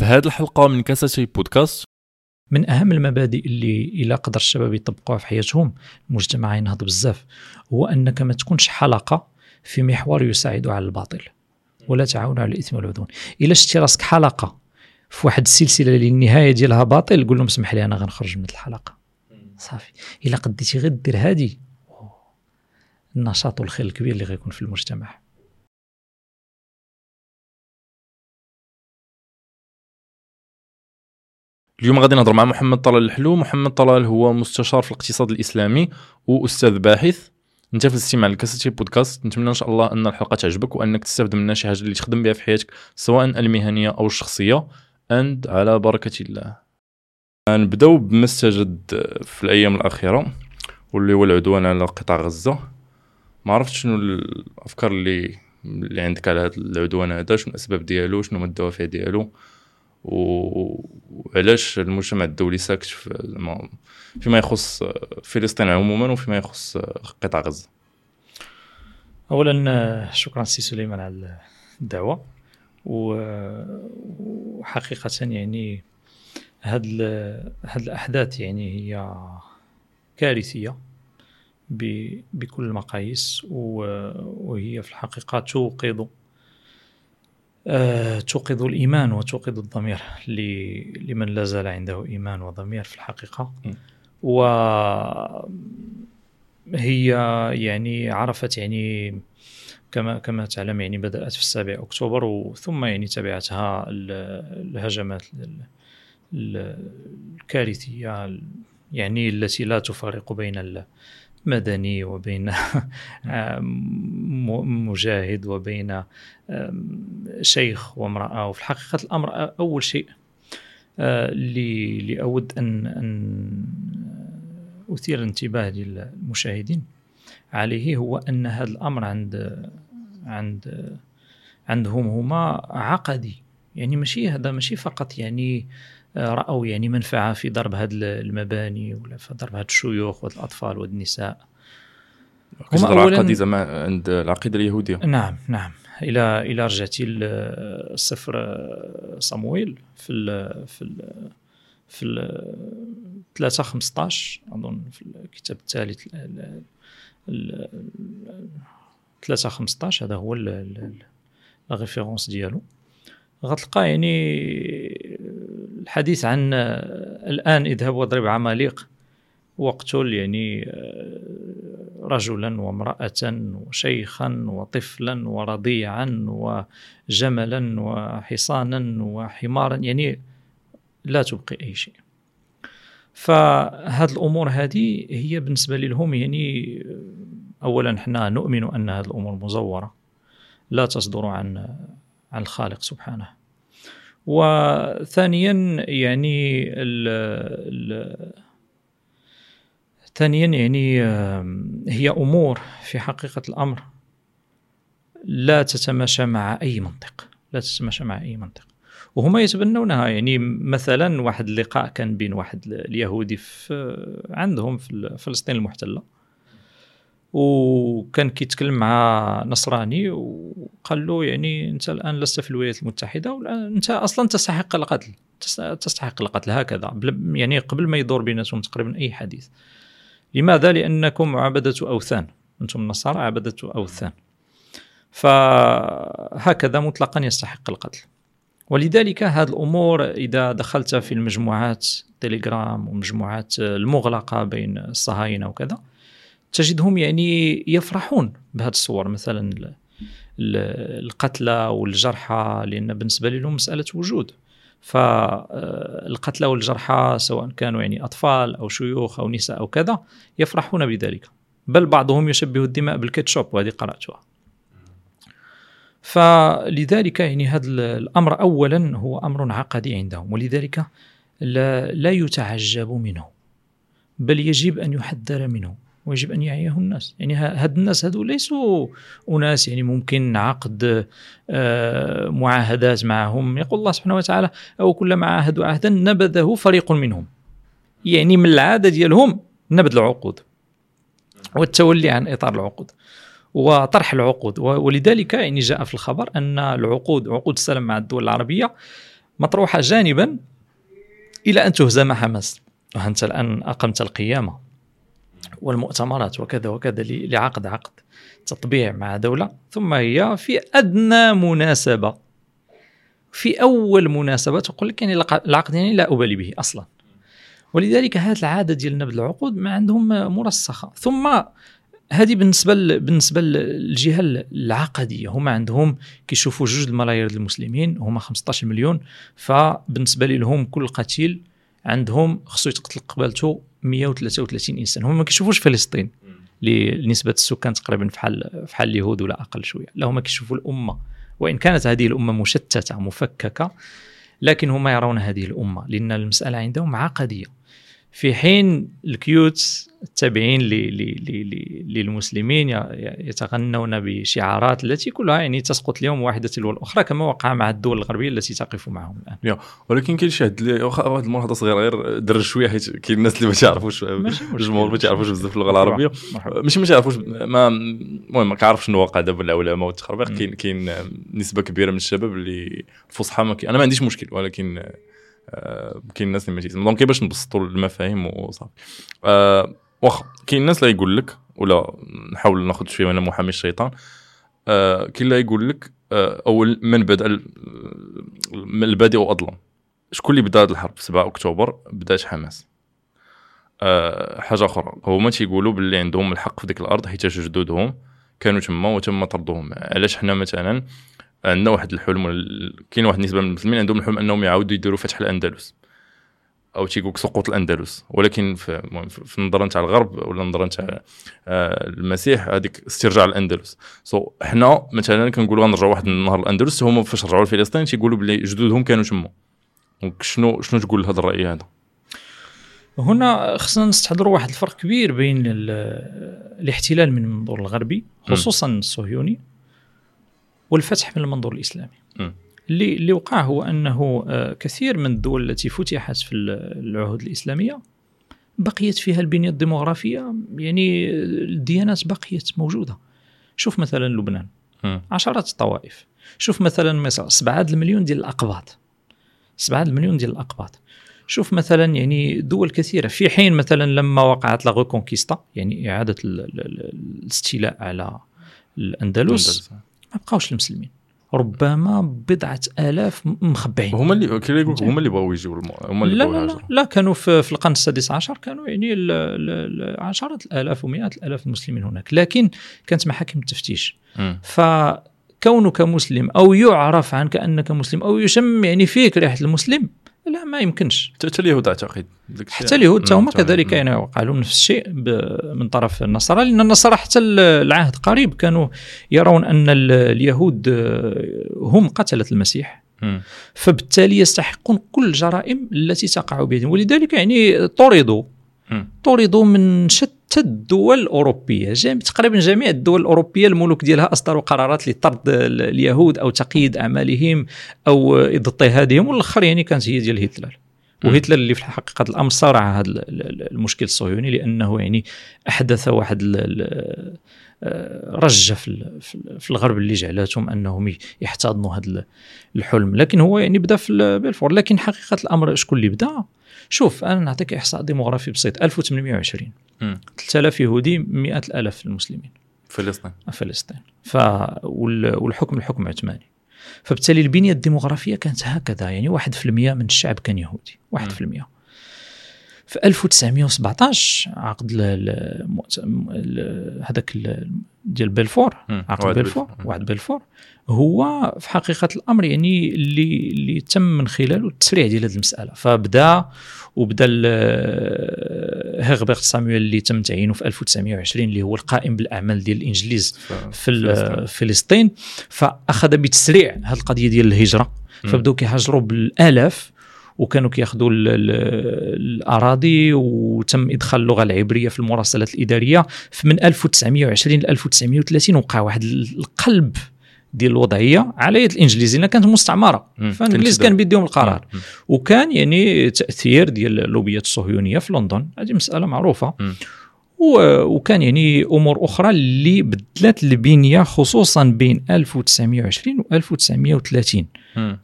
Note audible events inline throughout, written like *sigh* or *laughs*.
في هذه الحلقة من كاساتي بودكاست. من أهم المبادئ اللي الا قدر الشباب يطبقوها في حياتهم المجتمع ينهض بزاف هو أنك ما تكونش حلقة في محور يساعد على الباطل ولا تعاون على الإثم والعدوان. إلا شتي راسك حلقة في واحد السلسلة اللي النهاية ديالها باطل قول لهم اسمح لي أنا غنخرج من الحلقة. صافي. إلا قديتي غير دير هذه النشاط والخير الكبير اللي غيكون في المجتمع. اليوم غادي نهضر مع محمد طلال الحلو. محمد طلال هو مستشار في الاقتصاد الإسلامي وأستاذ باحث. أنت في الاستماع لكاسيتي بودكاست. نتمنى إن شاء الله أن الحلقة تعجبك وأنك تستافد منها شي حاجة اللي تخدم بها في حياتك سواء المهنية أو الشخصية. اند على بركة الله. نبداو بما استجد في الأيام الأخيرة واللي هو العدوان على قطاع غزة. ما عرفت شنو الأفكار اللي اللي عندك على هذا العدوان هذا شنو الأسباب ديالو شنو الدوافع ديالو؟ وعلاش المجتمع الدولي ساكت فيما يخص فلسطين عموما وفيما يخص قطاع غزة؟ اولا شكرا سي سليمان على الدعوة. وحقيقه يعني هاد هاد الأحداث يعني هي كارثية بكل المقاييس وهي في الحقيقة توقظ توقظ الإيمان وتوقظ الضمير لمن لا زال عنده إيمان وضمير في الحقيقة. و هي يعني عرفت يعني كما كما تعلم يعني بدأت في السابع أكتوبر وثم يعني تبعتها الهجمات الكارثية يعني التي لا تفرق بين مدني وبين مجاهد وبين شيخ وامرأة. وفي الحقيقة الأمر أول شيء اللي أود أن أن أثير الانتباه للمشاهدين عليه هو أن هذا الأمر عند عند عندهم هما عقدي. يعني ماشي هذا ماشي فقط يعني رأوا يعني منفعة في ضرب هذه المباني ولا في ضرب هذه الشيوخ والاطفال والنساء هم اولا زعما عند العقيدة اليهودية. نعم نعم. إلى إلى رجعتي لسفر صمويل في ال في ال في ال 3 15 أظن في الكتاب الثالث 3 15 هذا هو لا ريفيرونس ديالو. غتلقى يعني الحديث عن الآن اذهب واضرب عماليق. واقتل يعني رجلا وامرأة وشيخا وطفلا ورضيعا وجملا وحصانا وحمارا يعني لا تبقي أي شيء. فهذه الأمور هذه هي بالنسبة لهم يعني أولا إحنا نؤمن أن هذه الأمور مزورة. لا تصدر عن عن الخالق سبحانه. وثانيا يعني ال ال ثانيا يعني هي أمور في حقيقة الأمر لا تتماشى مع أي منطق لا تتماشى مع أي منطق. وهما يتبنونها يعني مثلا واحد اللقاء كان بين واحد اليهودي في عندهم في فلسطين المحتلة. وكان كيتكلم مع نصراني وقال له يعني انت الآن لست في الولايات المتحدة والآن انت أصلا تستحق القتل تستحق القتل هكذا يعني قبل ما يدور بيناتهم تقريبا أي حديث. لماذا؟ لأنكم عبدة أوثان. أنتم النصارى عبدة أوثان. فهكذا مطلقا يستحق القتل. ولذلك هذه الأمور إذا دخلت في المجموعات تليجرام ومجموعات المغلقة بين الصهاينة وكذا تجدهم يعني يفرحون بهذه الصور. مثلا القتلى والجرحى لأن بالنسبة لهم مسألة وجود. فالقتلى والجرحى سواء كانوا يعني أطفال أو شيوخ أو نساء أو كذا يفرحون بذلك. بل بعضهم يشبه الدماء بالكاتشوب وهذه قرأتها. فلذلك يعني هذا الأمر اولا هو أمر عقدي عندهم ولذلك لا, لا يتعجب منه بل يجب أن يحذر منه. ويجب أن يعيه الناس. يعني هاد الناس هادو ليسوا أناس يعني ممكن عقد آه، معاهدات معهم. يقول الله سبحانه وتعالى أو كلما عاهدوا عهدا نبذه فريق منهم. يعني من العادة ديالهم نبذ العقود والتولي عن إطار العقود وطرح العقود. ولذلك يعني جاء في الخبر أن العقود عقود السلام مع الدول العربية مطروحة جانبا إلى أن تهزم حماس. وأنت الآن أقمت القيامة. والمؤتمرات وكذا وكذا لعقد عقد تطبيع مع دولة. ثم هي في أدنى مناسبة. في أول مناسبة تقول لك يعني العقد يعني لا أبالي به أصلا. ولذلك هذه العادة ديال نبذ العقود ما عندهم مرسخة. ثم هذه بالنسبة. بالنسبة للجهة العقدية. هما عندهم كيشوفوا جوج الملايير المسلمين هما 15 مليون. فبالنسبة لهم كل قتيل عندهم خصو يتقتل قبالته 133 إنسان. هما ما كيشوفوش فلسطين لنسبه السكان تقريبا فحال فحال اليهود ولا أقل شوية. لا هما كيشوفوا الأمة. وإن كانت هذه الأمة مشتتة مفككة لكن هم يرون هذه الأمة لأن المسألة عندهم عقدية. في حين الكيوت التابعين للمسلمين يتغنون بشعارات التي كلها يعني تسقط اليوم واحدة تلو الأخرى كما وقع مع الدول الغربية التي تقف معهم الآن. ولكن كاين شي واحد واحد الملاحظة صغيرة غير درج شوية حيت كاين الناس اللي ما تعرفوش الجمهور ما تعرفوش بزاف اللغة العربية. ماشي ما تعرفوش ما المهم ما كعرفش شنو واقع دابا العلماء والتخربيق. كاين كاين نسبة كبيرة من الشباب اللي الفصحى أنا ما عنديش مشكل ولكن كاين الناس اللي ما تيسمعوا دونك باش نبسطوا المفاهيم وصافي. أه واخا كاين الناس اللي يقول لك ولا نحاول ناخذ شوية من محامي الشيطان أه كاين اللي يقول لك أه اول من بدأ البادئ اظلم شكون اللي بدأ هذه الحرب؟ 7 أكتوبر بدات حماس. حاجة أخرى هما تيقولوا باللي عندهم الحق في ديك الأرض حيت جدودهم كانوا تما وتم طردهم علاش حنا مثلا عندنا واحد الحلم كاين واحد النسبة من المسلمين عندهم الحلم أنهم يعاودوا يديروا فتح الأندلس. أو تيقولك سقوط الأندلس. ولكن في, في النظرة نتاع الغرب ولا النظرة نتاع آه، المسيح هذيك استرجاع الأندلس. سو so, حنا مثلا كنقولوا غنرجعوا واحد النهار الأندلس هما فاش رجعوا لفلسطين تيقولوا بلي جدودهم كانوا تما. donc شنو شنو تقول لهذا الرأي هذا؟ هنا خصنا نستحضروا واحد الفرق كبير بين الاحتلال من المنظور الغربي خصوصا الصهيوني والفتح من المنظور الإسلامي. م. اللي اللي وقع هو أنه آه، كثير من الدول التي فتحت في العهود الإسلامية بقيت فيها البنية الديموغرافيه يعني الديانات بقيت موجودة. شوف مثلا لبنان. م. عشرات الطوائف. شوف مثلا مصر 7 المليون ديال الأقباط. 7 المليون ديال الأقباط. شوف مثلا يعني دول كثيرة. في حين مثلا لما وقعت لا ريكونكيستا يعني إعادة الاستيلاء على الأندلس. ما بقاوش المسلمين. ربما بضعة آلاف مخبعين هما اللي يقول هما اللي بغاو يجيو هما اللي لا, لا, لا, لا كانوا في, في القرن السادس عشر كانوا يعني عشرات الآلاف ومئات الآلاف المسلمين هناك. لكن كانت محاكم التفتيش فكونك مسلم أو يعرف عنك أنك مسلم أو يشم يعني فيك ريحة المسلم لا ما يمكنش. حتى اليهود اعتقد حتى اليهود هم كذلك يعني وقع لهم نفس الشيء من طرف النصارى لأن النصارى حتى العهد قريب كانوا يرون أن اليهود هم قتلة المسيح. فبالتالي يستحقون كل الجرائم التي تقع بهم ولذلك يعني طردوا. طردوا من شتى الدول الأوروبية جميع تقريبا جميع الدول الأوروبية الملوك ديالها أصدروا قرارات لطرد اليهود أو تقييد أعمالهم أو اضطهادهم والاخر يعني كانت هي ديال هتلر. وهتلر اللي في حقيقه الأمر صارع هذا المشكل الصهيوني لأنه يعني أحدث واحد رجه في في الغرب اللي جعلتهم أنهم يحتضنوا هذا الحلم. لكن هو يعني بدا في بلفور لكن حقيقة الأمر شكون اللي بدا؟ شوف أنا نعطيك إحصاء ديموغرافي بسيط. 1820 3000 يهودي 100 الاف المسلمين. فلسطين. فلسطين. ف والحكم الحكم عثماني. فبالتالي البنية الديموغرافية كانت هكذا. يعني 1% من الشعب كان يهودي. 1% في 1917 عقد هذاك ديال بلفور عقد بلفور وعد بلفور هو في حقيقة الأمر يعني اللي اللي تم من خلاله التسريع ديال هذه المسألة. فبدا وبدا هيربرت سامويل اللي تم تعيينه في 1920 اللي هو القائم بالأعمال ديال الإنجليز في فلسطين. فأخذ بتسريع هذه القضية ديال الهجرة. فبداو كيهاجروا بالآلاف وكانوا كياخذوا الأراضي وتم إدخال اللغة العبرية في المراسلات الإدارية. من 1920 ل 1930 وقع واحد القلب ديال الوضعية على يد الانجليز لأن كانت مستعمرة. فالإنجليز كان بيديهم القرار. وكان يعني تأثير ديال اللوبيات الصهيونية في لندن. هذه مسألة معروفة. وكان يعني أمور أخرى اللي بدلت البنيه خصوصا بين 1920 و 1930 مم.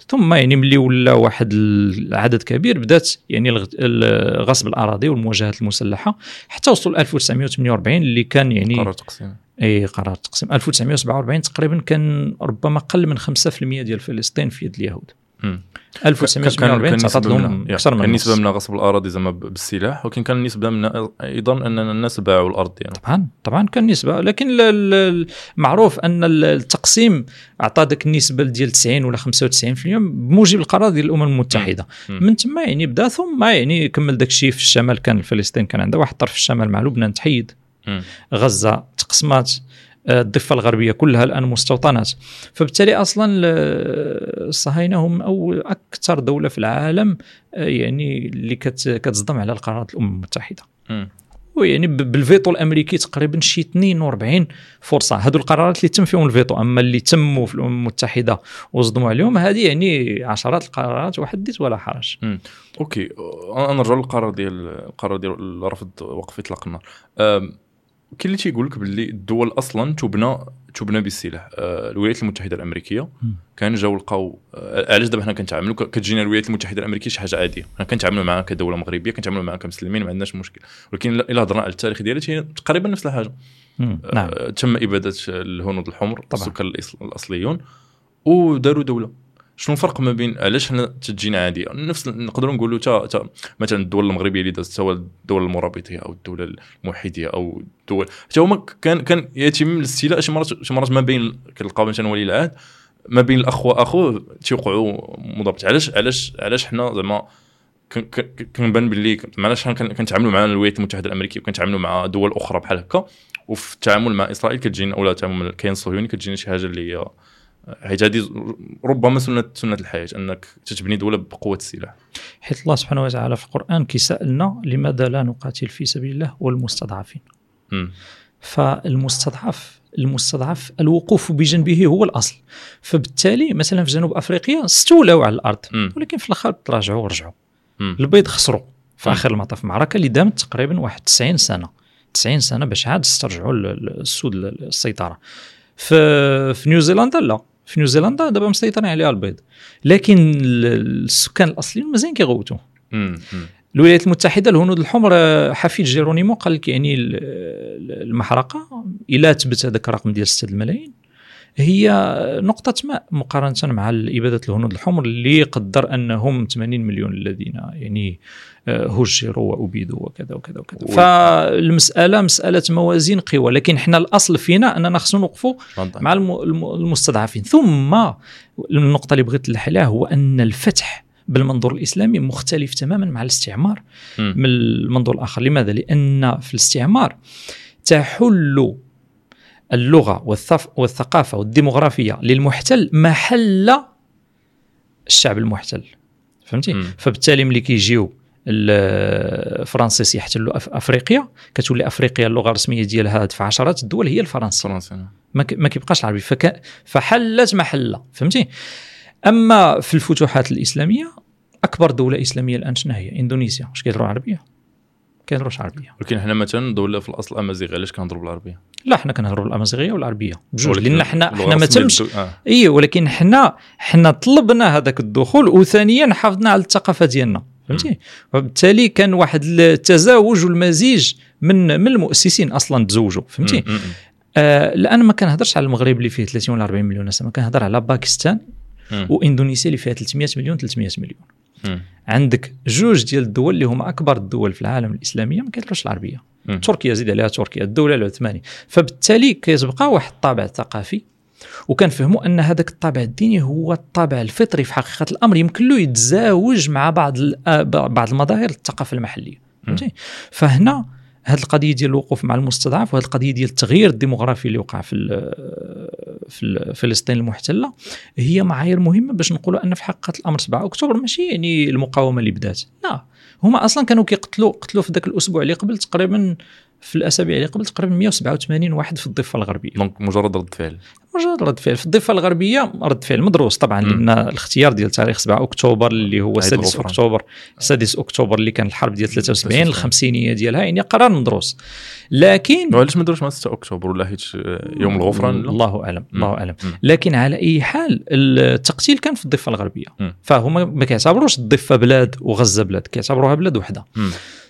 ثم يعني ملي ولا واحد العدد كبير بدات يعني غصب الأراضي والمواجهات المسلحة حتى وصلوا ل 1948 اللي كان يعني قرار تقسيم. إي قرار التقسيم 1947 تقريبا كان ربما قل من 5% ديال فلسطين في يد اليهود. مم. 1948 تعطات لهم أكثر من كان نسبة النص. منها غصب الأراضي زعما بالسلاح ولكن كان نسبة منها أيضا أن الناس باعوا الأرض ديالهم طبعا طبعا كان نسبة لكن معروف أن ال- التقسيم اعطى ذاك النسبة ديال 90 ولا 95% بموجب القرار ديال الأمم المتحدة مم. من تما يعني بدا ثم يعني كمل داك الشيء في الشمال كان فلسطين كان عندها واحد الطرف في الشمال مع لبنان تحيد مم. غزة تقسمات الضفة الغربية كلها الآن مستوطنات. فبالتالي أصلا ال- الصهاينه هم أو أكثر دولة في العالم آه، يعني اللي كت- كتصدم على القرارات الامم المتحدة. ويعني بالفيتو الأمريكي تقريبا شي 42 فرصة. هذو القرارات اللي تم فيهم الفيتو. أما اللي تموا في الامم المتحدة وصدموا عليهم هذه يعني عشرات القرارات وحدث ولا حرج. okay. أنا نرجع للقرار ديال القرار ديال رفض وقف إطلاق النار. كاين اللي تيقول لك باللي الدول أصلا تبنى تبنى بالسلاح أه، الولايات المتحدة الأمريكية. كانوا جاو لقاو أه، علاش دابا حنا كنتعاملوا؟ كتجينا الولايات المتحدة الأمريكية شي حاجة عادية. حنا كنتعاملوا معها كدولة مغربية كنتعاملوا معها كمسلمين ما عندناش مشكل. ولكن إلا هضرنا على التاريخ ديالها هي تقريبا نفس الحاجة. مم. نعم. آه، تم إبادة الهنود الحمر. السكان الأصليون وداروا دولة. شنو الفرق ما بين علاش حنا تجينا عاديه نفس نقدروا نقولوا تا, تا مثلا الدول المغربية اللي دازت سواء الدول المرابطيه أو الدولة الموحديه أو الدول حتى هما كان كان يتم الاستيلاء شي مرات شي مرات ما بين كنلقاو مثلا ولي العهد ما بين الاخ واخوه تيوقعوا مضاربات علاش علاش علاش حنا زعما كن- كن- كنبان باللي علاش كنتعاملوا مع الولايات المتحدة الأمريكية وكنتعاملوا مع دول أخرى بحال هكا وفي التعامل مع إسرائيل كتجينا ولا التعامل مع الكيان الصهيوني كتجينا شي حاجة اللي هي حيت هذه ربما سنة سنة الحياة أنك تتبني دولة بقوة السلاح حيث الله سبحانه وتعالى في القرآن كيسألنا لماذا لا نقاتل في سبيل الله والمستضعفين مم. فالمستضعف المستضعف الوقوف بجنبه هو الأصل فبالتالي مثلا في جنوب أفريقيا استولوا على الأرض مم. ولكن في الآخر تراجعوا ورجعوا. البيض خسروا في. آخر المطاف معركة اللي دامت تقريبا واحد 90 سنة 90 سنة باش عاد استرجعوا ال- ال- السود ال- السيطرة في في نيوزيلندا لا في نيوزيلندا دابا مسيطرين عليها البيض لكن ال- السكان الأصليين مازال كيغوتوا. الولايات المتحدة الهنود الحمر حفيد جيرونيمو قال لك يعني ال- ال- المحرقة إلى تبت هذاك الرقم ديال 6 الملايين هي نقطة ماء مقارنة مع إبادة الهنود الحمر اللي قدر أنهم 80 مليون الذين يعني هجروا وأبيدوا وكذا وكذا وكذا و- فالمسألة مسألة موازين قوى لكن إحنا الأصل فينا أننا خصنا نوقفوا. مع الم- الم- المستضعفين ثم النقطة اللي بغيت نلح عليها هو أن الفتح بالمنظور الإسلامي مختلف تماما مع الاستعمار مم. من المنظور الآخر لماذا؟ لأن في الاستعمار تحل اللغة والثف والثقافة والديمغرافية للمحتل محل الشعب المحتل فهمتي؟ فبالتالي ملي كيجيو الفرنسيس يحتلوا أفريقيا. كتولي أفريقيا اللغة الرسمية ديالها في عشرات الدول هي الفرنسي. فرنسا ما كيبقاش العربي. فك... فحلت محله فهمتي؟ أما في الفتوحات الإسلامية أكبر دولة إسلامية الآن شنو هي؟ إندونيسيا. واش كيهضروا عربية؟ كيهضروش عربية. ولكن حنا مثلا دولة في الأصل امازيغ علاش كنهضروا بالعربية؟ لا حنا كنهضروا الامازيغيه والعربية. بجوج لأن حنا حنا ما تمش آه. اي ولكن حنا حنا طلبنا هذاك الدخول وثانيا حافظنا على الثقافة ديالنا. فهمتي وبالتالي كان واحد التزاوج والمزيج من من المؤسسين أصلا تزوجوا فهمتي. آه الان ما كنهضرش على المغرب اللي فيه 30 ولا 40 مليون نسمه كنهضر على باكستان. وإندونيسيا اللي فيها 300 مليون 300 مليون مم. عندك جوج ديال الدول اللي هما أكبر الدول في العالم الإسلامية ما كيهضروش العربية مم. تركيا زيد عليها تركيا الدولة العثمانية فبالتالي كيتبقى واحد الطابع ثقافي وكنفهموا أن هذاك الطابع الديني هو الطابع الفطري في حقيقة الأمر. يمكن له يتزاوج مع بعض آه، بعض المظاهر الثقافة المحلية. فهمتي فهنا هذه القضية ديال الوقوف مع المستضعف وهذه القضية ديال التغيير الديموغرافي اللي وقع في ال- في فلسطين المحتلة هي معايير مهمة باش نقولوا أن في حقيقة الأمر 7 أكتوبر ماشي يعني المقاومة اللي بدات. لا. هما أصلا كانوا كيقتلوا قتلوا في ذاك الأسبوع اللي قبل تقريبا في الأسابيع اللي قبل تقريبا 187 واحد في الضفة الغربية donc مجرد رد فعل مجرد رد فعل في الضفة الغربية رد فعل مدروس طبعا مم. لأن الاختيار ديال تاريخ 7 أكتوبر اللي هو عيد سادس الغفران. أكتوبر سادس أكتوبر اللي كان الحرب ديال 73 73. الخمسينية ديالها يعني قرار مدروس لكن وعلاش ما داروش مع 6 أكتوبر ولا حيت يوم الغفران الله أعلم. الله أعلم. لكن على أي حال التقتيل كان في الضفة الغربية. فهما ما كيعتبروش الضفة بلاد وغزة بلاد كيعتبروها بلاد وحدة.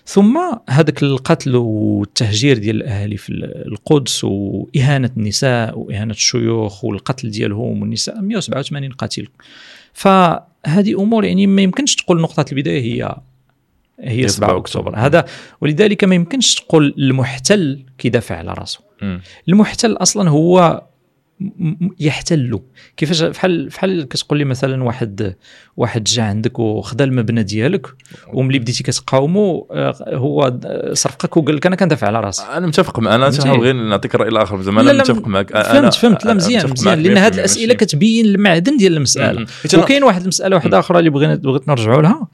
ثم هذاك القتل والتهجير ديال الأهالي في القدس وإهانة النساء وإهانة الشيوخ والقتل ديالهم والنساء 187 قتيل فهذه أمور يعني ما يمكنش تقول نقطة البداية هي هي هي 7 7 أكتوبر أكتوبر. هذا ولذلك ما يمكنش تقول المحتل كيدافع على راسه. المحتل أصلا هو م- م- يحتل كيفاش بحال بحال كتقول لي مثلا واحد واحد جا عندك وخدا المبنى ديالك وملي بديتي كتقاومو آه، هو صرفقك وقال لك أنا كندافع على راسي. أنا متفق معك أنا غير نعطيك الراي الآخر زعما أنا متفق معك. فهمت فهمت لا مزيان مزيان. لأن 100% هذه الأسئلة كتبين المعدن ديال المسألة. وكاين واحد المسألة واحدة أخرى اللي بغينا بغيت نرجعوا لها.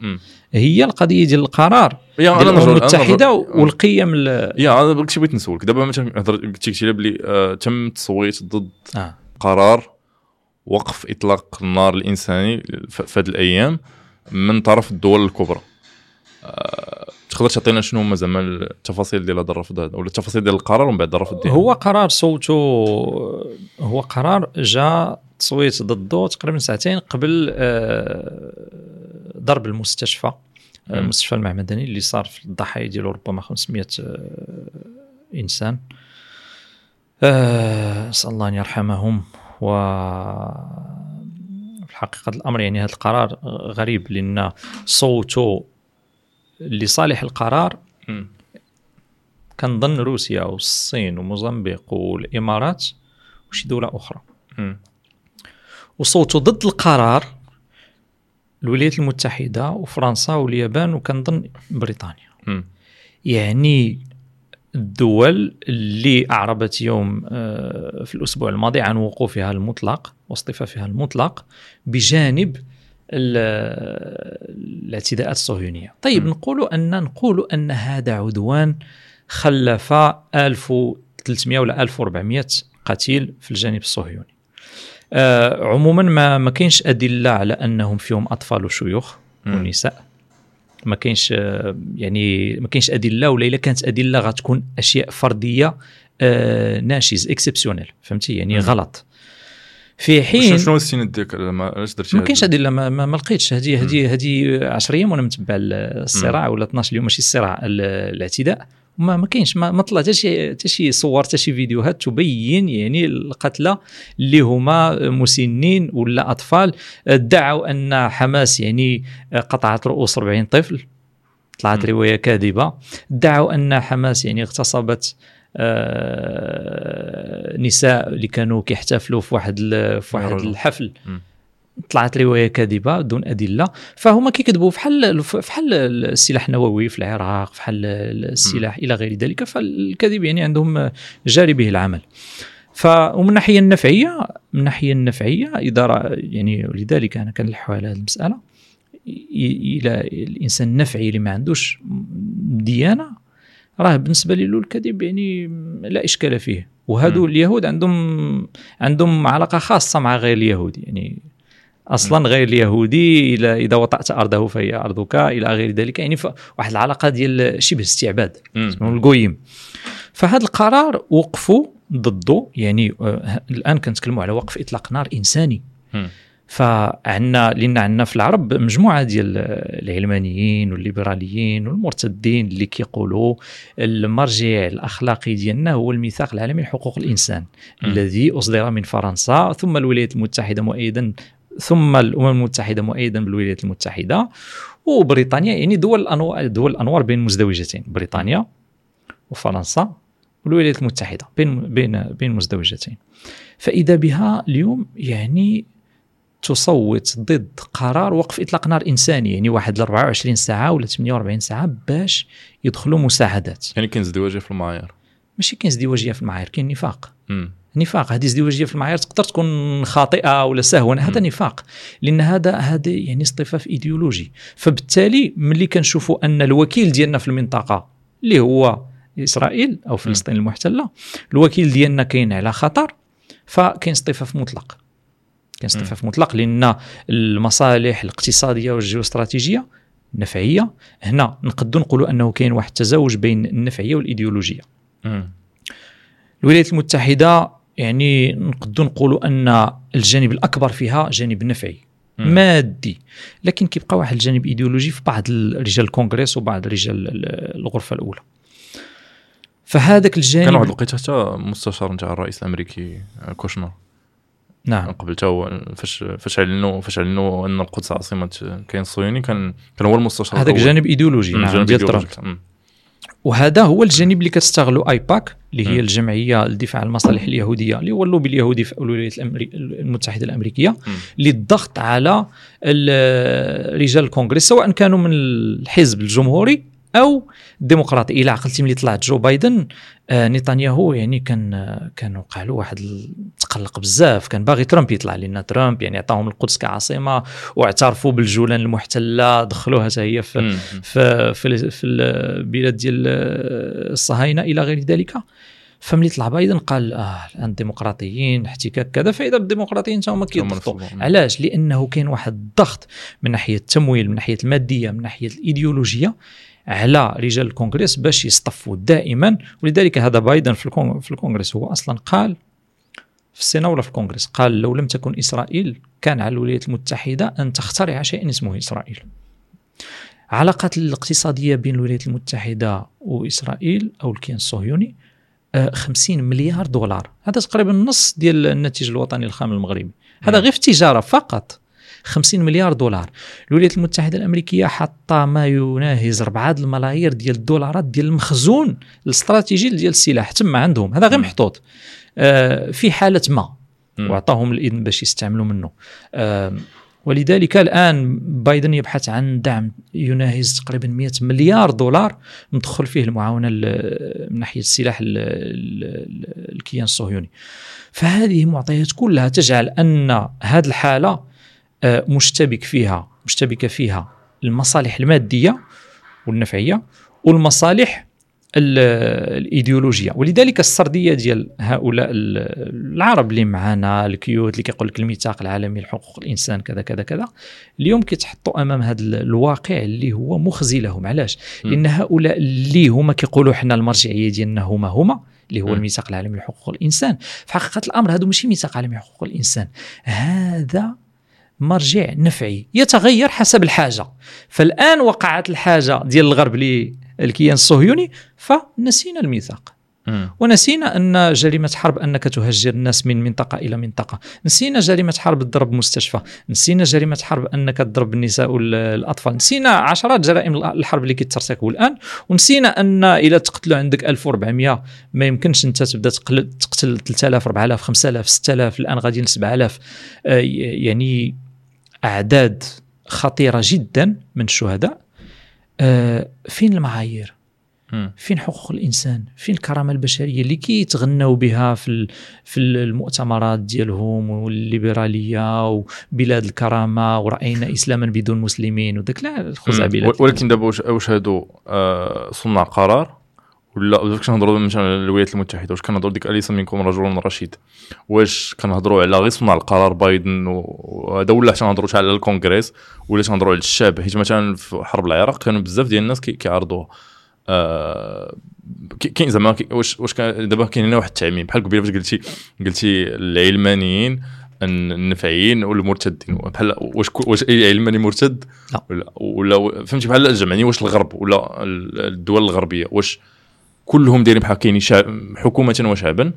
هي القضية ديال القرار يا ديال الأمم المتحدة والقيم ال- يا أنا كنت بغيت نسولك. دابا مثلا قلتي قلتي لي بلي آه، تم التصويت ضد آه. قرار وقف إطلاق النار الإنساني في هذه الأيام من طرف الدول الكبرى. آه، تقدر تعطينا شنو هما زعما التفاصيل ديال هذا الرفض هذا؟ ولا التفاصيل ديال القرار ومن بعد الرفض ديالو؟ هو قرار صوته هو قرار جاء تصويت ضده تقريبا ساعتين قبل آه، ضرب المستشفى آه،. المستشفى المعمداني اللي صار في الضحايا ديالو ربما 500 آه، إنسان أسأل الله أن يرحمهم و في حقيقه الأمر يعني هذا القرار غريب لأن صوته لصالح القرار. كنظن روسيا والصين وموزمبيق والإمارات وشي دولة أخرى. وصوتوا ضد القرار الولايات المتحدة وفرنسا واليابان وكنظن بريطانيا مم. يعني الدول اللي أعربت يوم آه، في الأسبوع الماضي عن وقوفها المطلق واصطفافها المطلق بجانب ال- الاعتداءات الصهيونية طيب م. نقولوا أن نقولوا أن هذا عدوان خلف 1300 ولا 1400 قتيل في الجانب الصهيوني آه عموما ما ما كاينش أدلة على أنهم فيهم أطفال وشيوخ مم. ونساء. ما كاينش آه، يعني ما كاينش أدلة ولا إلا كانت أدلة غتكون أشياء فردية آه ناشز اكسبسيونيل فهمتي؟ يعني مم. غلط. في حين شنو السند ديالك؟ زعما علاش درتي ما كاينش أدلة ما, ما, ما لقيتش. هذه هذه هذه 10 أيام وأنا متبع الصراع ولا 12 يوم ماشي الصراع ال- الاعتداء. ما ما كاينش ما, ما طلع حتى شي حتى شي صور حتى شي فيديوهات تبين يعني القتلى اللي هما مسنين ولا أطفال ادعوا أن حماس يعني قطعت رؤوس 40 طفل طلعت. رواية كاذبة ادعوا أن حماس يعني اغتصبت آه، نساء اللي كانوا كيحتفلوا في واحد في واحد. الحفل م. طلعت روايه كاذبة دون أدلة. فهما كيكذبوا فحال فحال السلاح النووي في العراق فحال السلاح إلى غير ذلك. فالكذب يعني عندهم جاري به العمل. ف ومن الناحية النفعية من الناحية النفعية إذا يعني لذلك أنا كنلح على هذه المسألة إلى الإنسان النفعي اللي ما عندوش ديانة راه بالنسبة له الكذب يعني لا إشكال فيه. وهادو مم. اليهود عندهم عندهم علاقة خاصة مع غير اليهود. يعني أصلا غير اليهودي إذا وطأت أرضه فهي أرضك إلى غير ذلك. يعني واحد العلاقة ديال شبه استعباد القويم. فهذا القرار وقفوا ضده. يعني آه، الآن كنتكلموا على وقف إطلاق نار إنساني. مم. فعندنا لأن عندنا في العرب مجموعة ديال العلمانيين والليبراليين والمرتدين اللي كيقولوا المرجع الأخلاقي ديالنا هو الميثاق العالمي لحقوق الإنسان مم. الذي أصدر من فرنسا ثم الولايات المتحدة مؤيدا ثم الأمم المتحدة مؤيدا بالولايات المتحدة. وبريطانيا يعني دول الانوار دول الأنوار بين مزدوجتين بريطانيا وفرنسا والولايات المتحدة بين بين بين مزدوجتين. فإذا بها اليوم يعني تصوت ضد قرار وقف إطلاق نار إنساني يعني واحد ل 24 ساعة ولا 48 ساعة باش يدخلوا مساعدات. يعني كاين ازدواجيه في المعايير. ماشي كاين ازدواجيه في المعايير كاين نفاق. نفاق. هذه ازدواجية في المعايير تقدر تكون خاطئة ولا سهوا هذا. نفاق. لأن هذا هذا يعني اصطفاف إيديولوجي. فبالتالي ملي كنشوفوا أن الوكيل ديالنا في المنطقة اللي هو إسرائيل أو فلسطين المحتلة الوكيل ديالنا كاين على خطر فكاين اصطفاف مطلق. كاين اصطفاف مطلق. لأن المصالح الاقتصادية والجيوستراتيجية النفعيه هنا نقدر نقولوا أنه كاين واحد التزاوج بين النفعية والإيديولوجية. الولايات المتحدة يعني نقدر نقولوا أن الجانب الأكبر فيها جانب نفعي مم. مادي لكن كيبقى واحد الجانب إيديولوجي في بعض رجال الكونغرس وبعض رجال ال- الغرفة الأولى فهذاك الجانب كان واحد الوقيتة حتى مستشار نتاع الرئيس الأمريكي آه، كوشنر نعم قبل هو فاش فاش اعلنوا فاش اعلنوا أن القدس عاصمة الكيان الصهيوني كان كان هو المستشار هذاك. جانب إيديولوجي نعم جانب ديال ترامب. وهذا هو الجانب اللي كتستغلو AIPAC اللي هي. الجمعية للدفاع عن المصالح اليهودية اللي هو اللوبي اليهودي في الولايات المتحدة الأمريكية للضغط على ال- رجال الكونغرس سواء كانوا من الحزب الجمهوري أو الديمقراطي إلى عقلتي ملي طلعت جو بايدن آه نتنياهو يعني كان آه، كان وقع له واحد التقلق بزاف. كان باغي ترامب يطلع لأن ترامب يعني عطاهم القدس كعاصمة واعترفوا بالجولان المحتلة دخلوها حتى هي في مم. في في, في البلاد ديال الصهاينة إلى غير ذلك. فملي طلع بايدن قال آه الآن الديمقراطيين احتكاك كذا فإذا بالديمقراطيين حتى هما كيضغطوا. علاش؟ لأنه كاين واحد الضغط من ناحية التمويل من ناحية المادية من ناحية الإيديولوجية. على رجال الكونغرس باش يصطفوا دائما. ولذلك هذا بايدن في الكون- في الكونغرس هو أصلا قال في السيناء ولا في الكونغرس قال لو لم تكن إسرائيل كان على الولايات المتحدة أن تخترع شيئا اسمه إسرائيل. علاقات الاقتصادية بين الولايات المتحدة وإسرائيل أو الكيان الصهيوني آه، 50 مليار دولار. هذا تقريبا نص ديال الناتج الوطني الخام المغربي. هذا مم. غير في التجاره فقط. 50 مليار دولار. الولايات المتحدة الأمريكية حاطة ما يناهز 4 الملايير ديال الدولارات ديال المخزون الاستراتيجي ديال السلاح تما عندهم. هذا غير. محطوط. آه، في حالة ما. مم. وأعطاهم الإذن باش يستعملوا منه. آم، ولذلك الآن بايدن يبحث عن دعم يناهز تقريبا 100 مليار دولار مدخل فيه المعاونة ال- من ناحية السلاح ال- ال- الكيان الصهيوني. فهذه معطيات كلها تجعل أن هذه الحالة آه، مشتبك فيها مشتبكه فيها المصالح المادية والنفعية والمصالح ال- الإيديولوجية. ولذلك السردية ديال هؤلاء ال- العرب اللي معنا الكيوت اللي كيقول لك الميثاق العالمي لحقوق الإنسان كذا كذا كذا اليوم كيتحطوا أمام هذا ال- الواقع اللي هو مخزي لهم علاش. لأن هؤلاء اللي هما كيقولوا حنا المرجعية ديالنا هما هما اللي هو. الميثاق العالمي لحقوق الإنسان. في حقيقة الأمر هذا ماشي ميثاق عالمي لحقوق الإنسان. هذا مرجع نفعي يتغير حسب الحاجة. فالآن وقعت الحاجة ديال الغرب للكيان الصهيوني فنسينا الميثاق. ونسينا أن جريمة حرب أنك تهجر الناس من منطقة إلى منطقة. نسينا جريمة حرب تضرب مستشفى نسينا جريمة حرب أنك تضرب النساء والاطفال نسينا عشرات جرائم الحرب اللي كيترتكبوا الآن. ونسينا أن إلى تقتلوا عندك 1400 ما يمكنش أنت تبدأ تقتل 3000 4000 5000 6000 الآن غاديين ل 7000 آه، يعني أعداد خطيرة جدا من الشهداء. آه، فين المعايير. فين حقوق الإنسان؟ فين الكرامة البشرية اللي كيتغنوا بها في في المؤتمرات ديالهم والليبرالية وبلاد الكرامة ورأينا *laughs* إسلاما بدون مسلمين وداك لا. الخزعبلات ولكن دابا واش واش هادو؟ آه، صناع قرار ولا واش كنهضروا مثلا على الولايات المتحدة؟ واش كنهضروا ديك اليس منكم رجل رشيد؟ واش كنهضروا على غير صناع القرار بايدن وهذا ولا تنهضروا حتى على الكونغرس ولا تنهضروا على الشعب؟ حيت مثلا في حرب العراق كانوا بزاف ديال الناس كي- كيعارضوها. آه، كاين زعما واش واش دابا كاين هنا واحد التعميم. بحال قبيلة فاش قلتي قلتي العلمانيين الن- النفعيين والمرتدين. بحال واش واش أي علماني مرتد؟ لا. ولا ولا فهمتي بحال الجمعني واش الغرب ولا ال- الدول الغربية؟ واش كلهم دايرين بحال كاينين حكومة وشعبا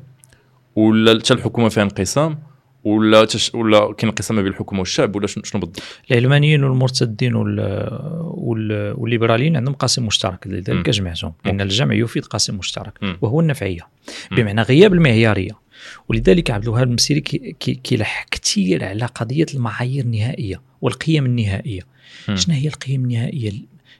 ولا حتى الحكومة فيها انقسام ولا تش ولا كاين انقسام ما بين الحكومة والشعب ولا شنو شنو بالضبط العلمانيين والمرتدين وال وال والليبراليين عندهم قاسم مشترك لذلك. جمعتهم لأن الجمع يفيد قاسم مشترك مم. وهو النفعية. بمعنى غياب المعيارية ولذلك عبد الوهاب المسيري كي- كي- كيلح كثير على قضية المعايير النهائية والقيم النهائية. شنو هي القيم النهائية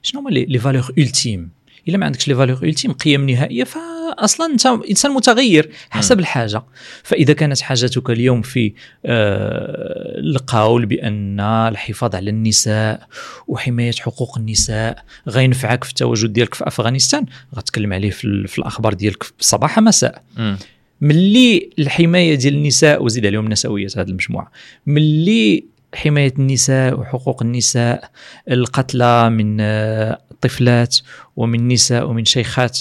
شنو هما les valeurs ultimes إلا ما عندكش les valeurs ultimes قيم نهائية ف أصلا أنت إنسان متغير حسب الحاجة. فإذا كانت حاجتك اليوم في آه، القول بأن الحفاظ على النساء وحماية حقوق النساء غينفعك في التواجد ديالك في أفغانستان غتكلم عليه في, في الأخبار ديالك صباح مساء. ملي الحماية ديال النساء وزيد عليهم النسويه هذه المجموعة ملي حماية النساء وحقوق النساء القتلى من آه، طفلات ومن نساء ومن شيخات.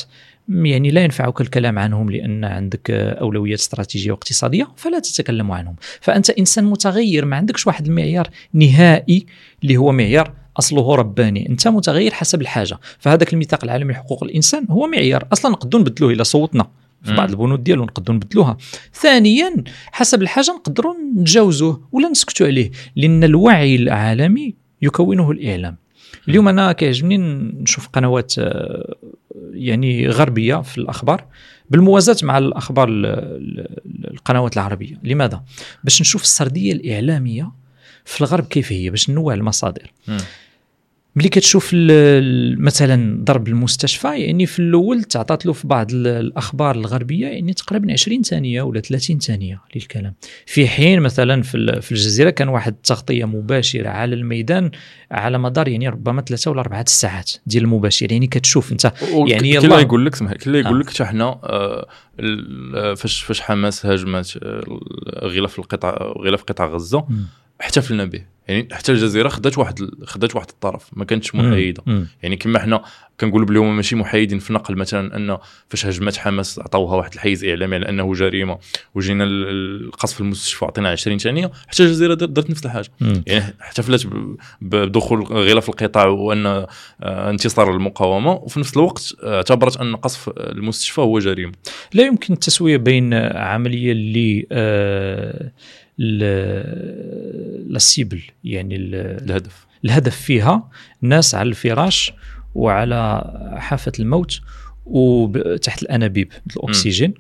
يعني لا ينفعك الكلام عنهم لأن عندك أولويات استراتيجية واقتصادية فلا تتكلم عنهم. فأنت إنسان متغير ما عندكش واحد المعيار نهائي اللي هو معيار أصله رباني. أنت متغير حسب الحاجة. فهذاك الميثاق العالمي لحقوق الإنسان هو معيار أصلا نقدروا نبدلوه الا صوتنا. في بعض البنود ديالو نقدروا نبدلوها. ثانيا حسب الحاجة نقدروا نتجاوزوه ولا نسكتوا عليه لأن الوعي العالمي يكونه الإعلام. اليوم أنا كيعجبني نشوف قنوات آه، يعني غربية في الأخبار بالموازاة مع الأخبار القنوات العربية. لماذا؟ باش نشوف السردية الإعلامية في الغرب كيف هي باش نوع المصادر. ملي كتشوف مثلا ضرب المستشفى يعني في الأول تعطات له في بعض الأخبار الغربية يعني تقريبا 20 ثانية ولا 30 ثانية للكلام. في حين مثلا في في الجزيرة كان واحد التغطية مباشره على الميدان على مدار يعني ربما ثلاثة ولا أربعة ساعات ديال المباشر. يعني كتشوف أنت يعني يلا. يقول لك سمح كي يقول لك حتى حنا آه فاش فاش حماس هاجمت آه، غلاف القطاع غلاف قطاع غزة احتفلنا به يعني حتى الجزيرة خدات واحد خدات واحد الطرف ما كانتش محايدة. يعني كما حنا كنقولوا بلي هما ماشي محايدين في نقل مثلا أن فاش هجمت حماس عطاوها واحد الحيز إعلامي على أنه جريمة وجينا القصف المستشفى عطينا 20 ثانية حتى الجزيرة درت نفس الحاجة. يعني احتفلت بدخول غلاف القطاع وأن آه، انتصار المقاومة وفي نفس الوقت اعتبرت أن قصف المستشفى هو جريمة. لا يمكن التسوية بين عملية اللي آه للسيبل يعني الهدف. الهدف فيها ناس على الفراش وعلى حافة الموت وتحت الأنابيب الأكسجين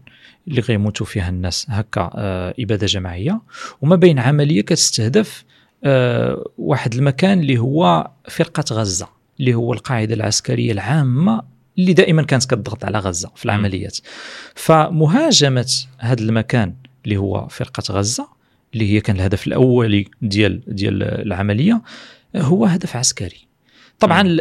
اللي غيموتوا فيها الناس. هكا آه إبادة جماعية. وما بين عملية كتستهدف آه واحد المكان اللي هو فرقة غزة اللي هو القاعدة العسكرية العامة اللي دائما كانت كتضغط على غزة في العمليات. فمهاجمة هذا المكان اللي هو فرقة غزة اللي هي كان الهدف الاولي ديال ديال العملية هو هدف عسكري. طبعا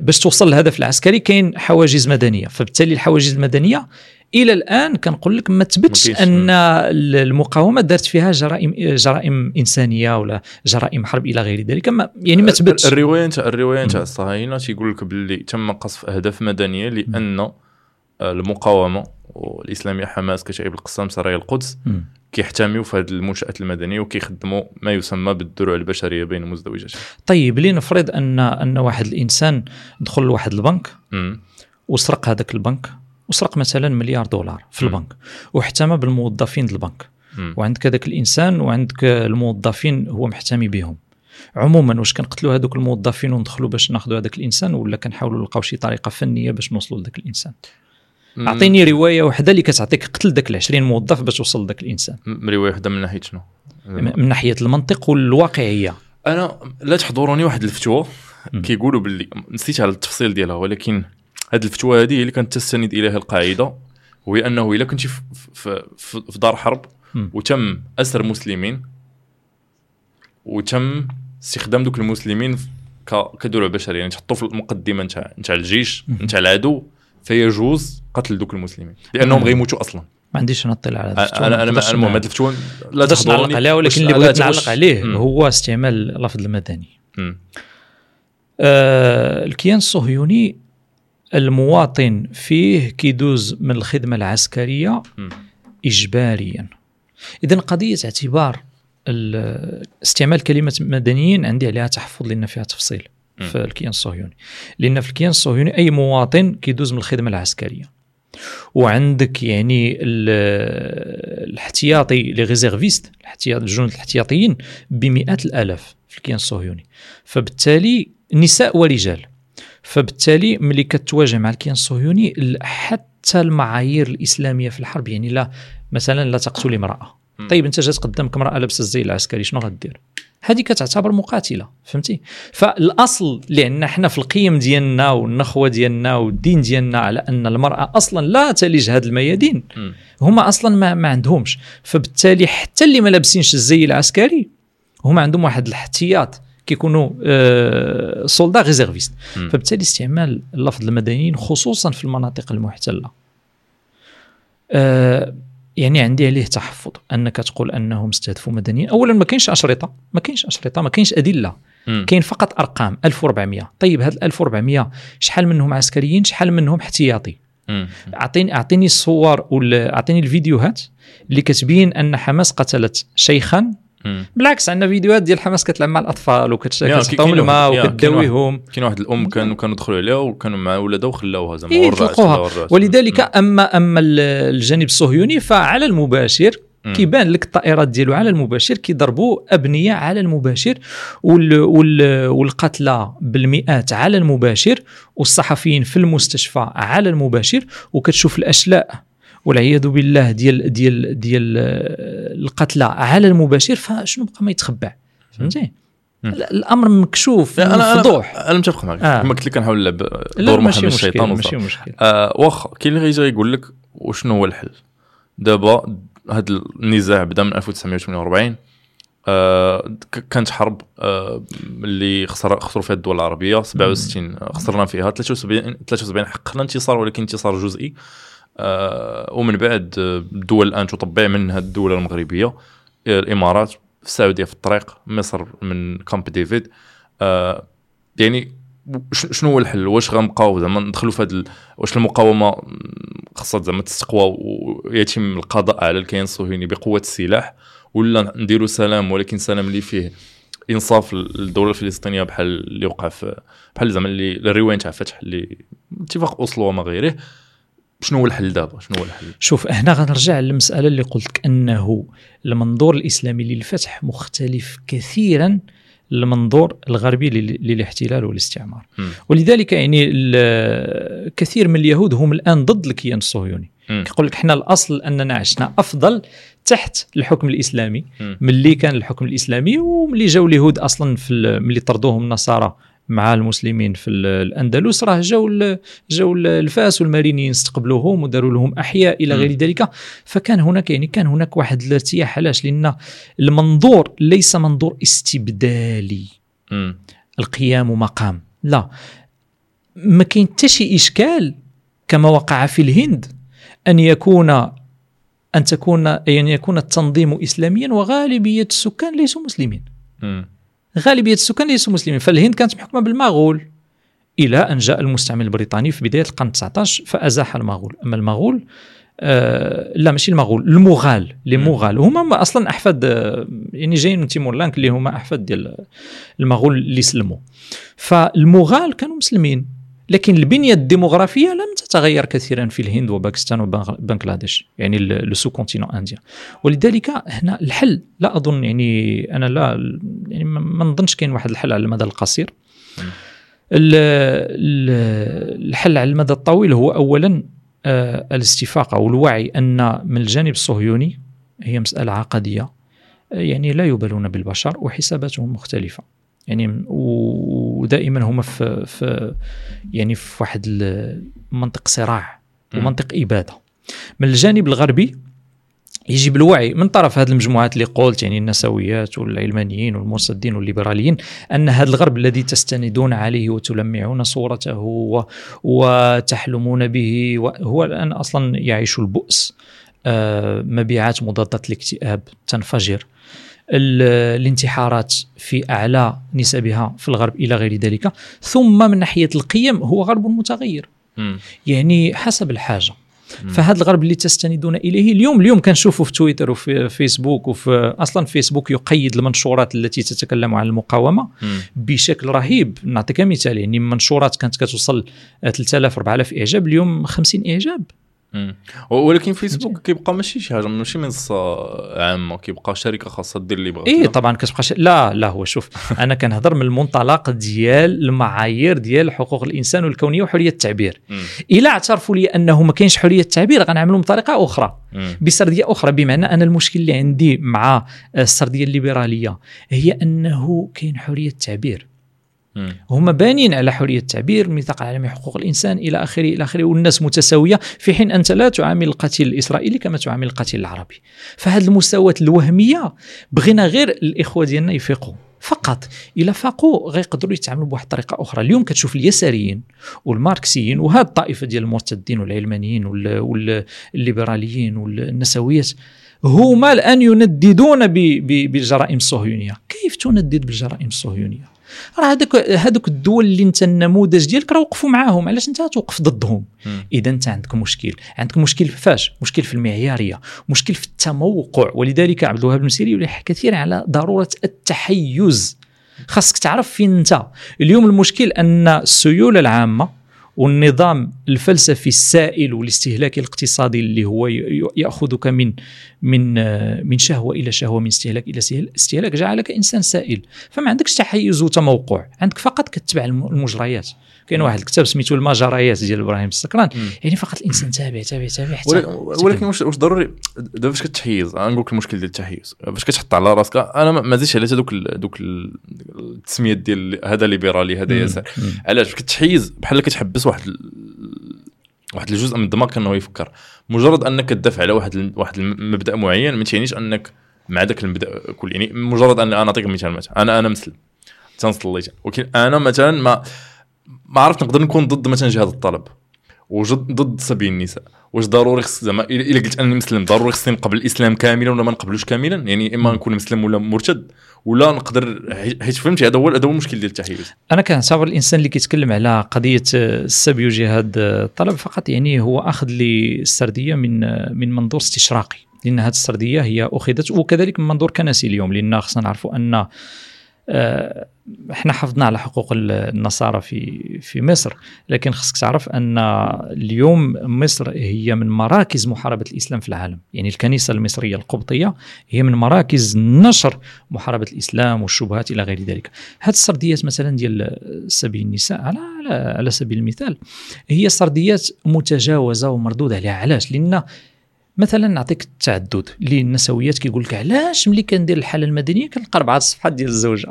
باش توصل للهدف العسكري كاين حواجز مدنية. فبالتالي الحواجز المدنية إلى الآن كنقول لك ما تبتش أن المقاومة دارت فيها جرائم جرائم إنسانية ولا جرائم حرب إلى غير ذلك. ما يعني ما تبتش الروايه نتاع الروايه نتاع الصهاينه تيقول لك باللي تم قصف أهداف مدنية لأن المقاومة والاسلاميه حماس كتائب القسام سرايا القدس كيحتميو في هذه المنشات المدنية وكيخدموا ما يسمى بالدروع البشرية بين مزدوجات. طيب لنفرض ان أن واحد الإنسان دخل لواحد البنك وسرق هذاك البنك وسرق مثلا مليار دولار في البنك واحتمى بالموظفين ديال البنك وعندك هذاك الإنسان وعندك الموظفين هو محتمي بهم. عموما واش كنقتلوا هذوك الموظفين وندخلوا باش ناخذوا هذاك الإنسان ولا كنحاولوا نلقاو شي طريقة فنية باش نوصلوا لذاك الإنسان؟ أعطيني رواية واحدة اللي كتعطيك قتل ذاك ال 20 موظف باش توصل لذاك الإنسان. رواية واحدة من ناحية شنو؟ من ناحية المنطق والواقعيه أنا لا تحضرني واحد الفتوى كيقولوا باللي نسيت على التفصيل ديالها ولكن هذه الفتوى هذه اللي كانت تستند إليها القاعدة وهي أنه إلا كنت في, في, في دار حرب وتم أسر مسلمين وتم استخدام دوك المسلمين كدروع بشريه يعني تحطوا في المقدمة نتاع نتاع الجيش نتاع العدو فيجوز قتل دوك المسلمين لأنهم غيموتوا أصلا. ما عنديش نطلع على الفتوى أنا أنا المهم هذا الفتوى لا نعلق عليها ولكن اللي بغيت نعلق عليه مم. هو استعمال اللفظ المدني. آه الكيان الصهيوني المواطن فيه كيدوز من الخدمة العسكرية م. اجباريا. اذا قضية اعتبار استعمال كلمة مدنيين عندي عليها تحفظ لأن فيها تفصيل في الكيان الصهيوني. لأن في الكيان الصهيوني أي مواطن كيدوز من الخدمة العسكرية. وعندك يعني الاحتياطي les réservistes الجنود الاحتياطيين بمئات الآلاف في الكيان الصهيوني. فبالتالي نساء ورجال. فبالتالي ملي كتواجه مع الكيان الصهيوني حتى المعايير الإسلامية في الحرب يعني لا مثلا لا تقتل امرأة. طيب أنت جات قدامك امرأة لابسة الزي العسكري شنو غدير؟ هذه كتعتبر مقاتلة فهمتي؟ فالأصل اللي عندنا حنا في القيم ديالنا والنخوة ديالنا والدين ديالنا على أن المرأة أصلا لا تلج هذه الميادين. هما أصلا ما, ما عندهمش. فبالتالي حتى اللي ما لابسينش الزي العسكري هما عندهم واحد الاحتياط كيكونوا آه soldats réservistes. فبالتالي استعمال اللفظ المدنيين خصوصا في المناطق المحتلة. آه يعني عندي عليه تحفظ أنك تقول أنهم استهدفوا مدنيين اولا ما كاينش أشرطة ما كاينش أشرطة ما كاينش أدلة. كاين فقط أرقام 1400 طيب هاد 1400 شحال منهم عسكريين شحال منهم احتياطي. اعطيني أعطيني الصور ولا أعطيني الفيديوهات اللي كتبين أن حماس قتلت شيخا. بالعكس عندنا فيديوهات ديال حماس كتلعب مع الأطفال وكتعطيهم الماء يا، كاين وكتداويهم كاين واحد الأم كانوا كانوا دخلوا عليها وكانوا مع ولادها وخلاوها زعما إيه. ولذلك اما أما ال- الجانب الصهيوني فعلى المباشر. كيبان لك الطائرات ديالو. على المباشر كيضربوا أبنية على المباشر وال وال والقتلى بالمئات على المباشر والصحفيين في المستشفى على المباشر. وكتشوف الأشلاء والعياذ بالله ديال ديال ديال آه، القتلى على المباشر فشنو بقى ما يتخبع؟ فهمتي؟ الأمر مكشوف لا، أنا مفضوح. أنا أنا متفق معك. آه. كما قلت لك كنحاول نلعب دور مشكل الشيطان ماشي. مشكل. آه واخا كاين اللي غيجي يقول لك وشنو هو الحل؟ دابا هذا النزاع بدا من 1948 آه كانت حرب آه اللي خسر خسروا فيها الدول العربية 67 خسرنا فيها 73 73 حققنا انتصار ولكن انتصار جزئي. آه ومن بعد آه، الدول الآن تطبع منها الدول المغربية. آه، الإمارات السعودية في الطريق مصر من كامب ديفيد. آه يعني شنو هو الحل؟ واش غنبقاو زعما ندخلوا في هذا واش المقاومة خاصها زعما تستقوى ويتم القضاء على الكيان الصهيوني بقوة السلاح ولا نديروا سلام ولكن سلام اللي فيه انصاف للدولة الفلسطينية بحال اللي وقع في بحال زعما اللي الرواية تاع فتح اللي اتفاق أوسلو وما غيره. شنو هو الحل دابا شنو هو الحل شوف هنا غنرجع للمسألة اللي قلت لك أنه المنظور الإسلامي للفتح مختلف كثيرا المنظور الغربي لل- للاحتلال والاستعمار مم. ولذلك يعني كثير من اليهود هم الآن ضد الكيان الصهيوني مم. يقول لك إحنا الأصل أننا عشنا أفضل تحت الحكم الإسلامي مم. ملي كان الحكم الإسلامي وملي جاو اليهود أصلا في ملي طردوهم النصارى مع المسلمين في ال- الأندلس. راه جاو جاو ال- الفاس والمارينيين استقبلوهم وداروا لهم أحياء إلى. غير ذلك. فكان هناك يعني كان هناك واحد الارتياح. علاش؟ لأن المنظور ليس منظور استبدالي. مم. القيام مقام. لا. ما كاين حتى شي إشكال كما وقع في الهند أن يكون أن تكون يعني يكون التنظيم اسلاميا وغالبية السكان ليسوا مسلمين. مم. غالبيه السكان ليسوا مسلمين. فالهند كانت محكومه بالمغول. إلى أن جاء المستعمر البريطاني في بداية القرن 19 فأزاح المغول. أما المغول آه لا ماشي المغول المغال لي مم. Moghols هما ما أصلا أحفاد آه، يعني جايين من تيمور لانك اللي هما أحفاد ديال المغول اللي سلموا فالمغال كانوا مسلمين. لكن البنية الديموغرافية لم تتغير كثيرا في الهند وباكستان وبنغلاديش يعني le sous-continent indien ولذلك هنا الحل لا أظن يعني أنا لا يعني ما نظنش كاين واحد الحل على المدى القصير. ال- ال- الحل على المدى الطويل هو اولا آه، الاستفاقة والوعي أن من الجانب الصهيوني هي مسألة عقدية يعني لا يبالون بالبشر وحساباتهم مختلفة. يعني ودائما هما في في يعني في واحد منطق صراع. ومنطق إبادة من الجانب الغربي يجب الوعي من طرف هذه المجموعات اللي قلت يعني النسويات والعلمانيين والمرصدين والليبراليين أن هذا الغرب الذي تستندون عليه وتلمعون صورته وتحلمون به هو الآن أصلا يعيش البؤس آه، مبيعات مضادات الاكتئاب تنفجر الانتحارات في أعلى نسبها في الغرب إلى غير ذلك ثم من ناحية القيم هو غرب متغير. يعني حسب الحاجة. فهذا الغرب اللي تستندون إليه اليوم اليوم كنشوفوا في تويتر وفي فيسبوك وفي أصلا فيسبوك يقيد المنشورات التي تتكلم عن المقاومة. بشكل رهيب نعطيك مثال يعني منشورات كانت كتوصل 3000 4000 إعجاب اليوم 50 إعجاب مم. ولكن فيسبوك كيبقى ماشي شي حاجة ماشي منصة عامة كيبقى شركة خاصة دير اللي بغات إيه طبعا كتبقى ش... لا لا هو شوف *laughs* أنا كنهضر من المنطلق ديال المعايير ديال حقوق الإنسان والكونيه وحرية التعبير. إلا اعترفوا لي أنه ما كاينش حرية التعبير غنعملوا بطريقة أخرى مم. بسردية أخرى بمعنى أن المشكل اللي عندي مع السرديه الليبرالية هي أنه كاين حرية التعبير هما بانين على حرية التعبير الميثاق العالمي حقوق الإنسان إلى آخره إلى آخره والناس متساوية في حين أنت لا تعامل القتيل الإسرائيلي كما تعامل القتيل العربي. فهذه المساواه الوهمية بغينا غير الإخوة ديالنا يفيقوا. فقط إلا فاقوا غيقدروا يتعاملوا بواحد الطريقة أخرى. اليوم كتشوف اليساريين والماركسيين وهذه الطائفة ديال المرتدين والعلمانيين وال- والليبراليين والنسويات هما الآن ينددون بالجرائم الصهيونية. كيف تندد بالجرائم الصهيونية؟ راه هذوك هذوك الدول اللي انت النموذج ديالك راه وقفوا معاهم. علاش انت توقف ضدهم. إذا انت عندك مشكل. عندك مشكل فاش؟ مشكل في المعيارية. مشكل في التموقع. ولذلك عبد الوهاب المسيري يلح كثيرا على ضرورة التحيز. خاصك تعرف فين انت. اليوم المشكل أن السيولة العامة والنظام الفلسفي السائل والاستهلاكي الاقتصادي اللي هو يأخذك من من آه، من شهوة إلى شهوة من استهلاك إلى استهلاك جعلك إنسان سائل. فما عندكش تحيز وتموقع. عندك فقط كتبع الم- المجريات. كاين واحد الكتاب سميتو المجريات ديال إبراهيم السكران. يعني فقط الإنسان تابع تابع تابع حتى ولكن واش واش ضروري دابا فاش كتحيز؟ أنا نقول لك المشكل ديال التحيز. فاش كتحط على راسك أنا ما زيدش على دوك دوك ال- التسميات ديال هذا ليبرالي هذا. يسار. علاش؟ كتحيز بحال كتحبس واحد واحد الجزء من الدماغ انه يفكر. مجرد أنك تدافع على واحد واحد المبدا معين ما تعنيش أنك مع ذاك المبدأ كل يعني مجرد ان أنا نعطيك مثال مثلا. أنا أنا مسلم تنصلي ولكن أنا مثلا ما ما عرفت نقدر نكون ضد مثلا جهاد الطلب وجد ضد سبيل النساء. واش ضروري خص زعما إلا قلت أنني مسلم ضروري خصني نقبل الإسلام كاملا ولا ما نقبلوش كاملا؟ يعني إما نكون مسلم ولا مرتد ولا نقدر حيت فهمتي؟ هذا هو هذا هو المشكل ديال التحيز. أنا كنعتبر الإنسان اللي كيتكلم على قضية آه، السبي وجهاد آه، الطلب فقط يعني هو أخذ للسردية من آه، من منظور استشراقي. لأن هذه السردية هي أخذت وكذلك من منظور كنسي اليوم لأن خصنا نعرفوا أن إحنا حافظنا على حقوق ال- النصارى في في مصر. لكن خصك تعرف أن اليوم مصر هي من مراكز محاربة الإسلام في العالم. يعني الكنيسة المصرية القبطية هي من مراكز نشر محاربة الإسلام والشبهات إلى غير ذلك. هذه السرديات مثلا ديال سبيل النساء على على, على سبيل المثال هي سرديات متجاوزة ومردود عليها. علاش؟ لأن مثلا نعطيك التعدد اللي النسويات كيقول لك علاش ملي كندير الحالة المدنية كنلقى أربعة صفحات ديال الزوجة؟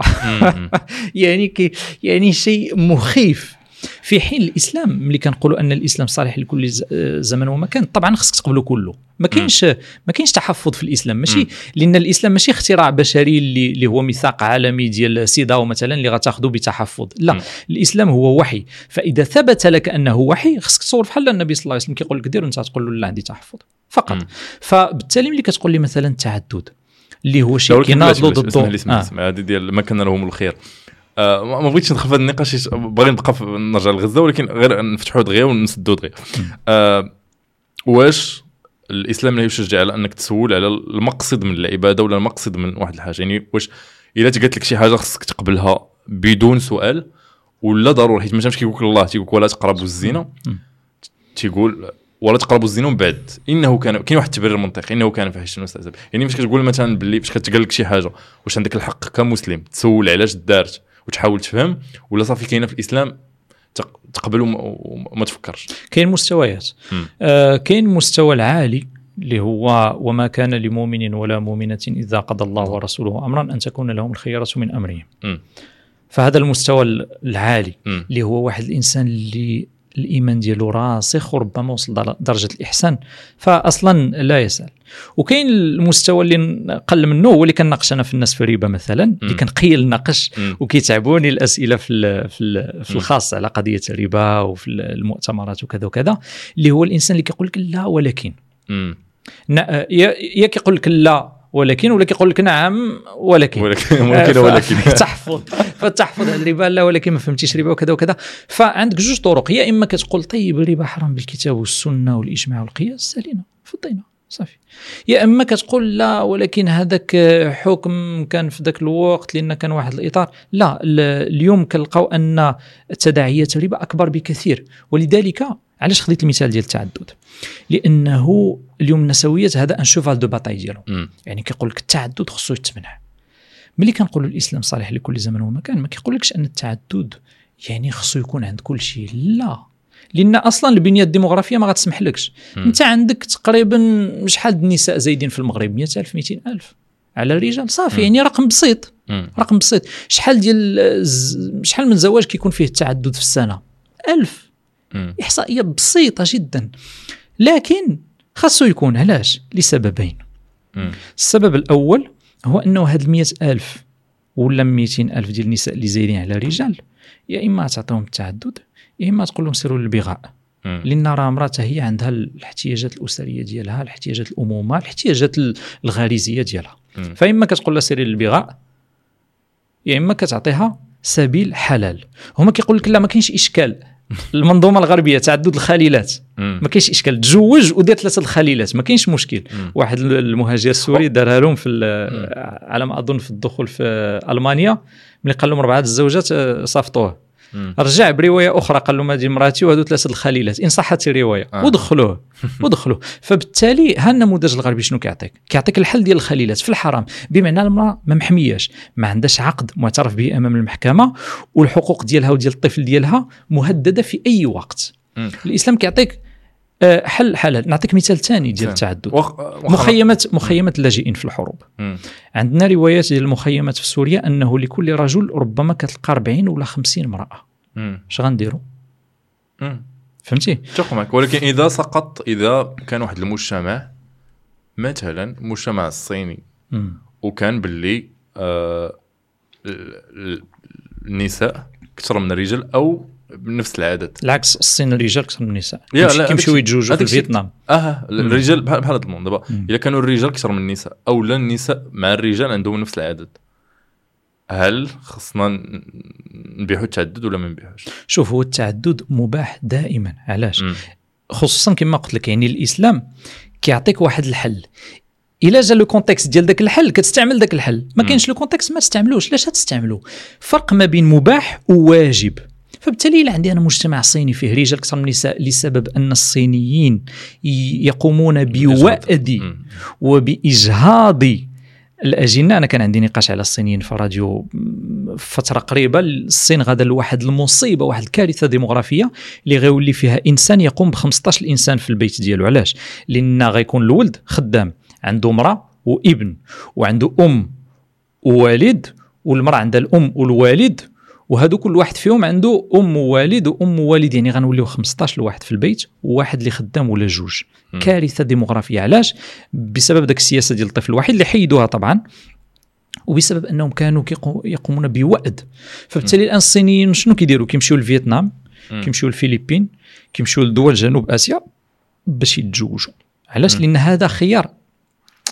*laughs* يعني كي يعني شيء مخيف. في حين الإسلام ملي كنقولوا أن الإسلام صالح لكل ز- زمن ومكان طبعا خصك تقبله كله. ما كاينش ما كاينش تحفظ في الإسلام. ماشي. لأن الإسلام ماشي اختراع بشري اللي اللي هو ميثاق عالمي ديال سيداو مثلا اللي غتاخذه بتحفظ. لا مم. الإسلام هو وحي. فإذا ثبت لك أنه وحي خصك تصور بحال النبي صلى الله عليه وسلم كيقول لك دير وانت تقول له لا عندي تحفظ. فقط. مم. فبالتالي ملي كتقول لي مثلا التعدد اللي هو شيء ولكن بلاش كيناضل بلاش اسمح لي ضده هذه ديال ما كان لهم الخير. آه ما ما بغيتش ندخل في هذا النقاش باغي نبقى نرجع لغزة ولكن غير نفتحوا دغيا ونسدوا دغيا. آه واش الإسلام لا يشجع على أنك تسول على المقصد من العبادة ولا المقصد من واحد الحاجة؟ يعني واش إلا تقالت لك شي حاجة خصك تقبلها بدون سؤال ولا ضروري حيت مثلا كيقول لك الله تيقول لك ولا تقربوا الزنا. تيقول ولا تقربوا الزنا من بعد إنه كان كاين واحد التبرير منطقي إنه كان فاحشه مستعذب يعني فاش كتقول مثلا باللي فاش كتقال لك شي حاجة واش عندك الحق كمسلم تسول علاش دارت وتحاول تفهم ولا صافي كاينة في الإسلام تق- تقبل وما, تفكرش كاين مستويات. آه كاين المستوى العالي اللي هو وما كان لمؤمن ولا مؤمنة إذا قضى الله ورسوله أمرا أن تكون لهم الخيرة من أمرهم مم. فهذا المستوى العالي مم. اللي هو واحد الإنسان اللي الإيمان ديالو راسخ وربما وصل در- درجة الإحسان فأصلا لا يسأل وكاين المستوى اللي قل منه هو اللي كناقش أنا في الناس في الربا مثلا اللي كنقيل ناقش. وكيتعبوني الأسئلة في ال في, ال في. الخاص على قضية الربا وفي المؤتمرات وكذا وكذا اللي هو الإنسان اللي كيقول لك لا ولكن يا كيقول لك لا ولكن ولا كيقول لك نعم ولكن. ولكن ولكن *laughs* ولكن. تحفظ فتحفظ على الربا لا ولكن ما فهمتيش ربا وكذا وكذا. فعندك جوج طرق يا إما كتقول طيب الربا حرام بالكتاب والسنة والإجماع والقياس سالينا فضينا صافي. يا إما كتقول لا ولكن هذاك حكم كان في ذاك الوقت لأن كان واحد الإطار. لا ال- اليوم كنلقاو أن تداعيات الربا أكبر بكثير ولذلك علاش خديت المثال ديال التعدد؟ لأنه اليوم النسويات هذا un cheval de bataille ديالو مم. يعني كيقول لك التعدد خصو يتمنع. ملي كنقولوا الإسلام صالح لكل زمن ومكان ما كيقولكش أن التعدد يعني خصو يكون عند كل شيء. لا. لأن أصلا البنية الديموغرافيه ما غتسمح لكش. أنت عندك تقريبا شحال النساء زايدين في المغرب؟ 100000 200000 على الرجال صافي. يعني رقم بسيط. رقم بسيط. شحال ديال شحال من زواج كيكون فيه التعدد في السنة؟ ألف. مم. إحصائية بسيطة جدا. لكن خاصو يكون علاش؟ لسببين. مم. السبب الأول هو أنه هاد ال ألف ولا 200 ألف ديال النساء اللي زايدين على الرجال يا إما تعطيهم التعدد يا إما تقول لهم سيروا للبغاء. لأن راه امراه هي عندها الاحتياجات الأسرية ديالها الاحتياجات الأمومة الاحتياجات ال- الغريزية ديالها. فإما كتقول لها سيري للبغاء يا إما كتعطيها سبيل حلال. هما كيقول لك لا ما كاينش إشكال. المنظومة الغربية تعدد الخليلات. ما كاينش إشكال تزوج ودير ثلاثة الخليلات ما كاينش مشكل. واحد المهاجر السوري دارها لهم في على ما أظن في الدخول في ألمانيا ملي قال لهم اربعه الزوجات آه، صافطوه. رجع برواية أخرى قال لهم هذه مراتي وهذو ثلاثة الخليلات. إن صحت الروايه آه. ودخلوه. *laughs* ودخلوه. فبالتالي ها النموذج الغربي شنو كيعطيك؟ كيعطيك الحل ديال الخليلات. في الحرام بمعنى المرأة ما محمياش ما عندهاش عقد معترف به أمام المحكمة والحقوق ديالها وديال الطفل ديالها مهددة في أي وقت. الإسلام كيعطيك حل حلال نعطيك مثال ثاني ديال. التعدد وخ... وخ... مخيمة مخيمة اللاجئين في الحروب مم. عندنا روايات ديال المخيمات في سوريا أنه لكل رجل ربما كتلقى 40 ولا 50 امرأة مم. اش غنديروا. فهمتي اتفق معك ولكن إذا سقط إذا كان واحد المجتمع مثلا المجتمع الصيني مم. وكان باللي آه ال- ال- النساء أكثر من الرجال أو بنفس العدد. العكس الصين الرجال أكثر من النساء. كيمشيو يتزوجوا في فيتنام. آه الرجال بحال بحال هذا الموضوع. دابا. إذا كانوا الرجال أكثر من النساء أو لا النساء مع الرجال عندهم نفس العدد. هل خصنا نبيحوا التعدد ولا ما نبيحوش؟ شوف هو التعدد مباح دائما. علاش. خصوصا كما قلت لك يعني الإسلام كيعطيك واحد الحل. إلا جا le contexte ديال داك الحل كتستعمل داك الحل. ما. كاينش le contexte ما تستعملوش. علاش تستعملو؟ فرق ما بين مباح وواجب. فبالتالي إلا عندي أنا مجتمع صيني فيه رجال أكثر من النساء لسبب أن الصينيين يقومون بوأد مم. وبإجهاض الأجنة. أنا كان عندي نقاش على الصينيين في راديو فترة قريبة. الصين غادا لواحد المصيبة واحد الكارثة ديموغرافية اللي غيولي فيها إنسان يقوم ب 15 انسان في البيت ديالو. علاش؟ لأن غيكون الولد خدام عنده امرأة وابن وعنده أم ووالد والمرأة عندها الأم والوالد وهادو كل واحد فيهم عنده أم ووالد وأم ووالد يعني غنوليو 15 لواحد في البيت وواحد اللي خدام ولا جوج. كارثة ديموغرافية. علاش؟ بسبب داك السياسة ديال الطفل الوحيد اللي حيدوها طبعا وبسبب أنهم كانوا يقومون بوأد. فبالتالي الان الصينيين شنو كيديروا؟ كيمشيو لفيتنام. كيمشيو للفلبين كيمشيو لدول جنوب آسيا باش يتزوجوا. علاش. لأن هذا خيار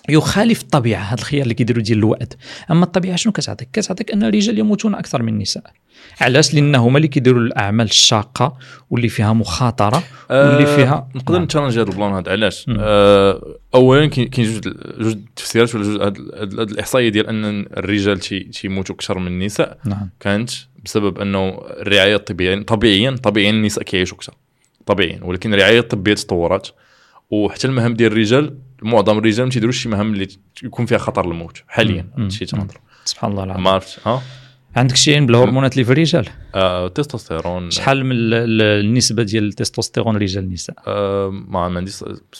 يخالف الطبيعة هذا الخيار اللي كيديروا ديال الوأد أما الطبيعة شنو كتعطيك؟ كتعطيك أن الرجال يموتون أكثر من النساء. علاش؟ لأن هما اللي كيديروا الأعمال الشاقة واللي فيها مخاطرة واللي آه، فيها نقدر نعم. ن challenge هذا البلان هذا علاش. آه اولا كاين جوج جوج تفسيرات ولا جوج هاد هاد الإحصائية ديال أن الرجال تي- تيموتوا أكثر من النساء نعم. كانت بسبب أنه الرعاية الطبيه طبيعيا طبيعيا النساء كيعيشوا أكثر. طبيعيا. ولكن الرعاية الطبية تطورت. وحتى المهام ديال الرجال معظم الرجال ما تيديروش شي مهام اللي يكون فيها خطر الموت حاليا. هادشي تنهضر سبحان الله العظيم. ما عرفتش ها؟ عندك شيء بالهرمونات اللي في الرجال؟ آه تستوستيرون. شحال من ال- ال- النسبة ديال التستوستيرون رجال النساء؟ آه ما عنديش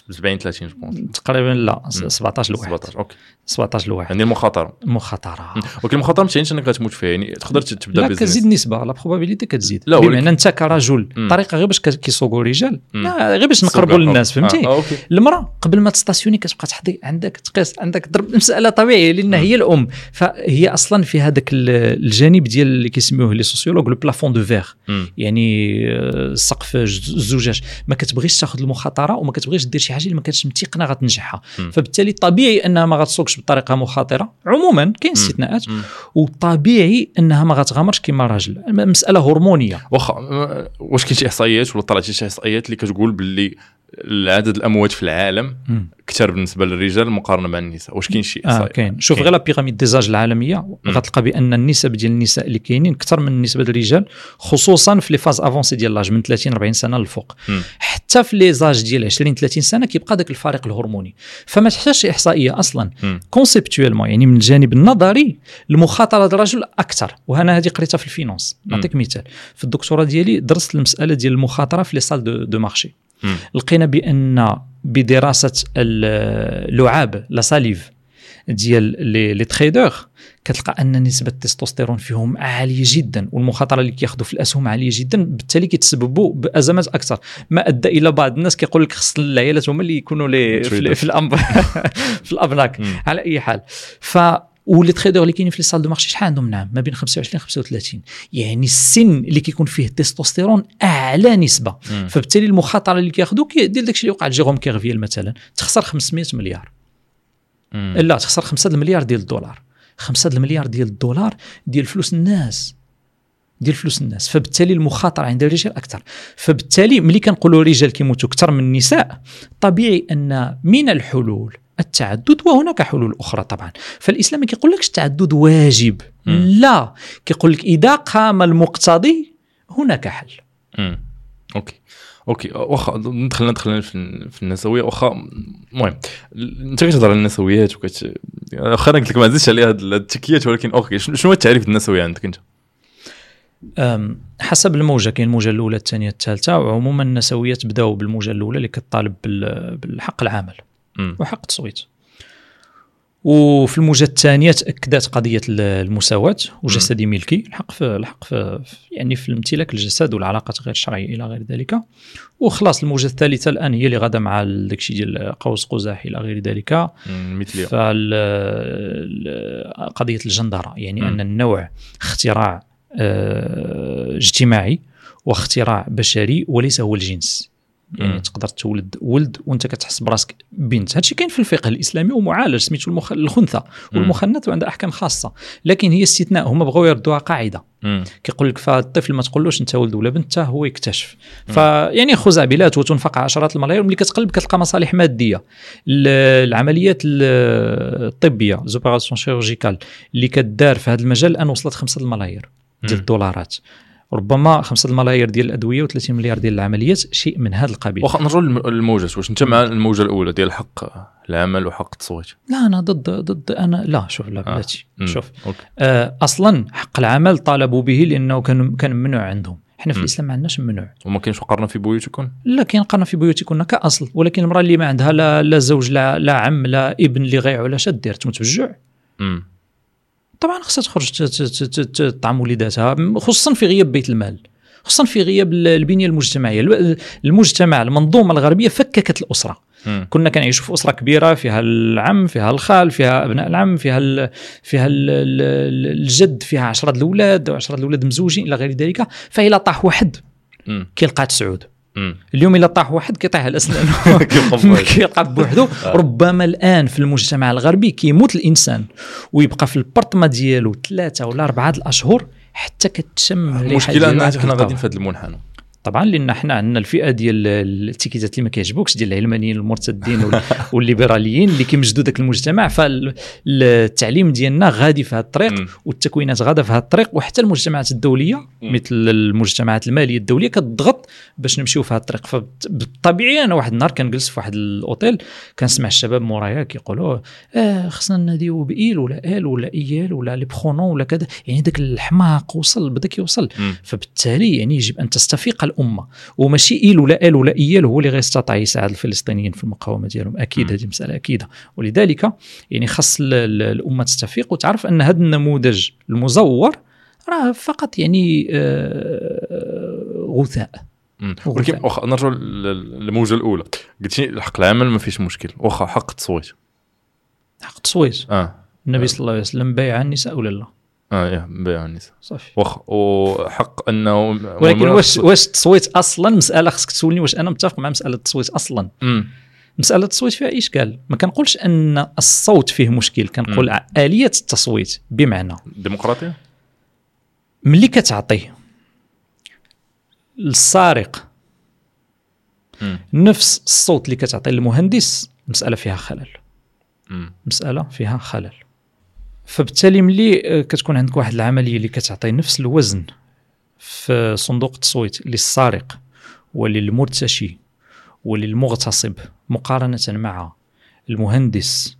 70 30 جو تقريبا لا مم. 17 لواحد. 17 أوكي. 17 لواحد. يعني المخاطره مخاطرة. ولكن المخاطرة ما تعنيش انك غتموت فيها يعني تقدر تبدأ la business كتزيد النسبة la probabilité كتزيد. لا، بمعنى أنت كرجل. الطريقة غير باش كي- كيسوقوا الرجال. غير باش نقربوا للناس فهمتي؟ آه المرأة قبل ما ت stationner كتبقى تحضي عندك تقيس عندك ضرب المساله طبيعية لأن هي الأم. فهي أصلا في هذاك ال- الجانب ديال اللي كيسميوه les sociologues le plafond de verre. يعني آه، سقف ج- الزجاج ما كتبغيش تاخذ المخاطرة وما كتبغيش دير شي حاجة اللي ما كانتش متيقنة غتنجحها. فبالتالي طبيعي أنها ما غتسوقش بطريقة مخاطرة عموما كاين. استثناءات. وطبيعي أنها ما غتغامرش كما راجل مسألة هرمونية واخا واش كاين شي إحصائيات ولا طلعت شي إحصائيات اللي كتقول باللي عدد الاموات في العالم مم. كثر بالنسبة للرجال مقارنة مع النساء. واش كاين شي آه كاين. شوف غير لا بيراميد ديزاج العالمية غتلقى بأن النسب ديال النساء اللي كاينين أكثر من النسبة ديال الرجال خصوصا في les phases avancées ديال l'âge من 30 40 سنة للفوق. حتى في les âges ديال 20 30 سنة كيبقى ذاك الفارق الهرموني. فما تحتاجش إحصائية أصلا. مم. conceptuellement يعني من الجانب النظري المخاطرة ديال الرجل أكثر. وهنا هذه قريتها في ال finance نعطيك مثال. في الدكتوراه ديالي درست المسألة ديال المخاطرة في les salles de, de marché. لقينا بأن بدراسة اللعاب la salive ديال les les traders كتلقى أن نسبة التستوستيرون فيهم عالية جدا والمخاطرة اللي كياخذوا في الأسهم عالية جدا بالتالي كيتسببوا بأزمات أكثر. ما أدى إلى بعض الناس كيقول لك خص العيالات هما اللي يكونوا لي في, في الأمب *laughs* في الأبناك. على أي حال. ف و les traders اللي كاينين في les salles de marché شحال عندهم نعم؟ ما بين 25 35 يعني السن اللي كيكون فيه التستوستيرون أعلى نسبة. مم. فبالتالي المخاطرة اللي كياخذوا كيدير داكشي اللي وقع لجيروم كيرفيل مثلا. تخسر 500 مليار. مم. لا تخسر 5 المليار ديال الدولار. 5 المليار ديال الدولار ديال فلوس الناس. ديال فلوس الناس. فبالتالي المخاطرة عند الرجال أكثر. فبالتالي ملي كنقولوا الرجال كيموتوا أكثر من النساء طبيعي أن من الحلول التعدد وهناك حلول أخرى طبعا فالإسلام ما كيقول لكش التعدد واجب مم. لا كيقول لك إذا قام المقتضي هناك حل مم. أوكي أوكي واخا دخلنا دخلنا في في النسوية واخا المهم أنت كتهضر على النسويات وكت واخا أنا قلت لك ما نزيدش عليها التكيات ولكن أوكي شنو هو التعريف النسويه عندك أنت؟ حسب الموجة كاين الموجة الأولى الثانية الثالثة وعموما النسويات بدأوا بالموجة الأولى اللي كتطالب بال- بالحق العمل. وحق التصويت. وفي الموجة الثانية تأكدت قضية ال- المساواة وجسدي ملكي. الحق في الحق في يعني في امتلاك الجسد والعلاقات غير الشرعيه إلى غير ذلك. وخلاص الموجة الثالثة الآن هي اللي غاده مع داكشي ديال قوس قزح إلى غير ذلك. مثلية. قضية الجندرة يعني مم. أن النوع اختراع آه، اجتماعي واختراع بشري وليس هو الجنس. يعني. تقدر تولد ولد وانت كتحس براسك بنت. هادشي كاين في الفقه الإسلامي ومعالج سميتو المخ... الخنثى والمخنث وعندها أحكام خاصة. لكن هي استثناء هما بغاو يردوها قاعدة. كيقول لك فالطفل ما تقولوش أنت ولد ولا بنت حتى هو يكتشف. فيعني خزعبلات وتنفق عشرات الملايير ملي كتقلب كتلقى مصالح مادية. ال- العمليات ال- الطبية opérations chirurgicales اللي كدار في هذا المجال الان وصلت 5 الملايير ديال. الدولارات. ربما 5 الملايير ديال الأدوية و30 مليار ديال العمليات شيء من هذا القبيل واخا نرجعوا للم- للموجات واش انت مع الموجة الأولى ديال حق العمل وحق التصويت لا أنا ضد ضد أنا لا شوف لا آه. بلاتي مم. شوف آه أصلا حق العمل طالبوا به لأنه كان كان ممنوع عندهم إحنا في. الإسلام ما عندناش ممنوع وما كاينش وقرنا في بيوتكم لا كاين قرنا في بيوتكن كأصل ولكن المرأة اللي ما عندها لا, لا زوج لا, لا عم لا ابن اللي غيعوا لا شاد دير تموت بالجوع. طبعا خصها تخرج تطعم وليداتها خصوصا في غياب بيت المال خصوصا في غياب ال- البنية المجتمعية المجتمع المنظومة الغربية فككت الأسرة مم. كنا كنعيشوا في أسرة كبيرة فيها العم فيها الخال فيها أبناء العم فيها ال فيها ال ال الجد فيها عشرة الأولاد وعشرة الأولاد مزوجين إلى غير ذلك فإلا طاح واحد. كيلقى تسعود. اليوم إلا طاح واحد كيطيح على اسنانه. *laughs* كيلقى *laughs* بوحدو *laughs* ربما الآن في المجتمع الغربي كيموت الإنسان ويبقى في البرطمة ديالو ثلاثة ولا أربعة الأشهر حتى كتشم المشكلة ان حنا. غاديين في هذا المنحنى طبعا لأن حنا عندنا الفئة ديال التيكيتات اللي ما كيعجبوكش ديال العلمانيين المرتدين وال- والليبراليين اللي كيمجدوا ذاك المجتمع فالتعليم ديالنا غادي في هذا الطريق. والتكوينات غاده في هذا الطريق وحتى المجتمعات الدولية. مثل المجتمعات المالية الدولية كتضغط باش نمشيو في هذا الطريق. فبالطبيعي أنا واحد النهار كنجلس في واحد الأوتيل كنسمع الشباب مورايا كيقولوا آه خصنا ناديو بإيل ولا آل ولا إيال ولا لي برونون ولا كذا. يعني ذاك الحماق وصل بدا كيوصل. فبالتالي يعني يجب أن تستفيق الأمة. وماشي إيل ولا آل ولا إيال هو اللي غيستطيع يساعد الفلسطينيين في المقاومة ديالهم. أكيد. هذه مسألة أكيدة. ولذلك يعني ال- الأمة تستفيق وتعرف أن هذا النموذج المزور راه فقط يعني آه، غثاء. ولكن. واخا نرجعوا لل- للموجة الأولى. قلتي حق العمل ما فيش مشكل. واخا حق التصويت. حق التصويت. آه. النبي صلى الله عليه وسلم بايع النساء ولا لا؟ آه يا بيع النساء. صافي. واخا وحق أنه ولكن واش واش التصويت أصلا؟ مسألة خصك تسولني واش أنا متفق مع مسألة التصويت أصلا. مم. مسألة التصويت فيها اشكال ما كنقولش أن الصوت فيه مشكل كنقول. آلية التصويت بمعنى. ديمقراطية؟ ملي كتعطي للسارق. نفس الصوت اللي كتعطي المهندس مسألة فيها خلل. مسألة فيها خلل فبالتالي ملي آه، كتكون عندك واحد العملية اللي كتعطي نفس الوزن في صندوق التصويت للسارق وللمرتشي وللمغتصب مقارنة مع المهندس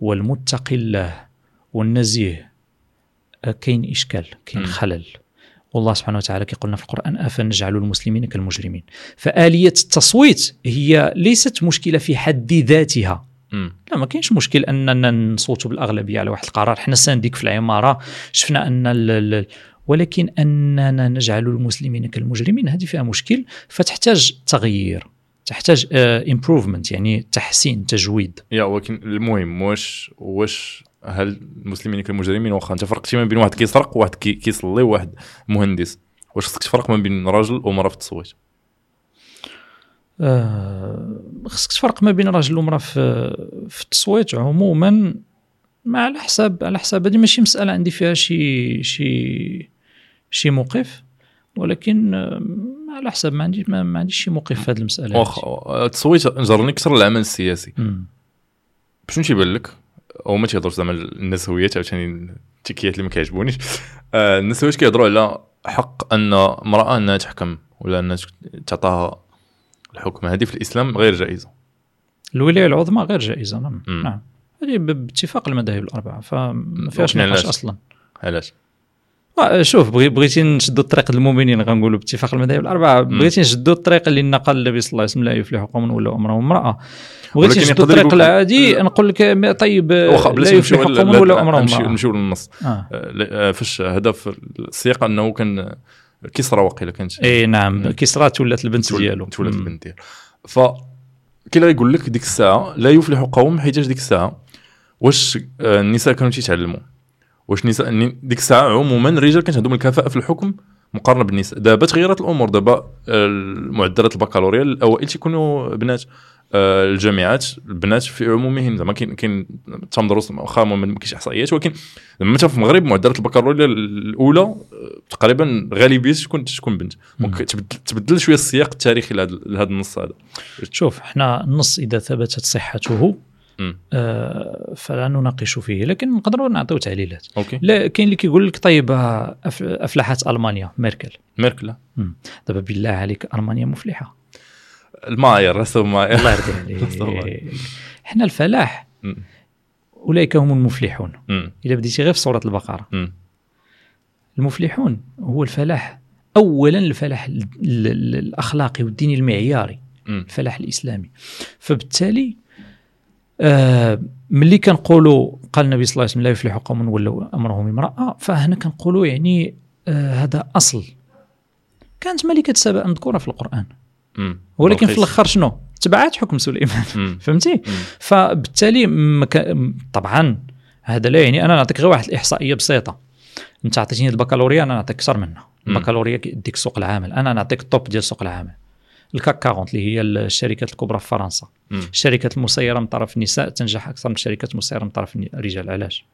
والمتقي الله والنزيه آه، كاين إشكال كاين. خلل والله سبحانه وتعالى كيقول لنا في القرآن أفنجعل المسلمين كالمجرمين. فآلية التصويت هي ليست مشكلة في حد ذاتها. لا ما كاينش مشكل أننا نصوتوا بالأغلبية على واحد القرار. حنا syndic في العمارة شفنا أن ال ولكن أننا نجعل المسلمين كالمجرمين هذه فيها مشكل. فتحتاج تغيير تحتاج improvement يعني تحسين تجويد. يا ولكن المهم واش واش هل المسلمين كالمجرمين واخا انت فرقتي ما بين واحد كيسرق وواحد كي- كيصلي وواحد مهندس. واش خصك تفرق ما بين راجل ومرأة في التصويت آه، خصك تفرق ما بين راجل ومرأة في في التصويت عموما ما على حساب على حساب. هذه ماشي مسألة عندي فيها شي شي شي موقف ولكن آه، على حساب ما عندي ما, ما عنديش شي موقف في هذه المسألة. واخا التصويت جرني كثر العمل السياسي. شنو تيبان لك؟ أو ما تيهضرش زعما النسويات عاوتاني التكيات اللي ما كيعجبونيش. آه النسويات كيهضروا على حق أن امرأة أنها تحكم ولا أنها تعطاها الحكم. هذه في الإسلام غير جائزة. الولاية العظمى غير جائزة نعم. نعم. هذه باتفاق المذاهب الأربعة فما فيهاش نقاش؟ أصلا. علاش؟ شوف بغي بغيتي نشدوا الطريق المؤمنين غنقولوا باتفاق المذاهب الأربعة. بغيتي نشدوا الطريق اللي نقل النبي صلى الله عليه وسلم لا يفلح قوم ولا امرأة امراه بغيتي يقدر الطريق العادي نقول لك طيب آه، لا يفلح قوم ولا امرأة امراه نمشيو للنص آه. آه، آه، فاش هدف السياق أنه كان كسرى وقيله كانت إي نعم. كسرى تولات البنت ديالو. تولد مم. البنت ديالو. ف كي غيقول لك ديك الساعة لا يفلح قوم حيتاش ديك الساعة؟ واش آه، النساء كانوا تيتعلموا؟ واش النساء ديك الساعة عموما الرجال كانت عندهم الكفاءة في الحكم مقارنة بالنساء. دابا تغيرت الأمور دابا آه، معدلات البكالوريا الأوائل تيكونوا بنات. آه، الجامعات البنات في عمومهم زعما كاين كاين تم دروس واخا ما كاينش إحصائيات ولكن زعما مثلا في المغرب معدلات البكالوريا الأولى آه، تقريبا غالبية تكون تكون بنت. ممكن تبدل, شوية السياق التاريخي لهذا النص هذا. شوف إحنا النص إذا ثبتت صحته. آه فلا نناقش فيه لكن نقدروا نعطيو تعليلات أوكي لا كاين اللي كيقول لك طيب آه، افلحت ألمانيا ميركل ميركل. دابا بالله عليك ألمانيا مفلحة المعايير راسه المعايير الله يرضي. *laughs* عليك حنا الفلاح. أولئك هم المفلحون. إلا بديتي غير في سوره البقرة مم. المفلحون هو الفلاح اولا الفلاح ال- ال- ال- الأخلاقي والديني المعياري. الفلاح الإسلامي فبالتالي آه ملي كنقولوا قال النبي صلى الله عليه وسلم لا يفلح قوم ولوا أمرهم امرأة فهنا كنقولوا يعني آه هذا أصل كانت ملكة سبأ مذكورة في القرآن مم. ولكن في. الأخر شنو تبعات حكم سليمان. *laughs* فهمتي. فبالتالي مك... طبعا هذا لا يعني أنا نعطيك غير واحد الإحصائية بسيطة أنت عطيتيني البكالوريا أنا نعطيك أكثر منها. البكالوريا كيديك سوق العمل أنا نعطيك الطوب ديال سوق العمل الكاك 40 اللي هي الشركات الكبرى في فرنسا. الشركات المسيرة من طرف النساء تنجح أكثر من الشركات المسيرة من طرف الرجال. علاش؟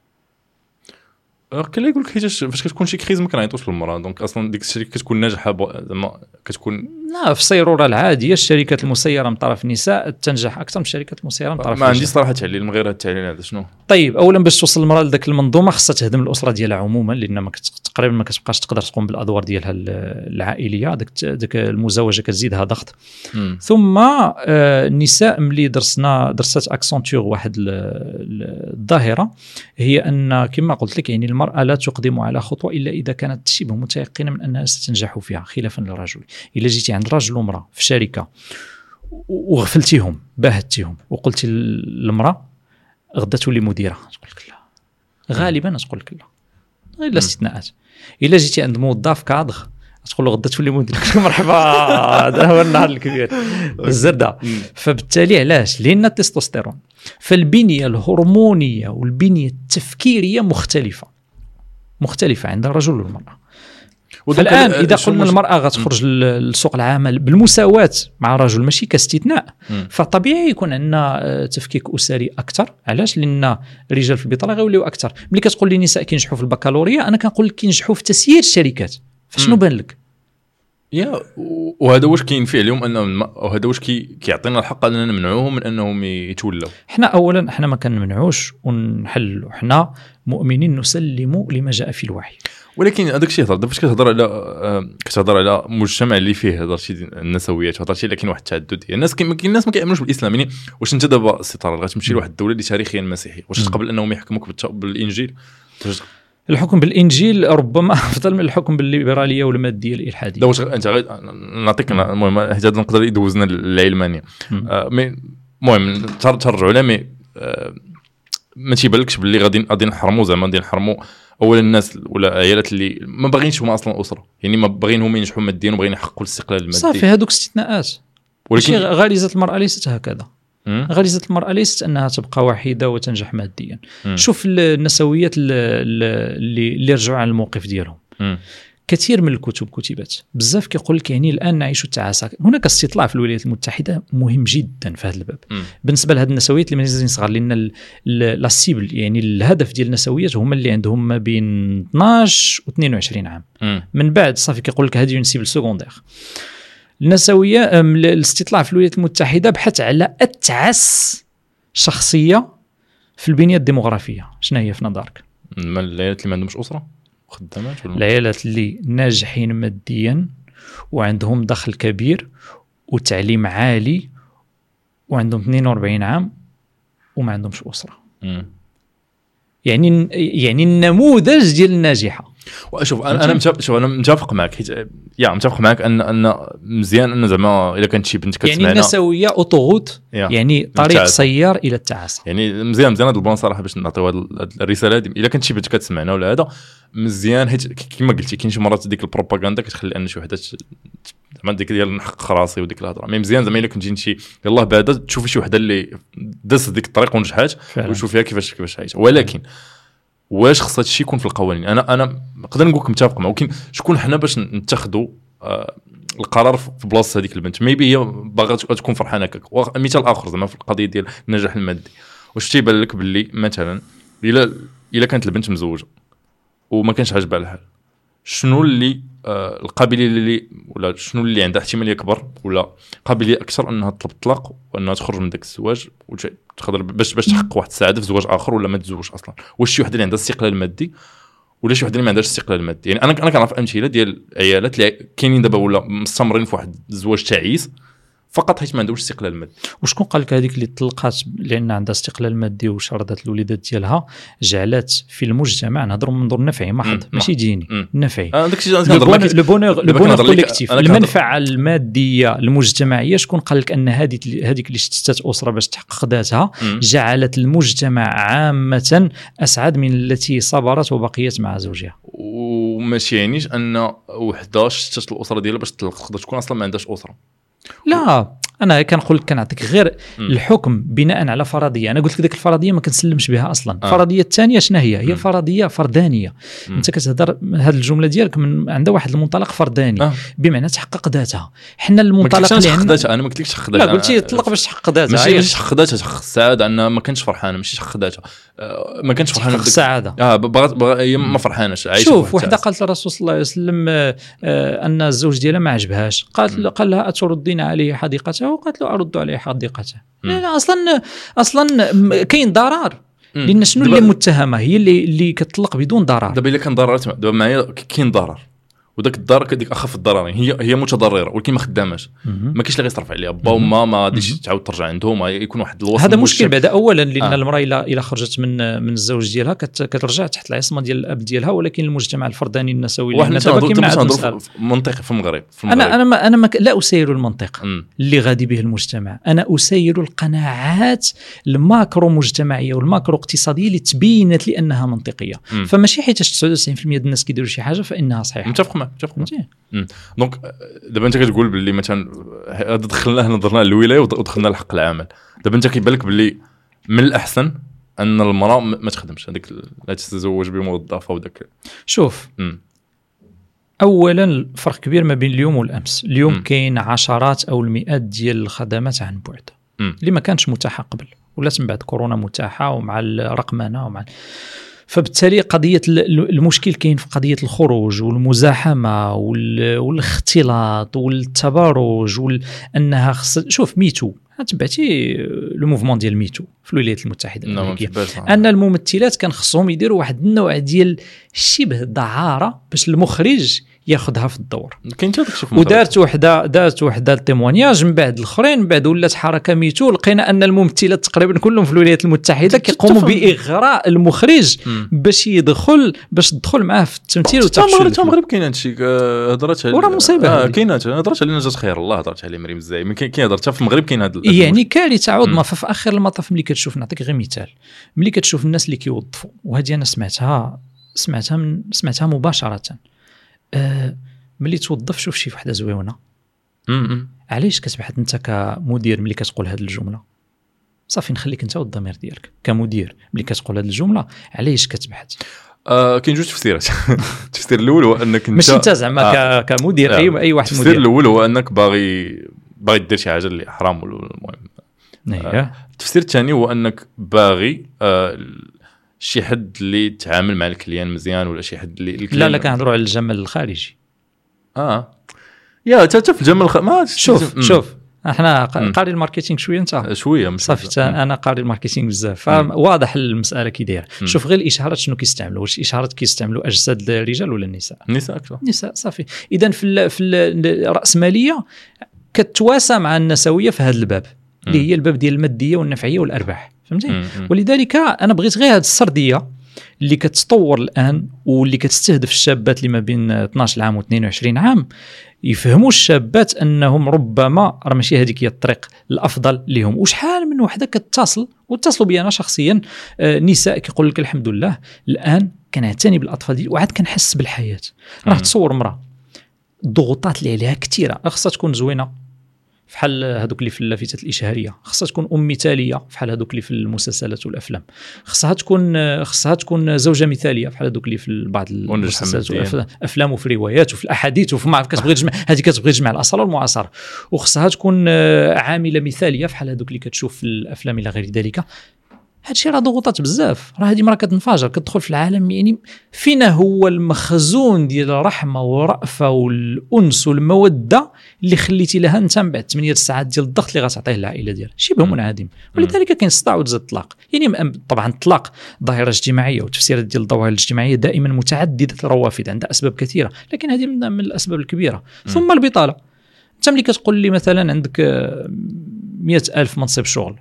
اللي يقول لك حيتاش فاش كتكون شي crise ما كنعيطوش للمراه donc أصلا ديك الشركة كتكون ناجحه زعما كتكون لا في الصيروره العادية الشركات المسيرة من طرف النساء تنجح أكثر من الشركات المسيره من طرف ما عندي صراحة تعليل من غير هذا التعليل هذا شنو؟ طيب اولا باش توصل المرأة لذاك المنظومة خصها تهدم الأسرة ديالها عموما لأن ما تقريبا ما كتبقاش تقدر تقوم بالأدوار ديالها ال- العائلية داك داك المزاوجه كتزيدها ضغط. مم. ثم آه، النساء ملي درسنا درست Accenture واحد ال- ال- الظاهرة هي أن كما قلت لك يعني المرأة لا تقدم على خطوة إلا إذا كانت شبه متيقنة من أنها ستنجح فيها خلافا للرجل. إلا جيتي عند رجل وامراه في شركة و- وغفلتيهم باهتيهم وقلتي للمرأة غدا تولي مديرة تقول لك لا. غالبا تقول لك لا. غير لا استثناءات. إلا جيتي عند موظف كادغ تقول له غدا تولي مدير *laughs* مرحبا هذا هو النهار الكبير. الزرده. فبالتالي علاش؟ لأن التستوستيرون فالبنيه الهرمونية والبنية التفكيرية مختلفة. مختلفة عند الرجل والمرأة. فالآن إذا قلنا المرأة غتخرج لسوق العمل بالمساواة مع الرجل ماشي كاستثناء. فطبيعي يكون عندنا آه، تفكيك أسري أكثر. علاش؟ لأن الرجال في البطاله غيوليو أكثر. ملي كتقول لي النساء كينجحوا في البكالوريا أنا كنقول لك كينجحوا في تسيير الشركات. فشنو. بان لك؟ يا وهذا واش كينفي عليهم انهم ما- وهذا واش كي كيعطينا الحق أننا نمنعوهم من أنهم يتولاو. حنا اولا حنا ما كنمنعوش ونحلوا حنا مؤمنين نسلم لما جاء في الوحي. ولكن هذاك الشيء هضر فاش كتهضر على آه، كتهضر على مجتمع اللي فيه هضرتي النسويات هضرتي كاين واحد التعدد. ديال الناس كاين كاين الناس ما كيأمنوش بالإسلام. يعني واش أنت دابا طارق غتمشي لواحد الدولة اللي تاريخيا مسيحيه واش. تقبل أنهم يحكموك بالإنجيل؟ الحكم بالإنجيل ربما *laughs* أفضل من الحكم بالليبرالية والمادية الإلحادية. لا واش أنت غير نعطيك المهم حيت هذا نقدر يدوزنا للعلمانية. مم. آه، مي المهم تر- ترجعوا لها mais آه، ما تيبانلكش باللي غادي غادي نحرموا زعما غادي نحرموا أولا الناس ولا عيالات اللي ما باغينش هما أصلا أسرة. يعني ما باغيين هما ينجحوا ماديا وباغيين يحققوا الاستقلال المادي. صافي هذوك استثناءات. ولكن غريزه المرأة ليست هكذا. غريزه المرأة ليست أنها تبقى وحيدة وتنجح ماديا مم. شوف النسويات ال- ال- اللي اللي رجعوا على الموقف ديالهم مم. كثير من الكتب كتبت بزاف كيقول لك يعني الآن نعيش التعاسة هناك استطلاع في الولايات المتحدة مهم جدا في هذا الباب مم. بالنسبة لهذه النسويات اللي مازال صغار لأن la cible يعني الهدف ديال النسويات هما اللي عندهم ما بين 12 و 22 عام مم. من بعد صافي كيقول لك هذه une cible secondaire النسوية الاستطلاع في الولايات المتحدة بحث على أتعس شخصية في البنية الديموغرافيه شنو هي في نظرك؟ ما العيالات اللي ما عندهمش أسرة؟ خدامات ولا العيالات اللي ناجحين ماديا وعندهم دخل كبير وتعليم عالي وعندهم 42 عام وما عندهمش أسرة. مم. يعني يعني النموذج ديال الناجحة. شوف أنا أنا متفق شوف أنا متفق معك حيت يا متفق معك ان أن مزيان ان زعما الا كانت شي بنت يعني كتسمعنا النسوية autoroute. يعني طريق. سيار إلى التعاسة يعني مزيان مزيان هذا ال plan صراحة باش نعطيو هذه الرسالة هذه الا كانت شي بنت كتسمعنا ولا هذا مزيان حيت كما قلتي كاين شي مرات ديك البروباغندا كتخلي أن شي وحدة زعما ديك ديال نحقق راسي وديك الهضرة mais مزيان زعما الا كنتي انت يلاه بعدا تشوفي شي وحدة اللي دازت ديك الطريق ونجحات. وشوفيها كيفاش كيفاش عايشة ولكن واش خص هذا الشيء يكون في القوانين؟ أنا أنا نقدر نقول لك متفق معه ولكن شكون حنا باش نتخذوا آه القرار في بلاصة هذيك البنت؟ ميبي هي باغا تك- تكون فرحانة هكاك. مثال آخر زعما في القضية ديال النجاح المادي. واش تيبان لك باللي مثلا الا إلا كانت البنت مزوجة وما كانش عاجبها الحال شنو اللي القابليه اللي ولا شنو اللي عندها احتمالية اكبر ولا قابليه أكثر أنها تطلب الطلاق وأنها تخرج من ذاك الزواج وتقدر باش باش تحقق واحد السعاده في زواج آخر ولا ما تزوجش أصلا. واش شي وحدة اللي عندها استقلال مادي ولا شي وحدة اللي ما عندهاش استقلال مادي يعني أنا أنا كنعرف أمثلة ديال عيالات اللي كاينين دابا ولا مستمرين في واحد الزواج تعيس فقط حيت ما عندهمش استقلال مادي. وشكون قال لك هذيك اللي طلقات لأن عندها استقلال مادي وشردت الوليدات ديالها جعلت في المجتمع نهضروا من منظور نفعي محض ماشي ديني. نفعي. le bonheur le bonheur collectif المنفعه الماديه المجتمعيه شكون قال لك أن هذيك هذيك اللي شتت أسرة باش تحقق ذاتها. جعلت المجتمع عامة أسعد من التي صبرت وبقيت مع زوجها. وماشي يعنيش أن وحده شتت الأسرة ديالها باش تطلق تقدر تكون أصلا ما عندهاش أسرة. لا أنا كنقول لك كنعطيك غير مم. الحكم بناء على فرضية. أنا قلت لك ذيك الفرضية ما كنسلمش بها أصلا. آه. الفرضيه الثانية شنو هي؟ هي. فرضية فردانية. مم. أنت كتهضر هذه الجملة ديالك من عندها واحد المنطلق فرداني. آه. بمعنى تحقق ذاتها. حنا المنطلق اللي انا عندنا خداتها أنا ما قلتلكش خداتها لا قلتي طلق باش تحقق ذاتها. ماشي هي ماشي خداتها تحقق السعادة. انها ما كانتش فرحانه ماشي تحقق ذاتها. آه، ما كانتش فرحانه تحقق بديك- السعادة. آه بغات هي ما فرحانش عايشة شوف وحدة. قالت للرسول صلى الله عليه وسلم آه، آه، أن الزوج ديالها ما عجبهاش. قالت. قال لها أتردين عليه حديقته؟ وقالت له ارد عليه حديقته. لا لا أصلا أصلا كاين ضرر. لأن شنو اللي متهمة؟ هي اللي اللي كتطلق بدون ضرر. دابا إلا كان ضرر دابا معايا كاين ضرر. وذاك الضرر كديك أخف الضررين هي هي متضررة ولكن ما خداماش. ما كاينش اللي غيصرف عليها با وما ما غاديش. تعاود ترجع عندهم يكون واحد الوسط هذا مشكل بعدا اولا لأن آه. المرأة إلا إلا خرجت من من الزوج ديالها كت- كترجع تحت العصمة ديال الأب ديالها ولكن المجتمع الفرداني النسوي هذا تنهضروا. في منطقي في المغرب أنا أنا ما أنا ما لا أسير المنطق مم. اللي غادي به المجتمع أنا أسير القناعات ال macro مجتمعية وال macro اقتصادية اللي تبينت لي انها منطقية مم. فماشي حيت 99% ديال الناس كيديروا شي حاجة فإنها صحيحة متفق معك فهمتي donc دابا انت كتقول باللي مثلا هذا دخلناه نظرنا للولاية ود- ودخلنا لحق العمل. دابا انت كيبان لك باللي من الأحسن أن المرأة ما تخدمش هذيك لا تتزوج بموظفه وداك شوف مم. اولا الفرق كبير ما بين اليوم والأمس. اليوم. كاين عشرات أو المئات ديال الخدمات عن بعد. مم. اللي ما كانش متاحه قبل ولات من بعد كورونا متاحة ومع الرقمنه ومع فبالتالي قضية ال- المشكل كاين في قضية الخروج والمزاحمة وال- والاختلاط والتبرج وال... أنها خص شوف MeToo. تبعتي le mouvement ديال MeToo في الولايات المتحدة ما الأمريكية. أن الممثلات كان خصهم يديروا واحد النوع ديال شبه دعاره باش المخرج ياخذها في الدور كاين المغرب. ودارت وحده دارت وحده ال témoignage من بعد الأخرين من بعد ولات حركة MeToo لقينا أن الممثلات تقريبا كلهم في الولايات المتحدة كيقوموا. بإغراء المخرج. باش يدخل باش تدخل معاه في التمثيل حتى المغرب وتاخذ حتى المغرب كاين هادشي آه، هضرات على وراه مصيبة آه. كاين هضرات على نجاة خير الله هضرات على مريم الزايمي كاين هضرات في المغرب كاين هاد يعني كارثة عظمى مم. ففي آخر المطاف ملي كتشوف نعطيك غير مثال ملي كتشوف الناس اللي كيوظفوا وهذه أنا سمعتها سمعتها من سمعتها مباشرة آه ملي توظف شوف شي وحدة زويونه. علاش كتبحث أنت كمدير ملي كتقول هذه الجملة صافي نخليك أنت والضمير ديالك كمدير ملي كتقول هذه الجملة علاش كتبحث آه كاين جوج تفسيرات *laughs* التفسير الأول هو أنك انت ماشي أنت زعما آه. كمدير آه. اي أي واحد التفسير الأول هو أنك باغي باغي دير شي حاجة اللي حرام المهم اييه التفسير الثاني هو أنك باغي آه شي حد اللي يتعامل مع ال client مزيان ولا شي حد اللي لا لا كنهضروا على الجمل الخارجي. آه. يا حتى في الجمل الخ... ما شوف مم. شوف إحنا. قاري ال marketing شوية انت شوية. صافي أنا قاري ال marketing بزاف. فواضح المسألة كي دايرة. شوف غير الإشارات شنو كيستعملوا واش الإشارات كيستعملوا أجساد الرجال ولا النساء؟ النساء أكثر. النساء صافي. اذا في ال في ال- الراسماليه كتواسى مع النسوية في هذا الباب اللي هي الباب ديال المادية والنفعية والأرباح. فهمتي. ولذلك أنا بغيت غير هذه السردية اللي كتطور الآن واللي كتستهدف الشابات اللي ما بين 12 عام و 22 عام يفهموا الشابات أنهم ربما راه ماشي هذيك هي الطريق الأفضل لهم وشحال من وحدة كتصل؟ واتصلوا بي أنا شخصيا آه، نساء كيقول لك الحمد لله الآن كنعتني بالأطفال ديالي وعاد كنحس بالحياة. راه. تصور امراه الضغوطات اللي عليها كثيره خصها تكون زوينة. فحال هذوك اللي في اللافتات الإشهارية خصها تكون أم مثالية فحال هذوك اللي في المسلسلات والأفلام. خصها تكون خصها تكون زوجة مثالية فحال هذوك اللي في بعض المسلسلات. والأفلام وفي الروايات وفي الأحاديث وفي ما عرف كتبغي تجمع هذه كتبغي تجمع الاصاله والمعاصره وخصها تكون آه، عاملة مثالية فحال هذوك اللي كتشوف في الأفلام إلى غير ذلك. هادشي راه ضغوطات بزاف. راه هذه مرة كتنفجر كتدخل في العالم يعني فينا هو المخزون ديال الرحمة والرأفة والأنس والمودة اللي خليتي لها أنت من بعد 8 ساعات ديال الضغط اللي غتعطيه للعائله ديالها. شبه. منعدم ولذلك كاين الصداع وتزاد الطلاق. يعني طبعا الطلاق ظاهرة اجتماعية والتفسيرات ديال الظواهر الاجتماعية دائما متعددة الروافد عندها أسباب كثيرة لكن هذه من, من الأسباب الكبيرة. ثم البطالة. أنت ملي كتقول لي مثلا عندك آه، 100 ألف منصب شغل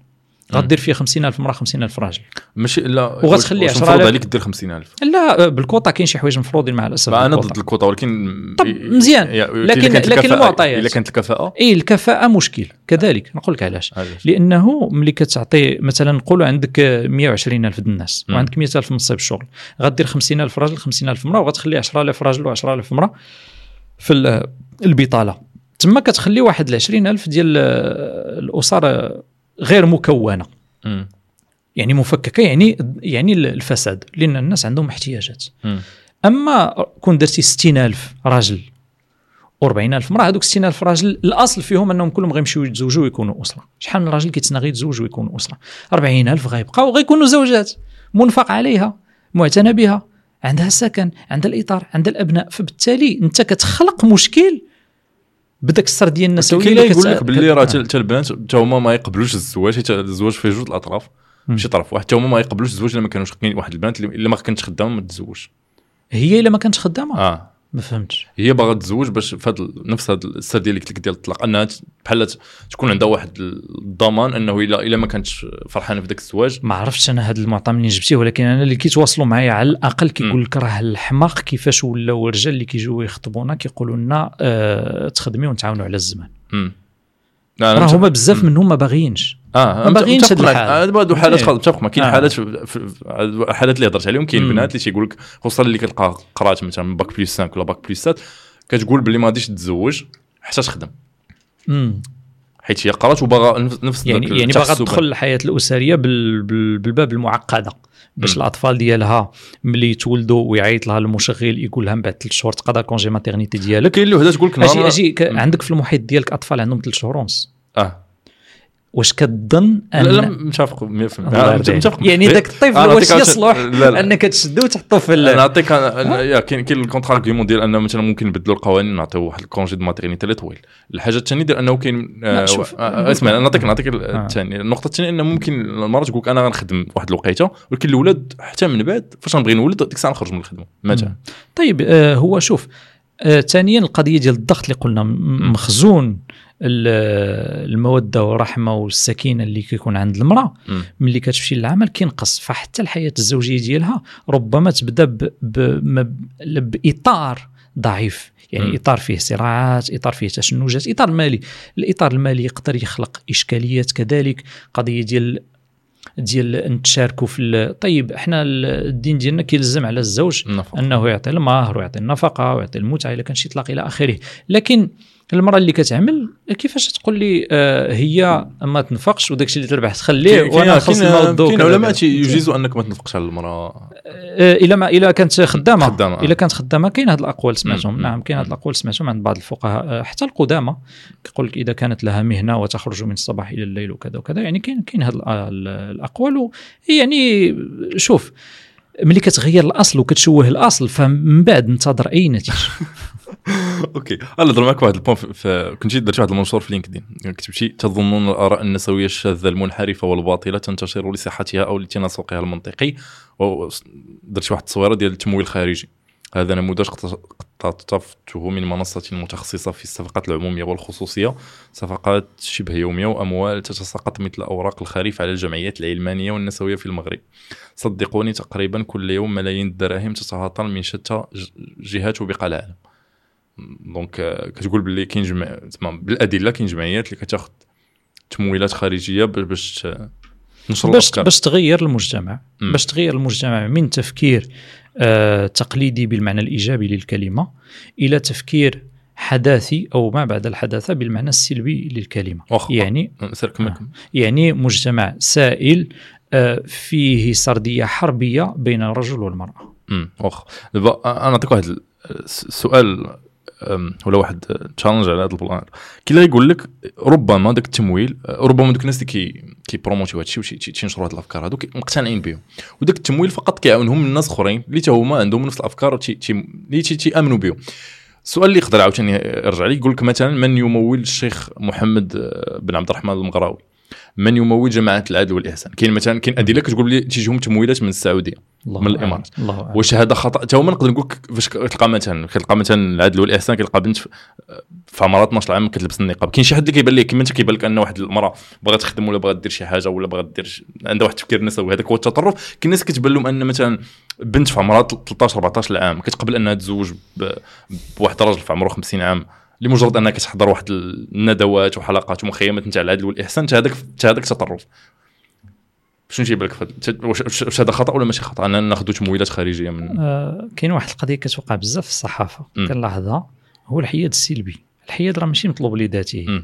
غدير فيه 50000 امراه 50000 راجل ماشي لا وغتخلي واش 10,000 مفروض عليك دير 50000 لا بالكوطه كاين شي حوايج مفروضين مع الأسف أنا. ضد الكوطه ولكن طب مزيان. لكن- لكن المعطيات. الا كانت الكفاءة اي الكفاءة مشكل كذلك نقول لك علاش؟ لأنه ملي كتعطي مثلا نقولوا عندك 120 ألف الناس مم. وعندك 100 ألف منصب الشغل غدير 50 ألف راجل 50 ألف امراه وغتخلي 10 الف راجل و10 الف امراه في ال- البطالة تما كتخلي واحد ال 20 ألف ديال الاسر غير مكونة. مم. يعني مفككة يعني يعني الفساد لأن الناس عندهم احتياجات. مم. أما كون درتي 60000 راجل و40000 امراه هذوك 60000 راجل الأصل فيهم أنهم كلهم غيمشيو يتزوجوا ويكونوا أسرة. شحال من راجل كيتسنى غير يتزوج ويكون اسره 40000 غيبقاو غيكونوا زوجات. منفق عليها معتنى بها عندها سكن عندها الإطار عندها الأبناء. فبالتالي أنت كتخلق مشكل بداك السرديه النسويه كاين اللي يقول لك باللي راه حتى البنات حتى هما ما يقبلوش الزواج حيت الزواج فيه جوج الأطراف. ماشي طرف واحد حتى هما ما يقبلوش الزواج إلا ما كانوش كاين واحد البنات الا ما كانتش خدامة ما تتزوج هي إلا ما كانتش خدامة؟ آه. ما فهمتش. هي باغا تتزوج باش في نفس هذا السرديه اللي قلت لك ديال الطلاق أنها بحال تكون عندها واحد الضمان أنه الا إلا ما كانتش فرحانة في ذاك الزواج. ما عرفتش أنا هذا المعطى منين جبتيه ولكن أنا اللي كيتواصلوا معايا على الأقل كيقول لك راه الحماق كيفاش ولاو الرجال اللي كيجيو يخطبونا كيقولوا لنا آه تخدمي ونتعاونوا على الزمان. راه هما بزاف منهم ما باغيينش. آه ما هاد معك. الحال. هاد هادو حالات إيه. خلاص متفق معك كاين آه. حالات في- في- في- حالات اللي هضرت عليهم كاين. بنات اللي تيقول لك خصوصا اللي كتلقى قرات مثلا bac plus 5 ولا bac plus 7 كتقول باللي ما غاديش تتزوج حتى تخدم مم. حيت هي قرات وباغا نفس- يعني يعني باغا. تدخل الحياة الأسرية بال بال بالباب المعقدة باش. الأطفال ديالها ملي يتولدوا ويعيط لها المشغل يقول لها من بعد ثلاث شهور تقضى congé maternité ديالك كاين اللي وحدة تقول لك أجي نهار- أجي. عندك في المحيط ديالك أطفال عندهم ثلاث شهور ونص آه واش كتظن لا لا متفق 100% الله يرضي عليك. متفق. يعني داك الطفل أنا واش يصلح لا لا. أنك تشدو وتحطو في أنا نعطيك كاين كاين ال contre-argument ديال ان مثلا ممكن نبدلوا القوانين نعطيو واحد ال congé de maternité اللي طويل. الحاجة الثانية ديال أنه كاين آه، شوف. آه، اسمع أنا نعطيك نعطيك الثانية النقطة الثانية أنه ممكن المرأة تقول أنا غنخدم واحد الوقيتة ولكن الاولاد حتى من بعد فاش غنبغي نولد ديك الساعة نخرج من الخدمة. مثلا طيب آه، هو شوف آه، ثانيا القضية ديال الضغط اللي قلنا مخزون المودة والرحمة والسكينة اللي كيكون عند المرأة. ملي كتمشي للعمل كينقص فحتى الحياة الزوجية ديالها ربما تبدأ ب... ب... م- بإطار ضعيف يعني مم. إطار فيه صراعات إطار فيه تشنجات إطار مالي الإطار المالي يقدر يخلق إشكاليات كذلك قضية ديال ديال نتشاركوا في طيب إحنا ال- الدين ديالنا كيلزم على الزوج النفقة. أنه يعطي المهر ويعطي النفقة ويعطي المتعة اذا كان شي طلاق إلى آخره لكن المرأة اللي كتعمل كيفاش تقول لي آه هي ما تنفقش وداك الشيء اللي تربح تخليه وأنا نخلص الماء كاين والضوء كاين علماء. يجيزوا أنك ما تنفقش على المرأة. آه، إلا ما إلا كانت خدامة. خدامة، آه. إلا كانت خدامة كاين هذه الأقوال سمعتهم. نعم كاين هذه الأقوال سمعتهم عند بعض الفقهاء. آه، حتى القدامى كيقول لك إذا كانت لها مهنة وتخرج من الصباح إلى الليل وكذا وكذا يعني كاين كاين هذه الأقوال. يعني شوف ملي كتغير الأصل وكتشوه الأصل فمن بعد انتظر أي نتيجة. *laughs* *laughs* OK. أنا نهضر معك واحد ال point كنت درت واحد المنشور في لينكدين. كتب شي تظنون الآراء النسوية الشاذة المنحرفة والباطلة تنتشر لصحتها أو لتناسقها المنطقي؟ درت واحد التصويرة ديال التمويل الخارجي. هذا نموذج اقت- اقتطفته من منصة متخصصة في الصفقات العمومية والخصوصية. صفقات شبه يومية وأموال تتساقط مثل أوراق الخريف على الجمعيات العلمانية والنسوية في المغرب. صدقوني تقريبا كل يوم ملايين الدراهم تتهاطل من شتى جهات وبقاع العالم. دونك آه، كتقول باللي كاين جمع تمام بالأدلة كاين جمعيات اللي كتاخذ تمويلات خارجية باش تنشر باش باش تغير المجتمع. مم. باش تغير المجتمع من تفكير آه تقليدي بالمعنى الإيجابي للكلمة إلى تفكير حداثي أو ما بعد الحداثة بالمعنى السلبي للكلمة. واخا. يعني آه. يعني مجتمع سائل آه فيه سردية حربية بين الرجل والمرأة. واخا. دابا أنا نعطيك واحد ال- السؤال ولا واحد challenge على هذا ال plan. كي يقول لك ربما داك التمويل ربما دوك الناس اللي كي كي promouvoir هادشي وشي تي- تينشروا هاد الأفكار هادوك مقتنعين بهم وداك التمويل فقط كيعاونهم الناس أخرين اللي تا هما عندهم نفس الأفكار اللي تي- تيامنوا بهم السؤال اللي يقدر عاوتاني يرجع لي يقول لك مثلا من يمول الشيخ محمد أه، بن عبد الرحمن المغراوي؟ من يمول جماعة العدل والإحسان. كاين مثلا كاين أدلة كتقول لي تيجيهم تمويلات من السعودية الله من أعلم. واش هذا خطأ؟ حتى هما نقدر نقول لك فاش كتلقى مثلا كتلقى مثلا العدل والإحسان كتلقى بنت في- عمرها 12 عام كتلبس النقاب. كاين شي حد اللي كيبان ليه كيما انت كيبان لك أن واحد المرأة بغات تخدم ولا بغات دير شي حاجة ولا بغات دير عندها واحد التفكير نسوي. هذاك هو التطرف. كاين ناس كتبان لهم أن مثلا بنت في عمرها 13 14 عام كتقبل أنها تزوج بواحد راجل في عمره 50 عام. لمجرد انها كتحضر واحد الندوات وحلقات ومخيمات نتاع العدل والإحسان حتى هذاك حتى هذاك تطرف. شنو تجيب لك واش هذا خطأ ولا ماشي خطأ؟ اننا ناخذ تمويلات خارجية من آه كاين واحد القضية كتوقع بزاف في الصحافة. كنلاحظها هو الحياد السلبي. الحياد راه ماشي مطلوب لذاته.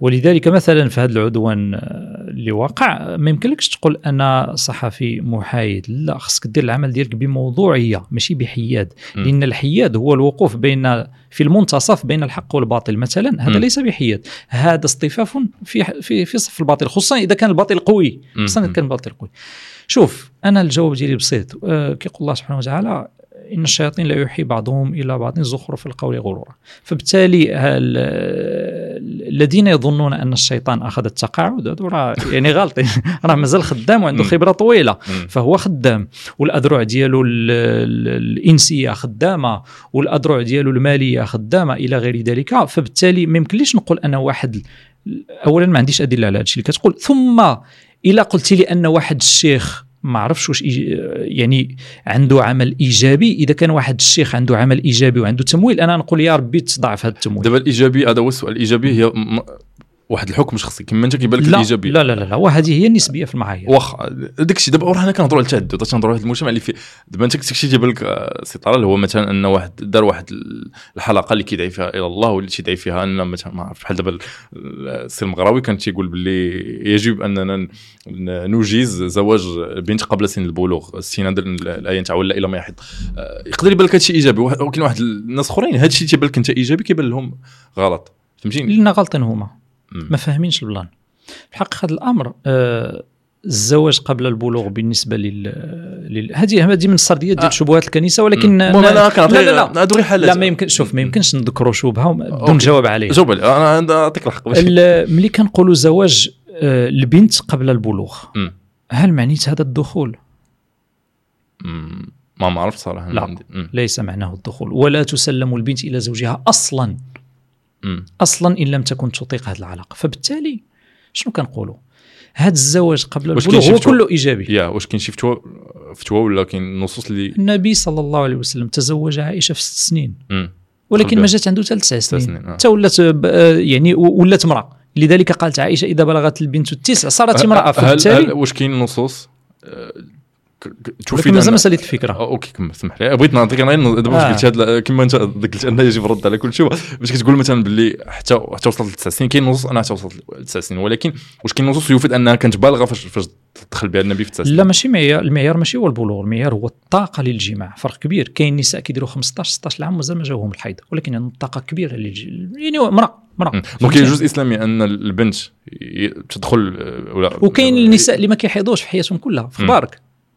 ولذلك مثلا في هذا العدوان آه، اللي وقع ما يمكنلكش تقول أنا صحفي محايد لا خصك دير العمل ديالك بموضوعية ماشي بحياد مم. لأن الحياد هو الوقوف بين في المنتصف بين الحق والباطل مثلا هذا مم. ليس بحياد هذا اصطفاف في في في صف الباطل خصوصا إذا كان الباطل قوي. خصوصا إذا كان الباطل قوي شوف أنا الجواب ديالي بسيط آه، كيقول الله سبحانه وتعالى إن الشياطين لا يوحي بعضهم إلى بعض زخرف القول غرورا فبالتالي الذين يظنون أن الشيطان أخذ التقاعد هذو راه يعني غالطين *laughs* راه مازال خدام وعنده. خبرة طويلة. فهو خدام. والأذرع ديالو ال- ال- الإنسية خدامة والأذرع ديالو المالية خدامة إلى غير ذلك. فبالتالي ما يمكنليش نقول أنا واحد اولا ما عنديش أدلة على هذا الشيء اللي كتقول. ثم إلا قلت لي أن واحد الشيخ ما عرفش واش يعني عنده عمل إيجابي. إذا كان واحد الشيخ عنده عمل إيجابي وعنده تمويل أنا نقول يا ربي تضاعف هذا التمويل. دابا الإيجابي هذا هو السؤال. الإيجابي هي واحد الحكم شخصي كما انت كيبان لك لا, الايجابي لا لا لا لا وهذه هي النسبية في المعايير. واخا داك الشيء دابا حنا كنهضروا على التعدد تنهضروا على المجتمع اللي فيه دابا انت كنت تيبان لك آه، سي طلال هو مثلا أن واحد دار واحد ال- الحلقة اللي كيدعي فيها إلى الله واللي تيدعي فيها أن مثلا ما عرفت بحال دابا ال- السي المغراوي كان تيقول باللي يجب أننا نجيز زواج بنت قبل سن البلوغ هذا ال- الآية نتاع ولا إلى ما آه، يقدر يبان لك هادشي إيجابي واحد- وكاين واحد الناس أخرين هادشي اللي تيبان لك أنت إيجابي كيبان لهم غلط. فهمتيني؟ لأن غلطين هما. ما فاهمينش ال plan في حقيقه الأمر آه الزواج قبل البلوغ بالنسبة لل, لل... هذه هذه من السرديات ديال آه. شبهات الكنيسة ولكن لا لا لا هادو غير حالات لا ما يمكن شوف ما يمكنش نذكروا شبهة بدون. جواب عليه جاوب أنا نعطيك الحق ملي كنقولوا زواج آه، البنت قبل البلوغ. هل معنيت هذا الدخول؟ ما ما عرفت صراحة لا. ليس معناه الدخول ولا تسلم البنت إلى زوجها أصلا. أصلا إن لم تكن تطيق هذه العلاقة. فبالتالي شنو كنقولوا؟ هذا الزواج قبل البلوغ هو؟ كله إيجابي. يا واش كاين شي فتوى فتوى ولا كاين نصوص اللي النبي صلى الله عليه وسلم تزوج عائشة في ست سنين. مم. ولكن ما جات عنده حتى تسع سنين. سنين، آه. حتى ولات آه، يعني ولات امرأة. لذلك قالت عائشة إذا بلغت البنت التسع صارت امرأة. فبالتالي واش كاين نصوص؟ آه، ك- ك- تشوف ولكن مازال مساله الفكرة آه، OK كمل سمح لي بغيت نعطيك أنا دابا آه. قلت هاد كما أنت قلت انه يجب الرد على كل شيء باش كتقول مثلا باللي حتى حتى وصلت لتسع سنين كاين نصوص أنا حتى وصلت لتسع سنين ولكن واش كاين نصوص يفيد أنها كانت بالغة فاش فاش دخل بها النبي في تسع سنين لا ماشي معيار المعيار ماشي هو البلوغ المعيار هو الطاقة للجماع فرق كبير كاين نساء كيديروا 15 16 عام مازال ما جاوهم الحيض ولكن عندهم طاقة كبيرة للج... يعني امراه امراه. donc كاين جزء إسلامي أن البنت تدخل آه، ولا وكاين النساء اللي ما كيحيضوش في حياتهم كلها في مم.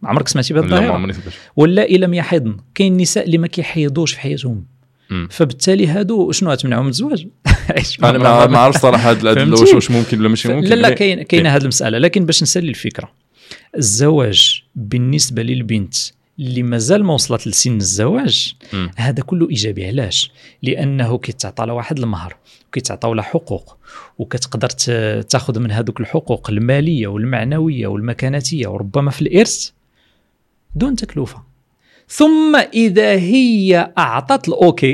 عمرك سمعتي بهذه ما الظاهره سمعت. واللائي لم يحضن كاين النساء اللي ما كيحيضوش في حياتهم. فبالتالي هادو شنو غتمنعهم؟ من الزواج *laughs* أنا ما عرفت صراحة هاد- هاد-؟ واش واش ممكن ولا ماشي ممكن. لا لا كاين كاينة هذه المسألة. لكن باش نسالي الفكرة. الزواج بالنسبة للبنت اللي مازال ما وصلت لسن الزواج. هذا كله إيجابي. علاش؟ لأنه كيتعطى لها واحد المهر وكيتعطاو لها حقوق وكتقدر تاخذ من هذوك الحقوق المالية والمعنوية والمكانتيه وربما في الإرث دون تكلفة. ثم إذا هي أعطت ال OK.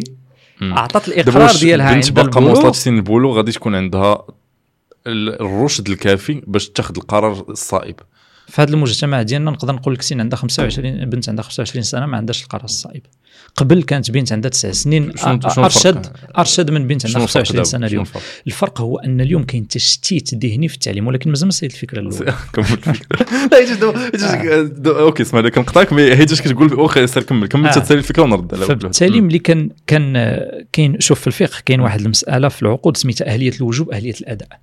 أعطت الإقرار ديالها عند باقا ما البلوغ. وصلتش سن البلوغ غادي تكون عندها ال- الرشد الكافي باش تاخذ القرار الصائب. في هذا المجتمع ديالنا نقدر نقول لك سين عندها 25 بنت عندها 25 سنة ما عندهاش القرار الصائب. قبل كانت بنت عندها 9 سنين ارشد؟ أرشد من بنت عندها شنو الفرق 25 دابا؟ سنة اليوم الفرق؟ الفرق هو أن اليوم كاين تشتيت ذهني في التعليم ولكن مازال ما سيد الفكرة الأولى *laughs* كمل الفكرة *laughs* لا OK اسمع لك كنقطعك mais حيت كتقول OK سير كمل كمل آه. تسالي الفكرة ونرد على فبالتالي مم. ملي كان كان كاين شوف في الفقه كاين واحد المسألة في العقود سميتها أهلية الوجوب أهلية الأداء.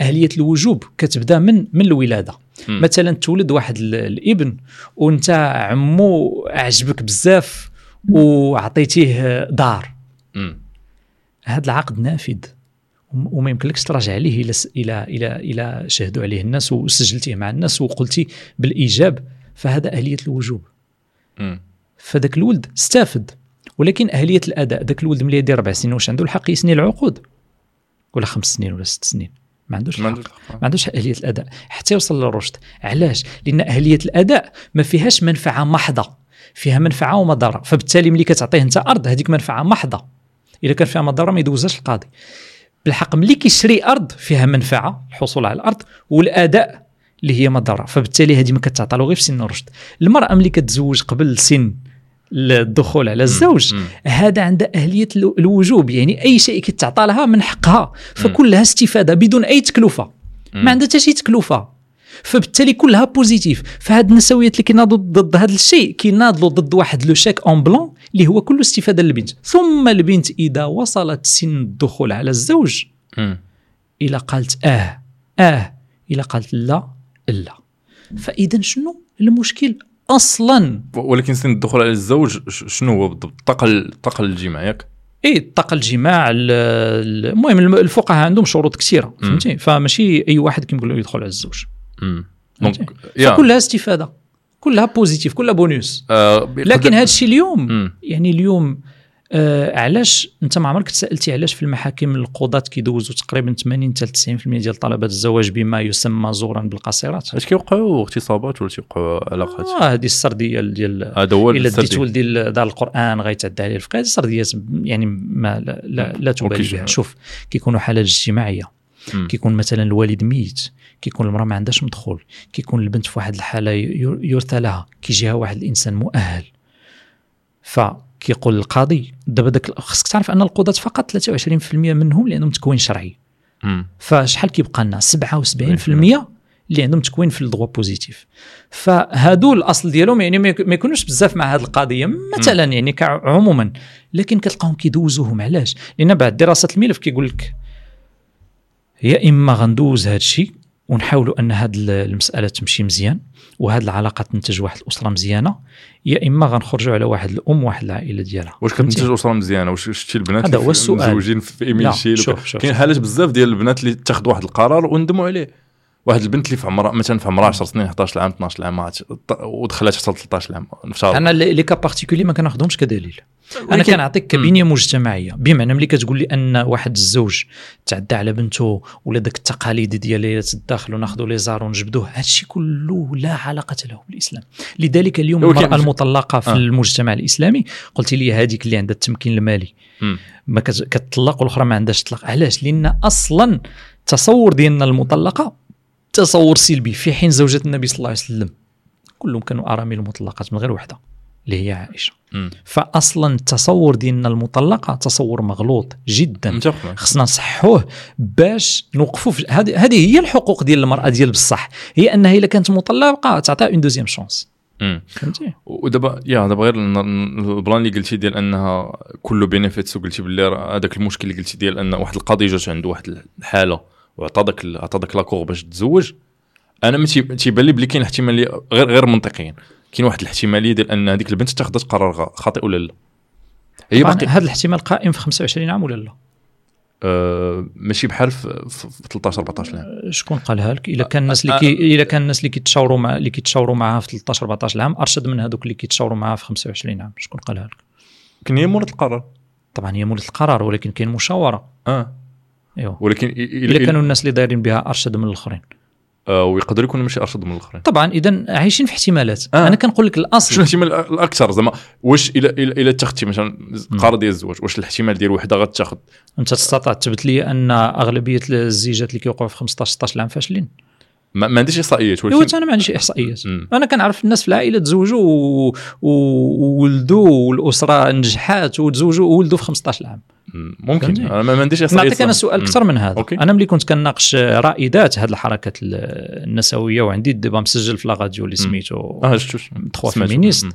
أهلية الوجوب كتبدا من من الولادة. مثلا تولد واحد ال- الابن وانت عمو عجبك بزاف وعطيتيه دار. هذا العقد نافذ. وم- وما يمكنلكش تراجع عليه إلى إلى إلى إلى شهدوا عليه الناس وسجلتيه مع الناس وقلتي بالإيجاب فهذا أهلية الوجوب. فذاك الولد استافد. ولكن أهلية الأداء ذاك الولد ملي يدير أربع سنين واش عنده الحق يسني العقود؟ ولا خمس سنين ولا ست سنين. ما عندوش ما الحق عندوش ما عندوش أهلية الأداء. حتى يوصل للرشد. علاش؟ لأن أهلية الأداء ما فيهاش منفعة محضة. فيها منفعة ومضرة. فبالتالي ملي كتعطيه أنت أرض هذيك منفعة محضة. اذا كان فيها مضرة ما يدوزهاش القاضي. بالحق ملي كيشري أرض فيها منفعة الحصول على الأرض والأداء اللي هي مضرة. فبالتالي هذه ما كتعطى له غير في سن الرشد. المرأة ملي كتزوج قبل سن الدخول على الزوج. هذا عندها أهلية الو- الوجوب. يعني أي شيء كيتعطى لها من حقها. فكلها استفادة بدون أي تكلفة. ما عندها حتى شي تكلفة. فبالتالي كلها positif. فهاد النسويات اللي كيناضلوا ضد هذا الشيء كيناضلوا ضد واحد le chèque en blanc اللي هو كله استفادة للبنت. ثم البنت إذا وصلت سن الدخول على الزوج. إلى قالت آه آه إلى قالت لا لا. فاذا شنو المشكل أصلا؟ ولكن سن الدخول على الزوج شنو هو بالضبط؟ الطاقه الطاقه الجماع ياك؟ اي الطاقه الجماع ال- ال- المهم الم- الفقهاء عندهم شروط كثيرة فهمتي؟ فماشي أي واحد كيقول له يدخل على الزوج؟ donc يا فكلها استفادة. كلها positif كلها بونوس آه، لكن هذا الشيء اليوم مم. يعني اليوم آه علاش أنت ما عمرك تسألتي علاش في المحاكم القضاة كيدوزوا تقريبا 80 حتى 90% ديال طلبات الزواج بما يسمى زورا بالقاصرات؟ اش كيوقعوا اغتصابات ولا تيوقعوا علاقات؟ آه هذه السردية ديال هذا هو إلا. ديت ولدي دار القرآن غيتعدى عليه الفقه. هذه سرديات يعني ما لا, لا, لا تبالي بها. شوف كيكونوا حالات اجتماعية. كيكون مثلا الوالد ميت كيكون المرأة ما عندهاش مدخول كيكون البنت في واحد الحالة ير- يرثى لها كيجيها واحد الإنسان مؤهل. فكيقول القاضي دابا داك خصك تعرف أن القضاة فقط 23% منهم اللي عندهم تكوين شرعي. فشحال كيبقى لنا؟ 77% اللي عندهم تكوين في ال droit positif. فهادو الأصل ديالهم يعني ما يك- ما يكونوش بزاف مع هذه القضية مثلا يعني عموما لكن كتلقاهم كيدوزوهم علاش؟ لأن بعد دراسة الملف كيقول لك يا إما غندوز هذا الشيء ونحاولوا ان هذه المسألة تمشي مزيان وهذه العلاقة تنتج واحد الأسرة مزيانة يا إما غنخرجوا على واحد الأم واحد العائلة ديالها. واش كتنتج أسرة مزيانة؟ واش شتي البنات هذا هو السؤال. مزوجين في إيميل شوف- كاين. حالات بزاف ديال البنات اللي تاخذ واحد القرار وندموا عليه. واحد البنت اللي في عمرها مثلا في عمرها 10 سنين 11 عام 12 عام ودخلت حتى 13 عام أنا لي لي cas particuliers ما كناخذهمش كدليل. أنا كنعطيك كبنيه مجتمعية. بمعنى ملي كتقول لي أن واحد الزوج تعدى على بنته ولا داك التقاليد ديال ليلة الداخل وناخذوا لي زار ونجبدوه هادشي كله لا علاقة له بالإسلام. لذلك اليوم المرأة المطلقة في آه. المجتمع الإسلامي قلت لي هذيك اللي عندها التمكين المالي. ما كت- كتطلق والأخرى ما عندهاش تطلق. علاش؟ لأن أصلا التصور ديالنا المطلقة تصور سلبي في حين زوجة النبي صلى الله عليه وسلم. كلهم كانوا أرامل مطلقات من غير وحدة. اللي هي عائشة مم. فاصلا التصور ديالنا المطلقة تصور مغلوط جدا. خصنا نصحوه باش نوقفوا هذه هي الحقوق ديال المرأة ديال بصح هي أنها إلا كانت مطلقة تعطيها une deuxième chance. فهمتي ودابا يا دابا غير ال plan اللي قلتي ديال أنها كله benefits وقلتي باللي هذاك المشكل اللي قلتي ديال أن واحد القاضي جات عنده واحد الحالة وعطى داك عطى داك l'accord باش تزوج أنا تيبان لي بلي كاين احتمالية غير غير منطقيا كاين واحد الاحتمالية ديال أن هذيك البنت اتخذت قرار خاطئ ولا لا؟ هي باقي هذا الاحتمال قائم في 25 عام ولا لا؟ آه ماشي بحال في, في في 13 14 عام شكون قالها لك؟ إلا كان الناس اللي أه. كي إلا كان الناس اللي كيتشاوروا مع اللي كيتشاوروا معاها في 13 14 عام أرشد من هذوك اللي كيتشاوروا معاها في 25 عام. شكون قالها لك؟ كان هي مورة القرار. طبعا هي مولة القرار ولكن كاين مشاورة. أه. ايوا ولكن إلا كانوا الناس اللي دايرين بها أرشد من الآخرين. ويقدر يكون ماشي أرشد من الأخرين. طبعا اذا عايشين في احتمالات. آه. أنا كنقول لك شنو الاصل الاحتمال؟ الأكثر زعما واش إلى إلى إلى اتخذتي مثلا قرار ديال الزواج واش الاحتمال ديال وحدة غتاخذ أنت تستطيع تثبت لي أن أغلبية الزيجات اللي كيوقعوا في 15 16 عام فاشلين. ما, عنديش إحصائيات ولكن أنا ما عنديش إحصائيات. أنا كنعرف الناس في العائلة تزوجوا وولدوا والأسرة نجحات وتزوجوا وولدوا في 15 عام مم. ممكن؟ أنا ما عنديش إحصائيات نعطيك أنا. سؤال. أكثر من هذا أوكي. أنا ملي كنت كناقش رائدات هذه الحركات ال- النسوية وعندي دابا مسجل في لاغاديو اللي. سميتو آه شفتو تخوا سمعتو. féministes. مم.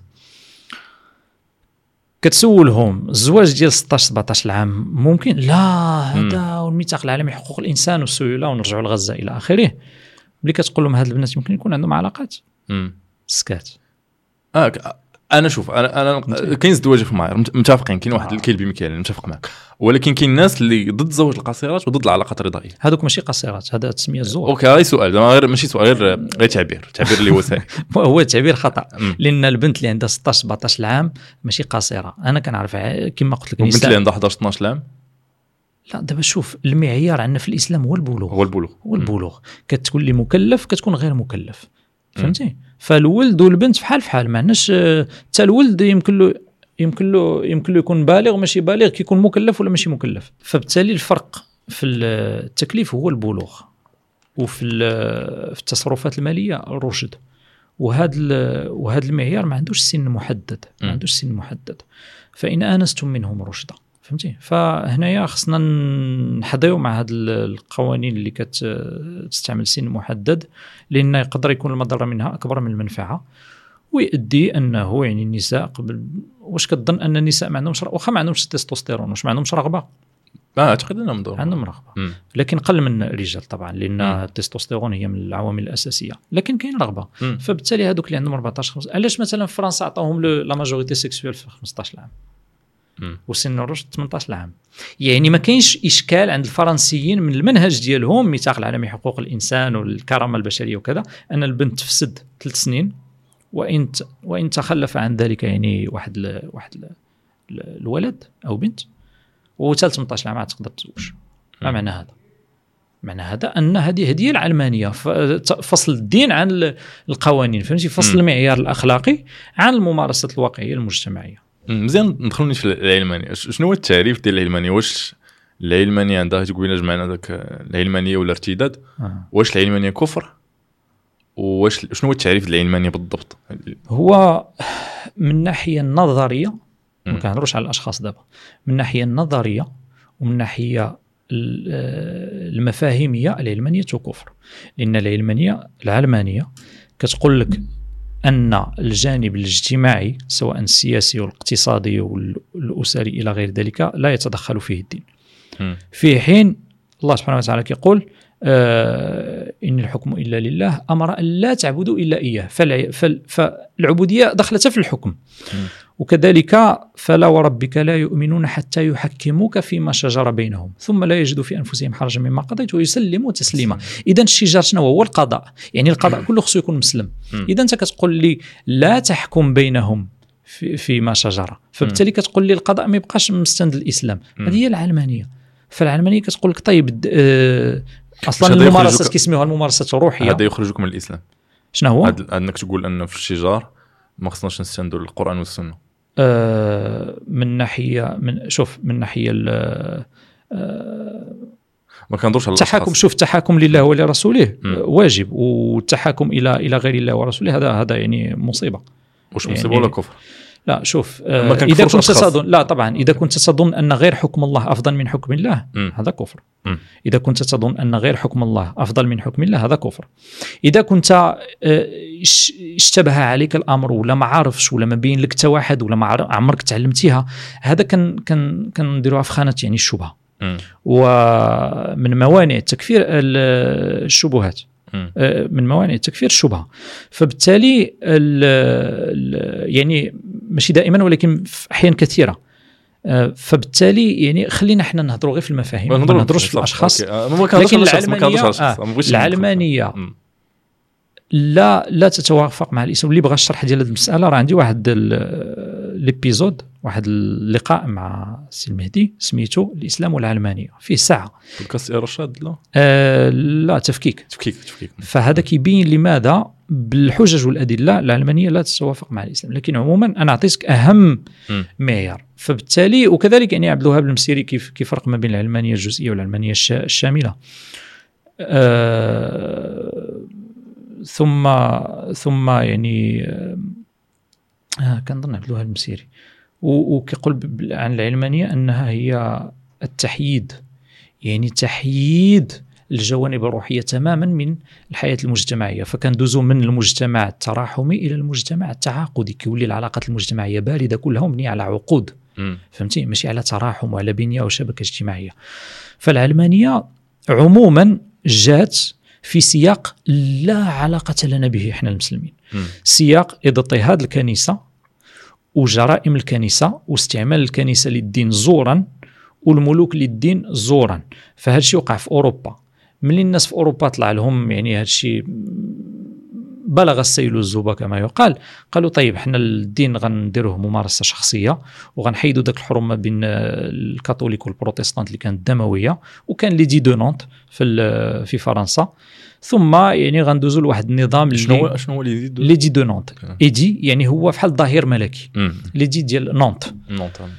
كتسولهم الزواج ديال 16 17 عام ممكن لا. هذا والميثاق العالمي حقوق الإنسان والسيولة ونرجعوا لغزة إلى آخره ملي كتقول لهم هاد البنات يمكن يكون عندهم علاقات. سكات. آه أنا شوف أنا أنا؟ كاين زواج في معايير مت- متفقين. كاين واحد آه. كاين بمكيال متفق معك ولكن كاين الناس اللي ضد زواج القصيرات وضد العلاقات الرضائية. هذوك ماشي قصيرات هذا تسمية الزور okay هاي سؤال. غير ماشي سؤال غير غير تعبير. تعبير اللي هو سائل *laughs* هو تعبير خطأ. لأن البنت اللي عندها 16 17 عام ماشي قصيره أنا كنعرف كما قلت لك البنت اللي عندها 11 12 عام؟ لا دابا شوف المعيار عندنا في الإسلام هو البلوغ. هو البلوغ. هو البلوغ. كتكون لي مكلف كتكون غير مكلف. فهمتي؟ فالولد والبنت فحال فحال ما عندناش آه، حتى الولد يمكن له يمكن له يمكن له يكون بالغ ماشي بالغ كيكون مكلف ولا ماشي مكلف. فبالتالي الفرق في التكليف هو البلوغ. وفي في التصرفات المالية الرشد وهذا وهذا المعيار ما عندوش سن محدد. ما. عندوش سن محدد. فإن آنستم منهم رشدا. فهمتي فهنايا خصنا نحضيو مع هذه القوانين اللي كتستعمل سن محدد لأن يقدر يكون المضره منها أكبر من المنفعة ويؤدي أنه يعني النساء قبل واش كتظن أن النساء ما عندهمش واخا ما عندهمش التستوستيرون واش ما عندهمش رغبة آه أعتقد أنهم دور عندهم رغبة مم. لكن قل من الرجال طبعا لأن. التستوستيرون هي من العوامل الأساسية لكن كاين رغبة. فبالتالي هذوك اللي عندهم 14 15 علاش مثلا في فرنسا عطاوهم la majorité sexuelle في 15 عام. وسن الرشد 18 عام يعني ما كاينش إشكال عند الفرنسيين من المنهج ديالهم ميثاق العالمي حقوق الإنسان والكرامة البشرية وكذا أن البنت تفسد ثلاث سنين وإن وإن تخلف عن ذلك يعني واحد ال واحد ال الولد أو بنت وحتى 18 عام عاد تقدر تزوج ما. معنى هذا؟ معنى هذا أن هذه هدية العلمانية فصل الدين عن ال- القوانين فهمتي فصل. المعيار الأخلاقي عن الممارسة الواقعية المجتمعية. مزيان. ندخلوا في العلمانيه ش- شنو هو التعريف ديال العلمانيه واش العلمانية عندها تقول جمعنا ذاك العلمانية ولا ارتداد آه. واش العلمانية كفر؟ واش شنو هو التعريف ديال العلمانية بالضبط؟ هو من الناحيه النظرية ما. كنهضروش على الأشخاص دابا. من الناحيه النظرية ومن الناحيه ال- آه، المفاهيمية العلمانية كفر لأن العلمانيه العلمانية كتقول لك أن الجانب الاجتماعي سواء السياسي والاقتصادي والأسري إلى غير ذلك لا يتدخل فيه الدين مم. في حين الله سبحانه وتعالى كيقول آه إن الحكم إلا لله أمر أن لا تعبدوا إلا إياه فالع- فال- فالعبودية دخلت في الحكم. وكذلك فلا وربك لا يؤمنون حتى يحكموك فيما شجر بينهم ثم لا يجدوا في أنفسهم حرجا مما قضيت ويسلموا تسليما. اذا الشجار شنو هو القضاء يعني القضاء كله خصو يكون مسلم. اذا انت كتقول لي لا تحكم بينهم في فيما شجر فبالتالي كتقول لي القضاء ما يبقاش مستند الاسلام. هذه هي العلمانية. فالعلمانية كتقول لك طيب أصلا الممارسات يخرجك- كيسميوها الممارسات الروحيه هذا يخرجك من الإسلام. شنو هو؟ انك تقول ان في الشجار ما خصناش نستندوا للقران والسنة. آه، من ناحيه من شوف من ناحية ال- آه، ما كنهضرش على التحاكم شوف التحاكم لله ولرسوله واجب والتحاكم إلى إلى غير الله ورسوله هذا هذا يعني مصيبة. واش يعني- مصيبة ولا كفر؟ لا شوف ما آه، إذا كنت. تظن لا طبعا إذا كنت تظن أن غير حكم الله أفضل من حكم الله مم. هذا كفر مم. إذا كنت تظن أن غير حكم الله أفضل من حكم الله هذا كفر إذا كنت آه، اش- اشتبه عليك الأمر ولا ما عارفش ولا ما بين لك حتى واحد ولا ما عمرك تعلمتيها هذا كان كان كنديروها في خانة يعني الشبهة. ومن موانع التكفير ال- الشبهات. آه، من موانع التكفير الشبهة فبالتالي ال ال يعني ماشي دائما ولكن في احيان كثيرة. آه، فبالتالي يعني خلينا إحنا نهضروا غير في المفاهيم ما نهضروش في الأشخاص. آه، لكن الأشخاص آه، العلمانية. لا لا تتوافق مع الاسلام اللي بغى الشرح ديال هذه المسألة راه عندي واحد ليبيزود واحد اللقاء مع السي المهدي سميتو الإسلام والعلمانية فيه ساعة. بودكاست إرشاد لا؟ آه لا تفكيك. تفكيك تفكيك. فهذا كيبين لماذا بالحجج والأدلة العلمانية لا تتوافق مع الإسلام. لكن عموما أنا أعطيتك أهم. معيار. فبالتالي وكذلك يعني عبد الوهاب المسيري كيف كيفرق ما بين العلمانية الجزئية والعلمانية الش- الشاملة؟ آه ثم ثم يعني آه كنظن عبد الوهاب المسيري وكيقول عن العلمانية أنها هي التحييد يعني تحييد الجوانب الروحية تماما من الحياة المجتمعية. فكندوزو من المجتمع التراحمي إلى المجتمع التعاقدي كيولي العلاقات المجتمعية باردة كلها مبنيه على عقود. فهمتي؟ ماشي على تراحم وعلى بنية وشبكة اجتماعية. فالعلمانية عموما جات في سياق لا علاقة لنا به إحنا المسلمين. مم. سياق إضطهاد الكنيسة وجرائم الكنيسة واستعمال الكنيسة للدين زورا والملوك للدين زورا. فهذا الشيء وقع في أوروبا. ملي الناس في أوروبا طلع لهم يعني هذا الشيء بلغ السيل الزوبة كما يقال. قالوا طيب إحنا الدين غنديروه ممارسة شخصية وغنحيدوا ذاك الحرم ما بين الكاثوليك والبروتستانت اللي كانت دمويه وكان l'édit de Nantes في في فرنسا. ثم يعني غندوزوا لواحد النظام شنو هو شنو هو اللي يزيد l'édit de Nantes. édit يعني هو بحال ظهير ملكي مم. l'édit ديال Nantes non تمام.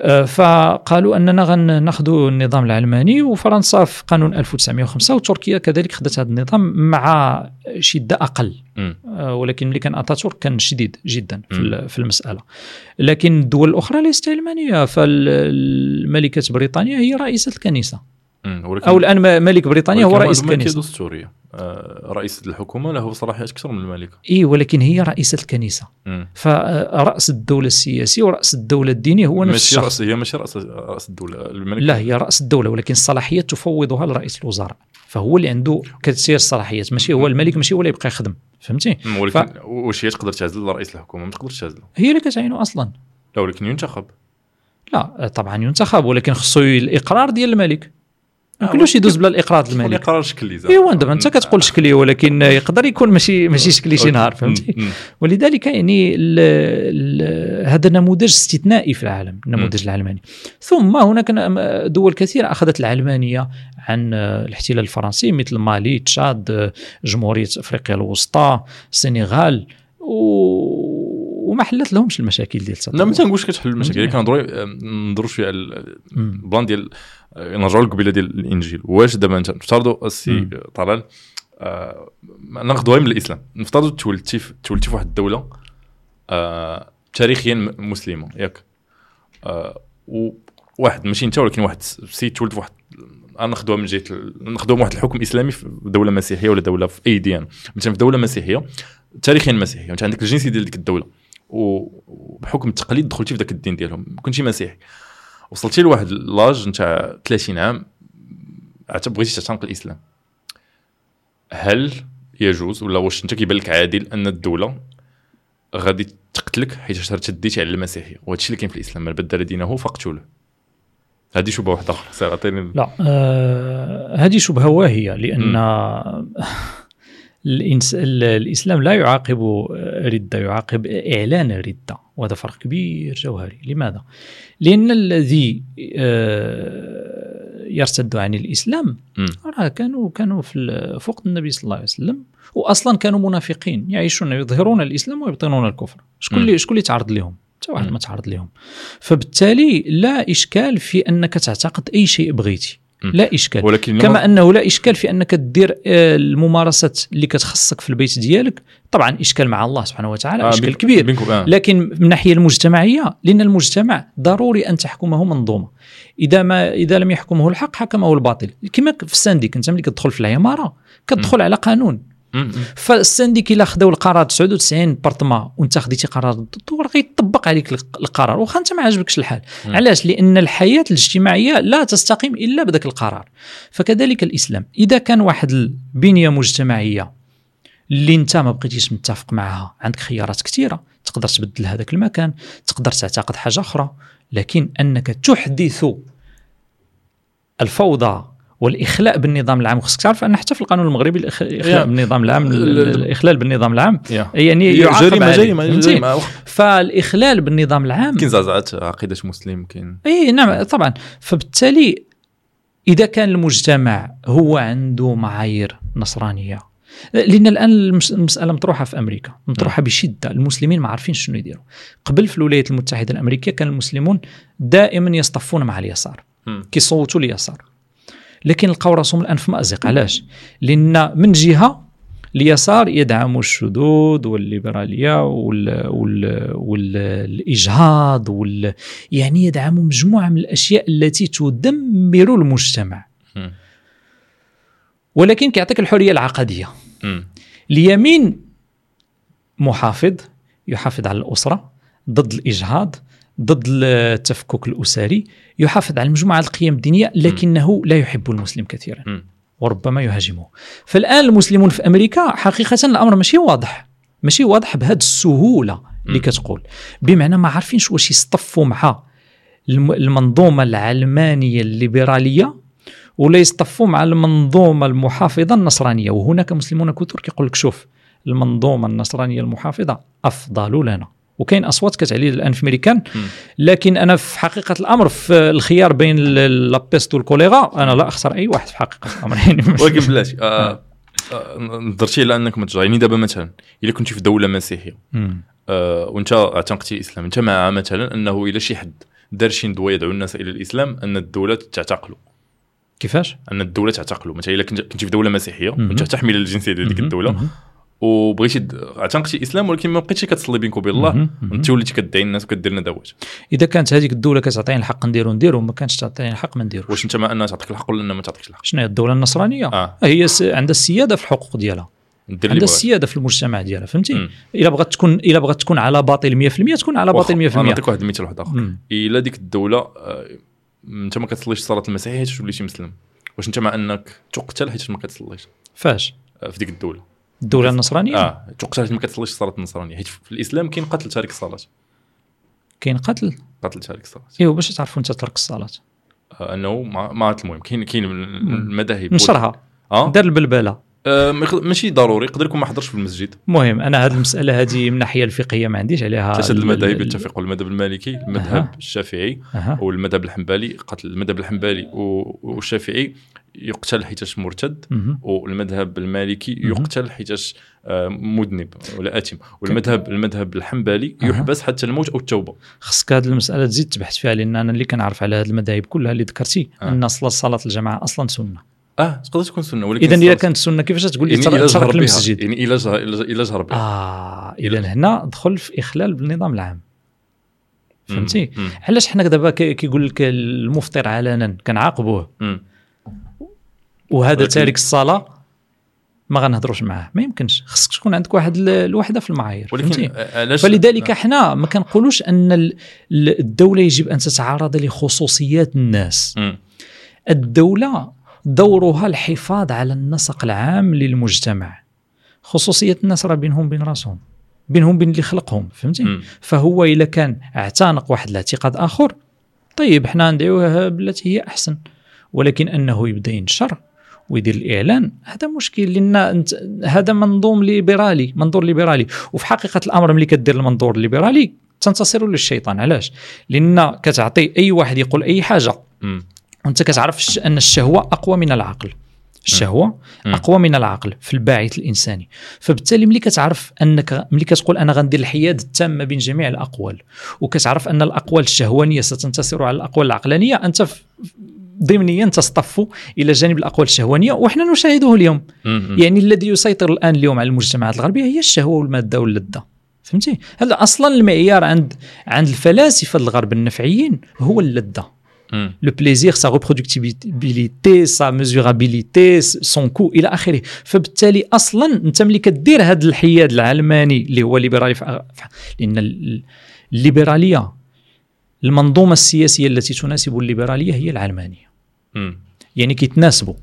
آه، فقالوا أننا غناخذوا النظام العلماني وفرنسا في قانون 1905 وتركيا كذلك خدت هذا النظام مع شدة أقل. آه، ولكن ملي كان أتاتورك كان شديد جدا في في المسألة لكن الدول الأخرى ليست علمانية فالملكه بريطانيا هي رئيسة الكنيسة أو الآن ملك بريطانيا هو رئيس الكنيسة. دستورية آه، رئيس الحكومة له صلاحيات أكثر من الملكة اي ولكن هي رئيسة الكنيسة. مم. فرأس الدولة السياسية ورأس الدولة الدينية هو نفس ماشي الشخص. رأس هي ماشي رأس رأس الدولة الملكة لا هي رأس الدولة ولكن الصلاحيات تفوضها لرئيس الوزراء. فهو اللي عنده كثير الصلاحيات. ماشي هو الملك ماشي هو اللي يبقى يخدم. فهمتي. ولكن واش هي تقدر تعزل رئيس الحكومة؟ ما تقدرش تعزله. هي اللي كتعينه أصلا. لا ولكن ينتخب. لا طبعا ينتخب ولكن خصو الإقرار ديال الملك. ما آه، كلش يدوز بلا الاقرار ديال الملك الملك قرار شكلي زعما. إيوا دابا أنت كتقول شكلي ولكن يقدر يكون ماشي ماشي شكلي شي نهار فهمتي. ولذلك يعني ال ال هذا نموذج استثنائي في العالم النموذج العلماني ثم هناك دول كثيرة أخذت العلمانية عن الاحتلال الفرنسي مثل مالي تشاد جمهورية أفريقيا الوسطى السنغال و... وما حلت لهمش المشاكل ديال لا ما. تنقولش كتحل المشاكل. كنهضروا نهضروا شوية على. البلان ديال آه، نرجعوا للقبيله ديال الإنجيل. واش دابا أنت نفترضوا السي. طلال آه، ناخذوها من الإسلام. نفترضوا تولدتي تولدتي في واحد الدولة آه، تاريخيا مسلمة ياك. آه، وواحد ماشي أنت ولكن واحد سيد تولد في واحد ناخذوها من جهة ناخذوها من واحد الحكم إسلامي في دولة مسيحية ولا دولة في اي ديانه مثلا في دولة مسيحية تاريخيا مسيحية. أنت عندك الجنسية ديال ديك الدولة. وبحكم التقاليد دخلتي في ذاك الدين ديالهم. كنتي مسيحي. وصلتي لواحد لاج نتاع 30 عام عاد بغيتي تعتنق الاسلام هل يجوز ولا واش أنت كيبان لك عادل أن الدولة غادي تقتلك حيت ارتديتي على المسيحية؟ وهذا الشيء اللي كاين في الإسلام من بدل دينه فاقتلوه هذه شبهة واحدة أخرى. سير عطيني لا آه هذه شبهة واهية لأن *laughs* الإنس... الإسلام لا يعاقب ردة يعاقب إعلان الرده وهذا فرق كبير جوهري. لماذا؟ لأن الذي آه يرتد عن الإسلام راه كانوا كانوا في فوق النبي صلى الله عليه وسلم واصلا كانوا منافقين يعيشون يظهرون الإسلام ويبطنون الكفر. شكون اللي شكون اللي تعرض لهم؟ حتى واحد ما تعرض لهم. فبالتالي لا إشكال في أنك تعتقد أي شيء بغيتي. لا إشكال. ولكن كما أنه لا إشكال في أنك دير آه، الممارسات اللي كتخصك في البيت ديالك. طبعا إشكال مع الله سبحانه وتعالى آه إشكال كبير. آه. لكن من الناحيه المجتمعية لأن المجتمع ضروري أن تحكمه منظومة. إذا ما إذا لم يحكمه الحق حكمه الباطل. كما في السانديك أنت ملي كتدخل في العمارة كتدخل على قانون. فالسنديك الا خداو القرار 99 بارتما وانت خديتي قرار ضده راه غيطبق عليك القرار واخا انت ما عجبكش الحال. علاش؟ لأن الحياة الاجتماعية لا تستقيم إلا بذاك القرار. فكذلك الإسلام. إذا كان واحد البنية مجتمعية اللي انت ما بقيتيش متفق معها عندك خيارات كثيرة. تقدر تبدل هذاك المكان تقدر تعتقد حاجة أخرى لكن أنك تحدث الفوضى والإخلاء بالنظام العام. خصك تعرف أن حتى في القانون المغربي الإخلاء بالنظام العام الاخلال بالنظام العام يعني جريمة جريمة جريمة. فالاخلال بالنظام العام كاين زعزعات عقيدة مسلم كاين. إي نعم طبعا. فبالتالي إذا كان المجتمع هو عنده معايير نصرانية لأن الآن المسألة مطروحة في أمريكا مطروحة بشدة. المسلمين ما عارفين شنو يديروا. قبل في الولايات المتحدة الأمريكية كان المسلمون دائما يصطفون مع اليسار كيصوتوا اليسار. لكن لقاو راسهم الان في مأزق. علاش؟ لأن من جهة اليسار يدعم الشذوذ والليبرالية وال وال والإجهاض وال يعني يدعم مجموعة من الأشياء التي تدمر المجتمع. ولكن كيعطيك الحرية العقدية. اليمين محافظ يحافظ على الأسرة ضد الإجهاض ضد التفكك الأسري يحافظ على مجموعة القيم الدينية لكنه لا يحب المسلم كثيرا وربما يهاجمه. فالآن المسلمون في أمريكا حقيقه الأمر ماشي واضح ماشي واضح بهذه السهولة اللي كتقول. بمعنى ما عارفينش واش يصطفوا مع المنظومة العلمانية الليبرالية ولا يصطفوا مع المنظومة المحافظة النصرانية. وهناك مسلمون كثر كيقول لك شوف المنظومة النصرانية المحافظة أفضل لنا. وكاين أصوات كتعلي الآن في ميريكان لكن أنا في حقيقة الأمر في الخيار بين la peste والكوليرا أنا لا أخسر أي واحد في حقيقة الأمر. *laughs* يعني ولكن بلاتي *laughs* آه آه درتي على أنك يعني دابا مثلا إلا كنتي في دولة مسيحية. آه وأنت اعتنقتي الإسلام. أنت مع مثلا أنه إلى شي حد دار شي ندوه يدعو الناس إلى الإسلام أن الدولة تعتقله. كيفاش؟ أن الدولة تعتقله. مثلا إلا كنتي في دولة مسيحية وأنت تحمل الجنسية ديال ديك الدولة. وبغيتي اعتنقتي الاسلام ولكن ما بقيتيش كتصلي بينك وبين الله. انت وليتي كدعي الناس وكدير ندوات إذا كانت هذيك الدولة كتعطيني الحق نديرو نديرو ما كانتش تعطيني الحق ما نديروش. واش انت مع أنها تعطيك الحق ولا ما تعطيكش الحق؟ شنو هي الدولة النصرانية؟ آه. هي س... عندها السيادة في الحقوق ديالها. عندها السيادة في المجتمع ديالها فهمتي؟ إلا بغات تكون إلا بغات تكون على باطل 100% تكون على باطل 100% نعطيك واحد المثال واحد آخر. إلا ديك الدولة آه، انت ما كتصليش الصلاه المسيحيه حيت وليتي مسلم. واش انت مع أنك تقتل حيت ما كتصليش. فاش؟ آه، في ديك الدولة. الدولة النصرانيه آه تقتل ما كتصليش الصلاه النصرانية. حيت في الإسلام كاين قتل تارك الصلاه كاين قتل؟ قتل تارك الصلاه ايوا باش تعرفوا أنت ترك الصلاه آه أنه ما عرفت المهم. كاين كاين المذاهب. نشرها آه؟ دار البلبلة. آه ماشي ضروري. يقدر يكون ما حضرش في المسجد. المهم أنا هذه المسألة هذه من الناحيه الفقهية ما عنديش عليها ثلاثة المذاهب يتفقوا المذهب المالكي المذهب أه. الشافعي أه. والمذهب الحنبلي. قتل المذهب الحنبلي والشافعي. يقتل حيتاش مرتد والمذهب المالكي يقتل حيتاش آه، مذنب ولا اثم والمذهب المذهب الحنبلي يحبس حتى الموت أو التوبة. خصك هذه المسألة تزيد تبحث فيها لأن أنا اللي كنعرف على هذه المذاهب كلها اللي ذكرتي أه. أن صلاه الجماعة أصلا سنة. آه تقدر تكون سنة ولكن اذا إذا كانت سنة كيفاش تقول لي يعني ترك المسجد؟ يعني إلى جهر إلى جهر بها. آه اذا هنا دخل في إخلال بالنظام العام. فهمتي؟ علاش حنا دابا كيقول لك المفطر علنا كنعاقبوه. وهذا تارك الصلاة ما غنهضروش معاه. ما يمكنش. خصك تكون عندك واحد الوحدة في المعايير ولكن فلذلك إحنا ما كنقولوش أن الدولة يجب أن تتعرض لخصوصيات الناس. م. الدولة دورها الحفاظ على النسق العام للمجتمع. خصوصية الناس راه بينهم بين راسهم بينهم بين اللي خلقهم فهمتي؟ مم. فهو اذا كان اعتنق واحد الاعتقاد آخر طيب حنا ندعوها بالتي هي أحسن ولكن أنه يبدأ ينشر. ويدير الإعلان. هذا مشكل لأن انت هذا منظوم ليبرالي منظور ليبرالي. وفي حقيقة الأمر ملي كدير المنظور الليبرالي تنتصر للشيطان علاش؟ لأن كتعطي أي واحد يقول أي حاجة. وأنت كتعرف أن الشهوة أقوى من العقل. الشهوة. أقوى من العقل في الباعث الإنساني. فبالتالي ملي كتعرف انك ملي كتقول أنا غندير الحياد التامة بين جميع الأقوال وكتعرف أن الأقوال الشهوانية ستنتصر على الأقوال العقلانية أنت ضمنيا تصطف إلى جانب الأقوال الشهوانية وحنا نشاهده اليوم. يعني الذي يسيطر الآن اليوم على المجتمعات الغربية هي الشهوة والمادة واللذة. فهمتي؟ هذا أصلا المعيار عند عند الفلاسفة الغرب النفعيين هو اللذة. le plaisir, sa reproductibilité, sa mesurabilité, son coût إلى آخره. فبالتالي أصلا أنت ملي كدير هذا الحياد العلماني اللي هو ليبرالي لأن ال- الليبرالية المنظومة السياسية التي تناسب الليبرالية هي العلمانية. يعني كيتناسبوا.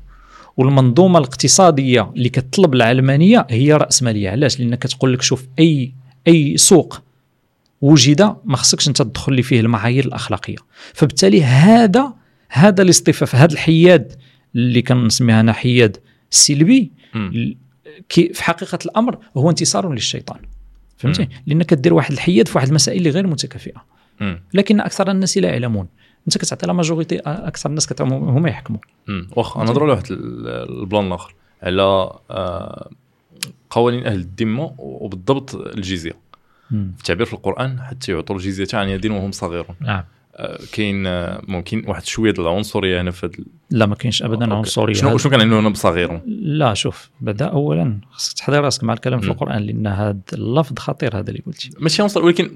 والمنظومة الاقتصادية اللي كتطلب العلمانية هي راسماليه علاش؟ لأن كتقول لك شوف أي أي سوق وجد ما خصكش أنت تدخل لي فيه المعايير الأخلاقية. فبالتالي هذا هذا الاصطفاف هذا الحياد اللي كنسميها أنا حياد سلبي كي في حقيقة الأمر هو انتصار للشيطان. فهمتي. لأن كدير واحد الحياد في واحد المسائل اللي غير متكافئة. لكن أكثر الناس لا يعلمون. انت كتعطي لا ماجوريتي أكثر الناس هما يحكموا. واخا نهضروا على واحد ال- البلان الآخر على آه، قوانين أهل الذمة وبالضبط الجزية. في تعبير في القرآن حتى يعطوا الجزية عن يد وهم صغيرون. نعم. كاين آه، ممكن واحد شوية ديال العنصرية هنا في لا ما كاينش ابدا. عنصرية. شنو شنو كنعنيو هنا بصغيرون لا شوف بدأ اولا خصك تحضر راسك مع الكلام في. القرآن لأن هذا اللفظ خطير هذا اللي قلتي. ماشي عنصر ولكن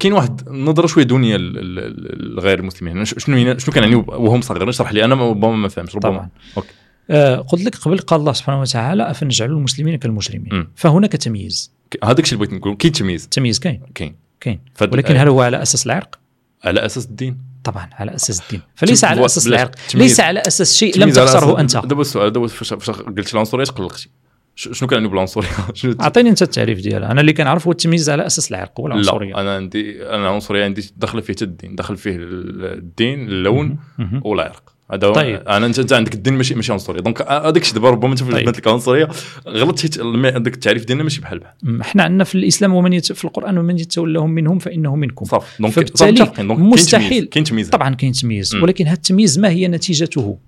كاين واحد النظره شوية دونيه ل- لغير المسلمين شنو شنو كنعنيو وهم صغيرون اشرح لي أنا ربما ما فهمتش ربما. طبعا. okay. آه قلت لك قبل قال الله سبحانه وتعالى أفنجعل المسلمين كالمجرمين. فهناك تمييز هذاك الشيء اللي بغيت نقول كاين تمييز. تمييز كاين. كاين. كاين. ولكن هل هو على أساس العرق؟ على أساس الدين. طبعا على أساس الدين. فليس على أساس العرق. ليس على أساس شيء لم أساس- أنت. دابا السؤال دابا فاش قلت العنصرية تقلقتي شنو كنعني بالعنصرية؟ *laughs* أعطيني أنت التعريف ديالها. أنا اللي كنعرف هو التمييز على أساس العرق والعنصرية. لا أنا عندي أنا العنصرية عندي داخل فيه حتى الدين. داخل فيه الدين اللون. والعرق. هذا طيب. أنا انت أنت عندك الدين ماشي ماشي عنصريه donc هذاك الشيء دابا ربما انت فاش طيب. لك العنصرية غلطت حيت هذاك التعريف ديالنا ماشي بحال بحال إحنا عندنا في الإسلام ومن يت... في القرآن ومن يتولهم منهم فإنه منكم صافي donc فبالتالي. donc مستحيل-. كاين تمييز طبعا كاين تمييز. ولكن هذا التمييز ما هي نتيجته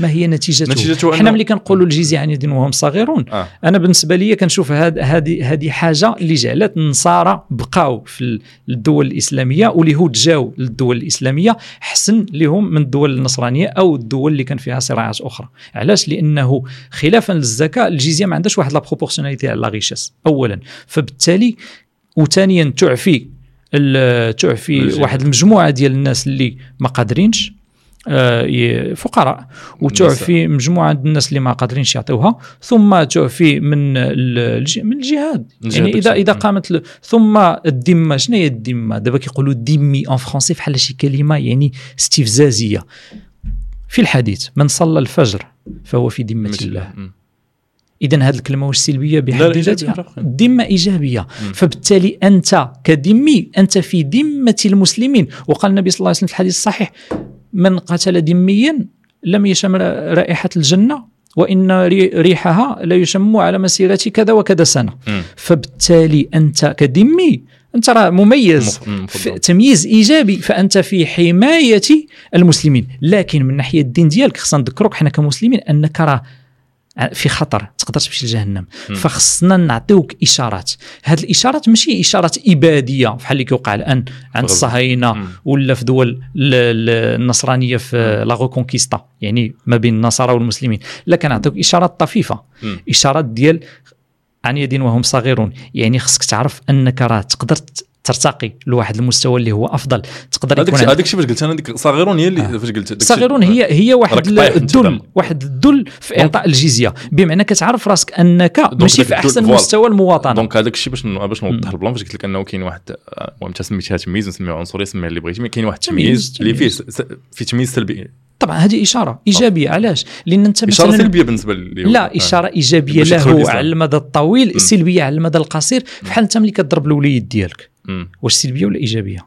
ما هي نتيجته؟ نتيجته أنه- ملي كنقولوا الجزية عن يد وهم صاغرون. آه. أنا بالنسبة لي كنشوف هذه هذه حاجة اللي جعلت النصارى بقاو في ال- الدول الإسلامية واليهود جاو للدول الإسلامية حسن لهم من الدول النصرانية أو الدول اللي كان فيها صراعات أخرى. علاش؟ لأنه خلافا للزكاة الجزية ما عندهاش واحد لا بروبورسيوناليتي على لا اولا. فبالتالي وثانيا تعفي تعفي. واحد المجموعة ديال الناس اللي ما قادرينش آه، فقراء وتعفي مجموعة ديال الناس اللي ما قادرينش يعطيوها ثم تعفي من من الجهاد يعني اذا. إذا. قامت ل- ثم الذمه شنو هي الذمه دابا كيقولوا ذمي en français بحال شي كلمة يعني استفزازية في الحديث من صلى الفجر فهو في ذمه الله مم. إذا هذه الكلمة واش سلبية بحد إيجابية ذاتها. الذمه إيجابية مم. فبالتالي أنت كذمي أنت في ذمة المسلمين وقال النبي صلى الله عليه وسلم في الحديث الصحيح من قتل ذميا لم يشم رائحة الجنة وإن ري- ريحها لا يشم على مسيرة كذا وكذا سنة مم. فبالتالي أنت كذمي أنت راه مميز. تمييز إيجابي فأنت في حماية المسلمين لكن من ناحية الدين ديالك خصنا نذكروك حنا كمسلمين أنك راه في خطر تقدر تمشي لجهنم. فخصنا نعطيوك إشارات هذه الإشارات ماشي إشارات إبادية بحال اللي كيوقع الآن عند. الصهاينه. ولا في دول ال- ال- النصرانية في la Reconquista يعني ما بين النصارى والمسلمين لا كنعطيوك إشارات طفيفة. إشارات ديال عن يد وهم صاغرون يعني خصك تعرف أنك راه تقدر ترتقي لواحد المستوى اللي هو أفضل تقدر يكون هذاك الشيء فاش قلت أنا ديك صاغرون هي اللي آه. فاش قلت صاغرون هي هي واحد الذل. واحد الذل في إعطاء الجزية بمعنى كتعرف راسك أنك ماشي في أحسن. مستوى المواطنة donc هذاك الشيء باش باش نوضح. ال plan فاش قلت لك أنه كاين واحد المهم انت سميتها تمييز نسميها عنصرية سميها اللي بغيتي كاين واحد تمييز، التمييز اللي فيه في تمييز سلبي طبعا هذه إشارة إيجابية علاش؟ لأن أنت إشارة مثلا سلبية بالنسبة لي لا إشارة إيجابية له. على المدى الطويل سلبية على المدى القصير. بحال أنت ملي كضرب الوليد ديالك. واش سلبية ولا إيجابية؟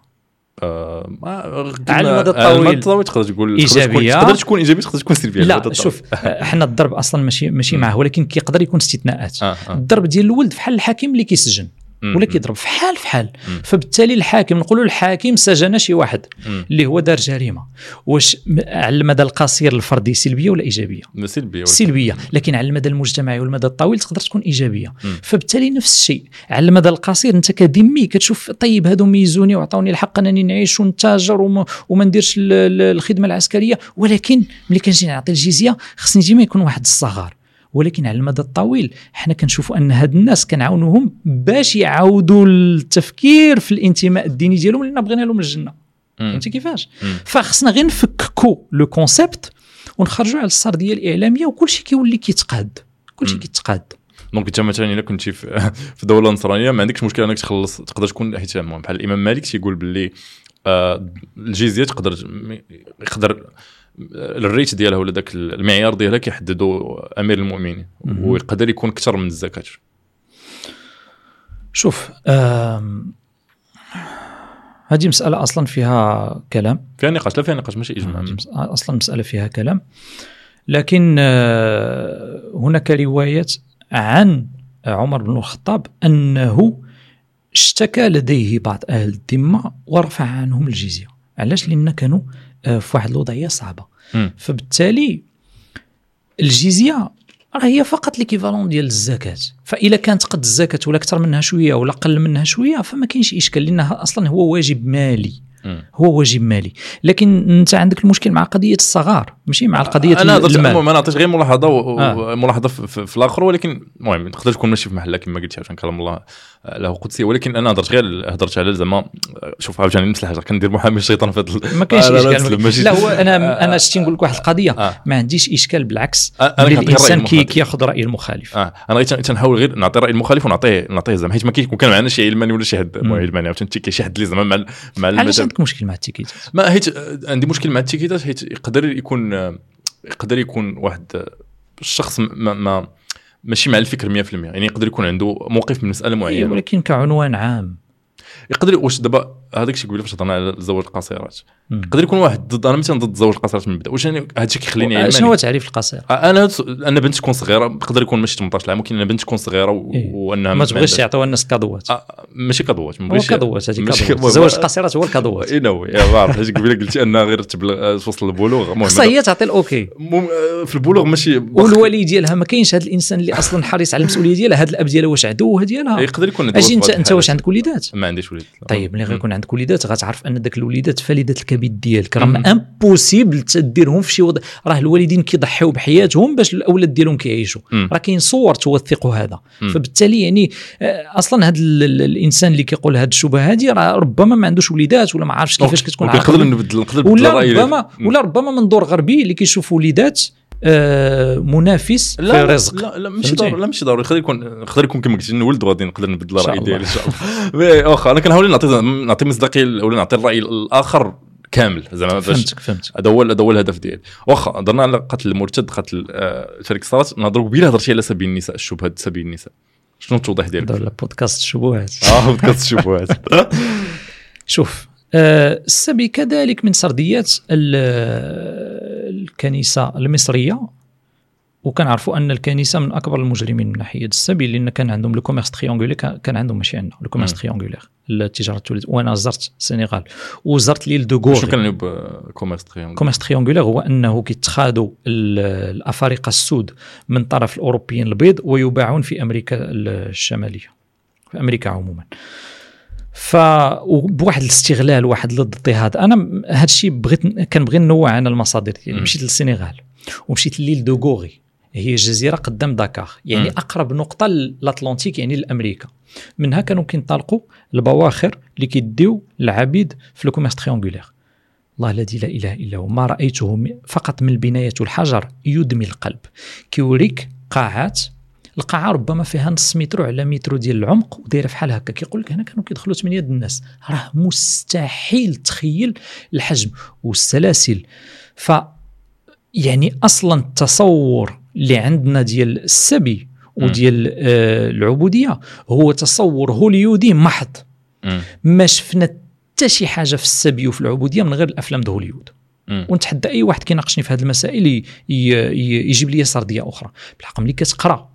آه، ما- على المدى على المدى الطويل. الطويل تقدر تقول إيجابية. تقدر تكون إيجابية تقدر تكون سلبية لا الطويل. شوف آه، *laughs* حنا الضرب أصلا ماشي ماشي معه ولكن كيقدر يكون استثناءات. آه آه. الضرب ديال الولد فحال الحاكم اللي كيسجن. ولا كيضرب فحال فحال. فبالتالي الحاكم نقولوا الحاكم سجن شي واحد. اللي هو دار جريمة. واش على المدى القصير الفردي سلبية ولا إيجابية؟ لا، سلبية. سلبية. لكن على المدى المجتمعي والمدى الطويل تقدر تكون إيجابية. فبالتالي نفس الشيء. على المدى القصير انت كذمي كتشوف طيب هادو ميزوني وعطوني الحق أنني نعيش ونتاجر وما, وما نديرش ال- ال- الخدمة العسكرية. ولكن ملي كنجي نعطي الجزية خصني ديما يكون واحد الصغار. ولكن على المدى الطويل حنا كنشوفوا أن هاد الناس كنعاونوهم باش يعاودوا التفكير في الانتماء الديني ديالهم لأن بغينا لهم الجنة. فهمتي كيفاش. فخصنا غير نفككوا le concept ونخرجوا على السردية الإعلامية وكل شيء كيولي كيتقاد كل شيء مم. كيتقاد donc انت مثلا إلا كنتي *laughs* في دولة نصرانية ما عندكش مشكلة إنك تخلص تقدر تكون حيت بحال الإمام مالك تيقول باللي الجزيه تقدر يقدر ال rate ديالها ولا ذاك المعيار ديالها كيحددوا أمير المؤمنين. ويقدر يكون أكثر من الزكاة. شوف هذه مسألة أصلا فيها كلام. فيها نقاش لا فيها نقاش ماشي مس- أصلا مسألة فيها كلام. لكن آه، هناك روايات عن عمر بن الخطاب أنه اشتكى لديه بعض أهل الذمة ورفع عنهم الجزية. علاش؟ لأن كانوا آه، في واحد الوضعية صعبة. مم. فبالتالي الجزية راه هي فقط ليكيفالون ديال الزكاة. فاذا كانت قد الزكاة ولا أكثر منها شوية ولا قل منها شوية فما كاينش إشكال لأنها أصلا هو واجب مالي. هو واجب مالي. لكن أنت عندك المشكل مع قضية الصغار ماشي مع قضية أنا المال. أنا عطيت غير ملاحظة و- آه. ملاحظة في, في, الآخر ولكن المهم تقدر تكون ماشي في محلها كما قلتي عشان كلام الله. له قدسية. ولكن أنا هضرت غير هضرت على زعما آه، شوف عاوتاني نفس الحاجة كندير محامي الشيطان في هذا ما كاينش *laughs* آه، إشكال. لا هو أنا أنا شتي نقول لك واحد القضية. آه. ما عنديش إشكال بالعكس. آه، الانسان كي. كياخذ رأي المخالف. آه أنا غير تنحاول غير نعطي الراي المخالف ونعطيه نعطيه زعما حيت ما كيكون كان معنا شي علماني ولا شي حد. علماني عاوتاني كاين شي حد اللي زعما مع مع علاش عندك مشكل مع التيكيت ما حيت آه، عندي مشكل مع التيكيتات حيت يقدر يكون آه، يقدر يكون واحد آه، الشخص ما, ما ماشي مع الفكر 100% يعني يقدر يكون عنده موقف من مسألة معينة. ولكن كعنوان عام. يقدر واش دابا هذاك الشيء قبيله فاش هضرنا على زواج القصيرات. يقدر يكون واحد ضد أنا مثلا ضد زواج القصيرات من البداية. واش هذا الشيء كيخليني شنو هو تعريف القصير؟ أنا أنا بنت تكون صغيرة تقدر يكون ماشي 18 عام ولكن أنا بنت تكون صغيرة. إيه. وأنها ما تبغيش يعطيوها الناس كادوات ماشي كادوات ما هو بغيتش كادوات هذه زواج القصيرات هو الكادوات *laughs* اي نو بعرف حيت قبيلة قلتي أنها غير تبلغ توصل المهم خصها هي تعطي ال OK آه، في البلوغ ماشي والوالي ديالها ما كاينش هذا الإنسان اللي أصلا حريص على المسؤولية ديالها. هذا الأب ديالها واش عدوها ديالها. يقدر يكون عنده أجي انت أنت. واش عندك وليدات؟ ما عنديش وليد. طيب ملي. غيكون عندك وليدات غتعرف أن ذاك الوليدات فالده الكبد ديالك راه. impossible تديرهم في شي وضع راه الوالدين كيضحيو بحياتهم باش الأولاد ديالهم كيعيشوا. راه كاين صور توثق هذا. فبالتالي يعني آه، أصلا هذا ال- ال- الإنسان اللي كيقول هذه الشبهة هذه راه ربما ما عندوش وليدات ولا ما عارفش كيفاش كتكون نقدر نبدل نقدر ولا ربما. ولا ربما منظور غربي اللي كيشوف وليدات آه، منافس في لا الرزق لا لا ماشي؟ ضروري لا ماشي ضروري. يقدر يكون يقدر يكون كما قلتي نولد غادي نقدر نبدل الرأي. ديالي إن شاء الله. *laughs* واخا أنا كنحاول نعطي نعطي مصداقيه ولا نعطي الرأي الآخر كامل زعما باش فهمتك فهمتك. هذا هو هذا هو الهدف ديالي. واخا هضرنا على قتل المرتد قتل آه، تارك الصلاة نهضروا قبيله هضرتي على سبيل النساء الشبهات سبيل النساء. شنو التوضيح ديالك؟ هذا بودكاست الشبهات آه بودكاست الشبهات *laughs* شوف آه، السبي كذلك من سرديات ال- الكنيسة المصرية وكنعرفوا أن الكنيسة من أكبر المجرمين من ناحية السبي لأن كان عندهم le commerce triangulaire كان عندهم ماشي عندنا le commerce مم. triangulaire التجارة الثلاثية وأنا زرت السنغال وزرت l'île de شنو Gorée كان يب كوميرس تريونغ كوميرس تريونغولير هو أنه كيتخادوا ال- الأفارقة السود من طرف الأوروبيين البيض ويباعون في أمريكا الشمالية في أمريكا عموما. ف بواحد الاستغلال واحد الاضطهاد. أنا هذا الشيء بغيت كنبغي ننوع عن المصادر ديالي. مشيت للسنغال ومشيت ل l'île de Gorée. هي جزيره قدام داكار. يعني مم. أقرب نقطة للاطلنطيك يعني لأمريكا. منها كانوا كينطلقوا البواخر اللي كيديو العبيد في ال commerce triangulaire الله الذي لا إله إلا هو. ما رأيته م- فقط من البناية والحجر يدمي القلب. كيوريك قاعات القاعه ربما فيها نص متر على متر ديال العمق ودايرة بحال هكا. كيقول لك هنا كانوا كيدخلوا 8 د الناس. راه مستحيل تخيل الحجم والسلاسل. ف يعني أصلا التصور اللي عندنا ديال السبي وديال آه العبودية هو تصور هوليودي محض. ما شفنا حتى شي حاجة في السبي وفي العبودية من غير الأفلام د هوليود. ونتحدى أي واحد كيناقشني في هذه المسائل يجيب لي سردية أخرى. بالحق ملي كتقرأ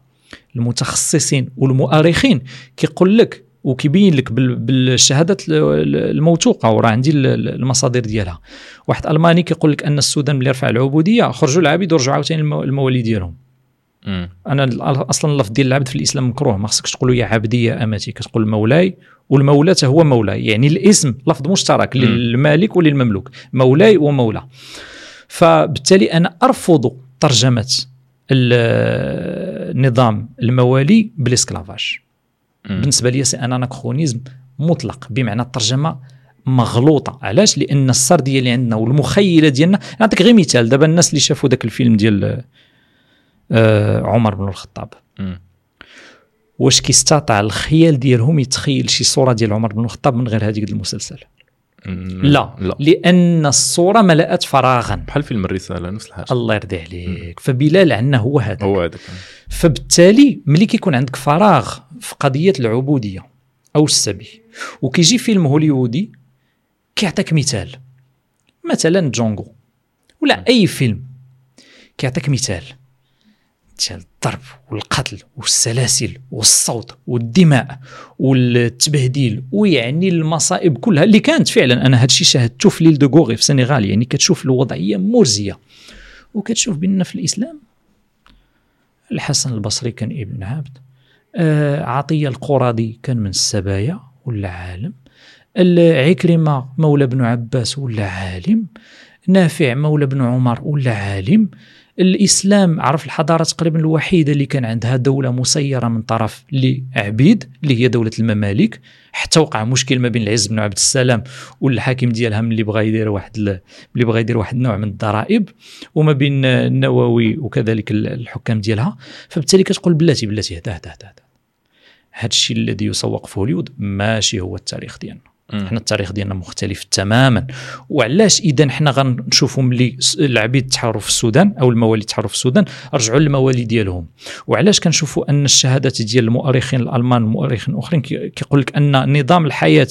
المتخصصين والمؤرخين كيقول لك وكيبين لك بال- بالشهادات ال- ال- الموثوقة وراه عندي ال- ال- المصادر ديالها واحد ألماني كيقول لك أن السودان ملي رفع العبودية خرجوا العبيد ورجعوا عاوتاني المو- الموالي ديالهم. أنا أصلا اللفظ ديال العبد في الإسلام مكروه ما خصكش تقولوا يا عبدي يا أمتي كتقول مولاي والمولى هو مولاي يعني الاسم لفظ مشترك مم. للمالك وللمملوك مولاي ومولى فبالتالي أنا أرفض ترجمة النظام الموالي بال esclavage. بالنسبة لي c'est un anachronisme مطلق بمعنى الترجمة مغلوطة علاش لأن السرديه اللي عندنا والمخيلة ديالنا نعطيك غير مثال دابا الناس اللي شافوا ذاك الفيلم ديال آه، عمر بن الخطاب. واش كيستطيع الخيال ديالهم يتخيل شي صورة ديال عمر بن الخطاب من غير هذيك المسلسل. لا. لا. لأن الصورة ملأت فراغا. بحال فيلم الرسالة نفس الحاجة الله يرضي عليك. فبلال عندنا هو هذا هو هذاك. فبالتالي ملي كيكون عندك فراغ في قضية العبودية أو السبي وكيجي فيلم هوليودي كيعطيك مثال. مثلا جونغو ولا أي فيلم كيعطيك مثال. ديال الضرب والقتل والسلاسل والسوط والدماء والتبهديل ويعني المصائب كلها اللي كانت فعلا. أنا هذا الشيء شاهدته في l'île de في السنغال يعني كتشوف الوضعية مزرية. وكتشوف بان في الإسلام الحسن البصري كان ابن عبد آه عطية القرظي كان من السبايا ولا عالم عكرمة مولى بن عباس ولا عالم نافع مولى بن عمر ولا عالم الإسلام عرف الحضارة تقريبا الوحيدة اللي كان عندها دولة مسيرة من طرف لعبيد اللي هي دولة المماليك حتى وقع مشكل ما بين العز بن عبد السلام والحاكم ديالها ملي بغى يدير واحد ال- ملي بغى يدير واحد النوع من الضرائب وما بين النووي وكذلك ال- الحكام ديالها فبالتالي كتقول بلاتي بلاتي هدا هدا هدا هذا الشيء الذي يسوق في هوليود ماشي هو التاريخ ديالنا. حنا التاريخ ديالنا مختلف تماما. وعلاش اذا حنا غنشوفوا ملي العبيد تحاروا في السودان أو الموالي تحاروا في السودان رجعوا للموالي ديالهم. وعلاش كنشوفوا أن الشهادات ديال المؤرخين الألمان والمؤرخين الأخرين كي- كيقول لك أن نظام الحياة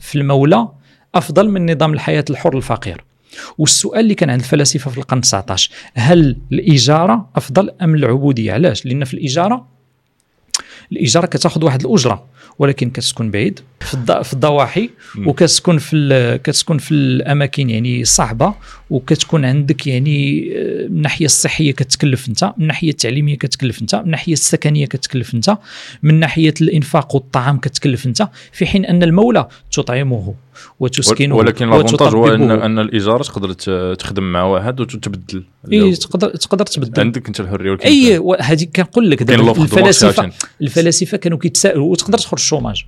في المولى أفضل من نظام الحياة الحر الفقير. والسؤال اللي كان عند الفلاسفة في القرن 19 هل الإجارة أفضل أم العبودية؟ علاش؟ لأن في الإجارة الإجارة كتاخذ واحد الأجرة ولكن كتكون بعيد في في الضواحي مم. وكتكون في كتكون في الأماكن يعني صعبة وكتكون عندك يعني آه، من الناحيه الصحية كتكلف أنت من الناحيه التعليمية كتكلف أنت من الناحيه السكنية كتكلف أنت من ناحية الإنفاق والطعام كتكلف أنت في حين أن المولى تطعمه وتسكنه ولكن لافونتاج هو ان. أن الاجاره تقدر تخدم مع واحد وتبدل اي تقدر تقدر تبدل عندك أنت الحرية اي هذه كنقول لك الفلاسفه. الفلاسفة كانوا كيتسائلوا وتقدر تخرج ال chômage.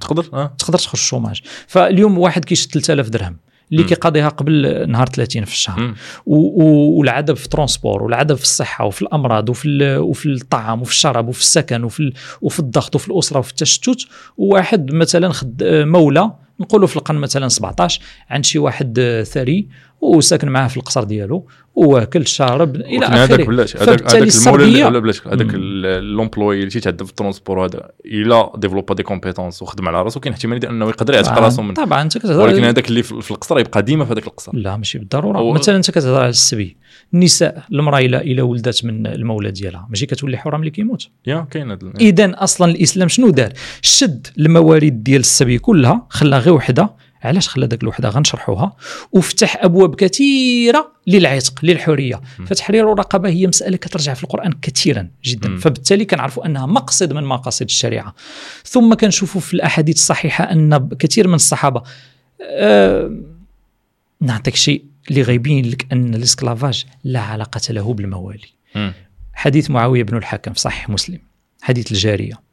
تقدر آه. تقدر تخرج ال chômage. فاليوم واحد كيشد 3000 درهم اللي مم. كيقاضيها قبل نهار 30 في الشهر. والعذاب في ال transport والعذاب في الصحة وفي الأمراض وفي وفي الطعام وفي الشراب وفي السكن وفي وفي الضغط وفي الأسرة وفي التشتت. وواحد مثلا خد مولى نقولوا في القرن مثلا 17 عند شي واحد آه، ثري. وساكن معاه في القصر ديالو واكل شارب إلى آخره. هذاك فبالتالي هذاك المولى السردية- لا بلاتي هذاك l'employé اللي تيتعذب في ال transport هذا إلا développa des compétences وخدم على راسو كاين احتمال أنه يقدر يعتق راسو من طبعا أنت كتهضر ولكن هذاك اللي في القصر يبقى ديما في هذاك القصر. لا ماشي بالضرورة. هو- مثلا أنت كتهضر على السبي. النساء المرأة الا الا ولدت من المولى ديالها ماشي كتولي حرام اللي كيموت؟ يا كاين هذا اذا أصلا الإسلام شنو دار؟ شد الموارد ديال السبي كلها خلاها غير وحدة علاش خلى داك الوحده غنشرحوها؟ وفتح أبواب كثيرة للعتق للحرية. فتحرير الرقبة هي مسألة كترجع في القرآن كثيرا جدا. مم. فبالتالي كنعرفوا أنها مقصد من مقاصد الشريعة. ثم كنشوفوا في الأحاديث الصحيحة أن كثير من الصحابة آه نعطيك شيء اللي غيبين لك أن الإسكلافاج لا علاقة له بالموالي. مم. حديث معاوية بن الحكم في صحيح مسلم حديث الجارية.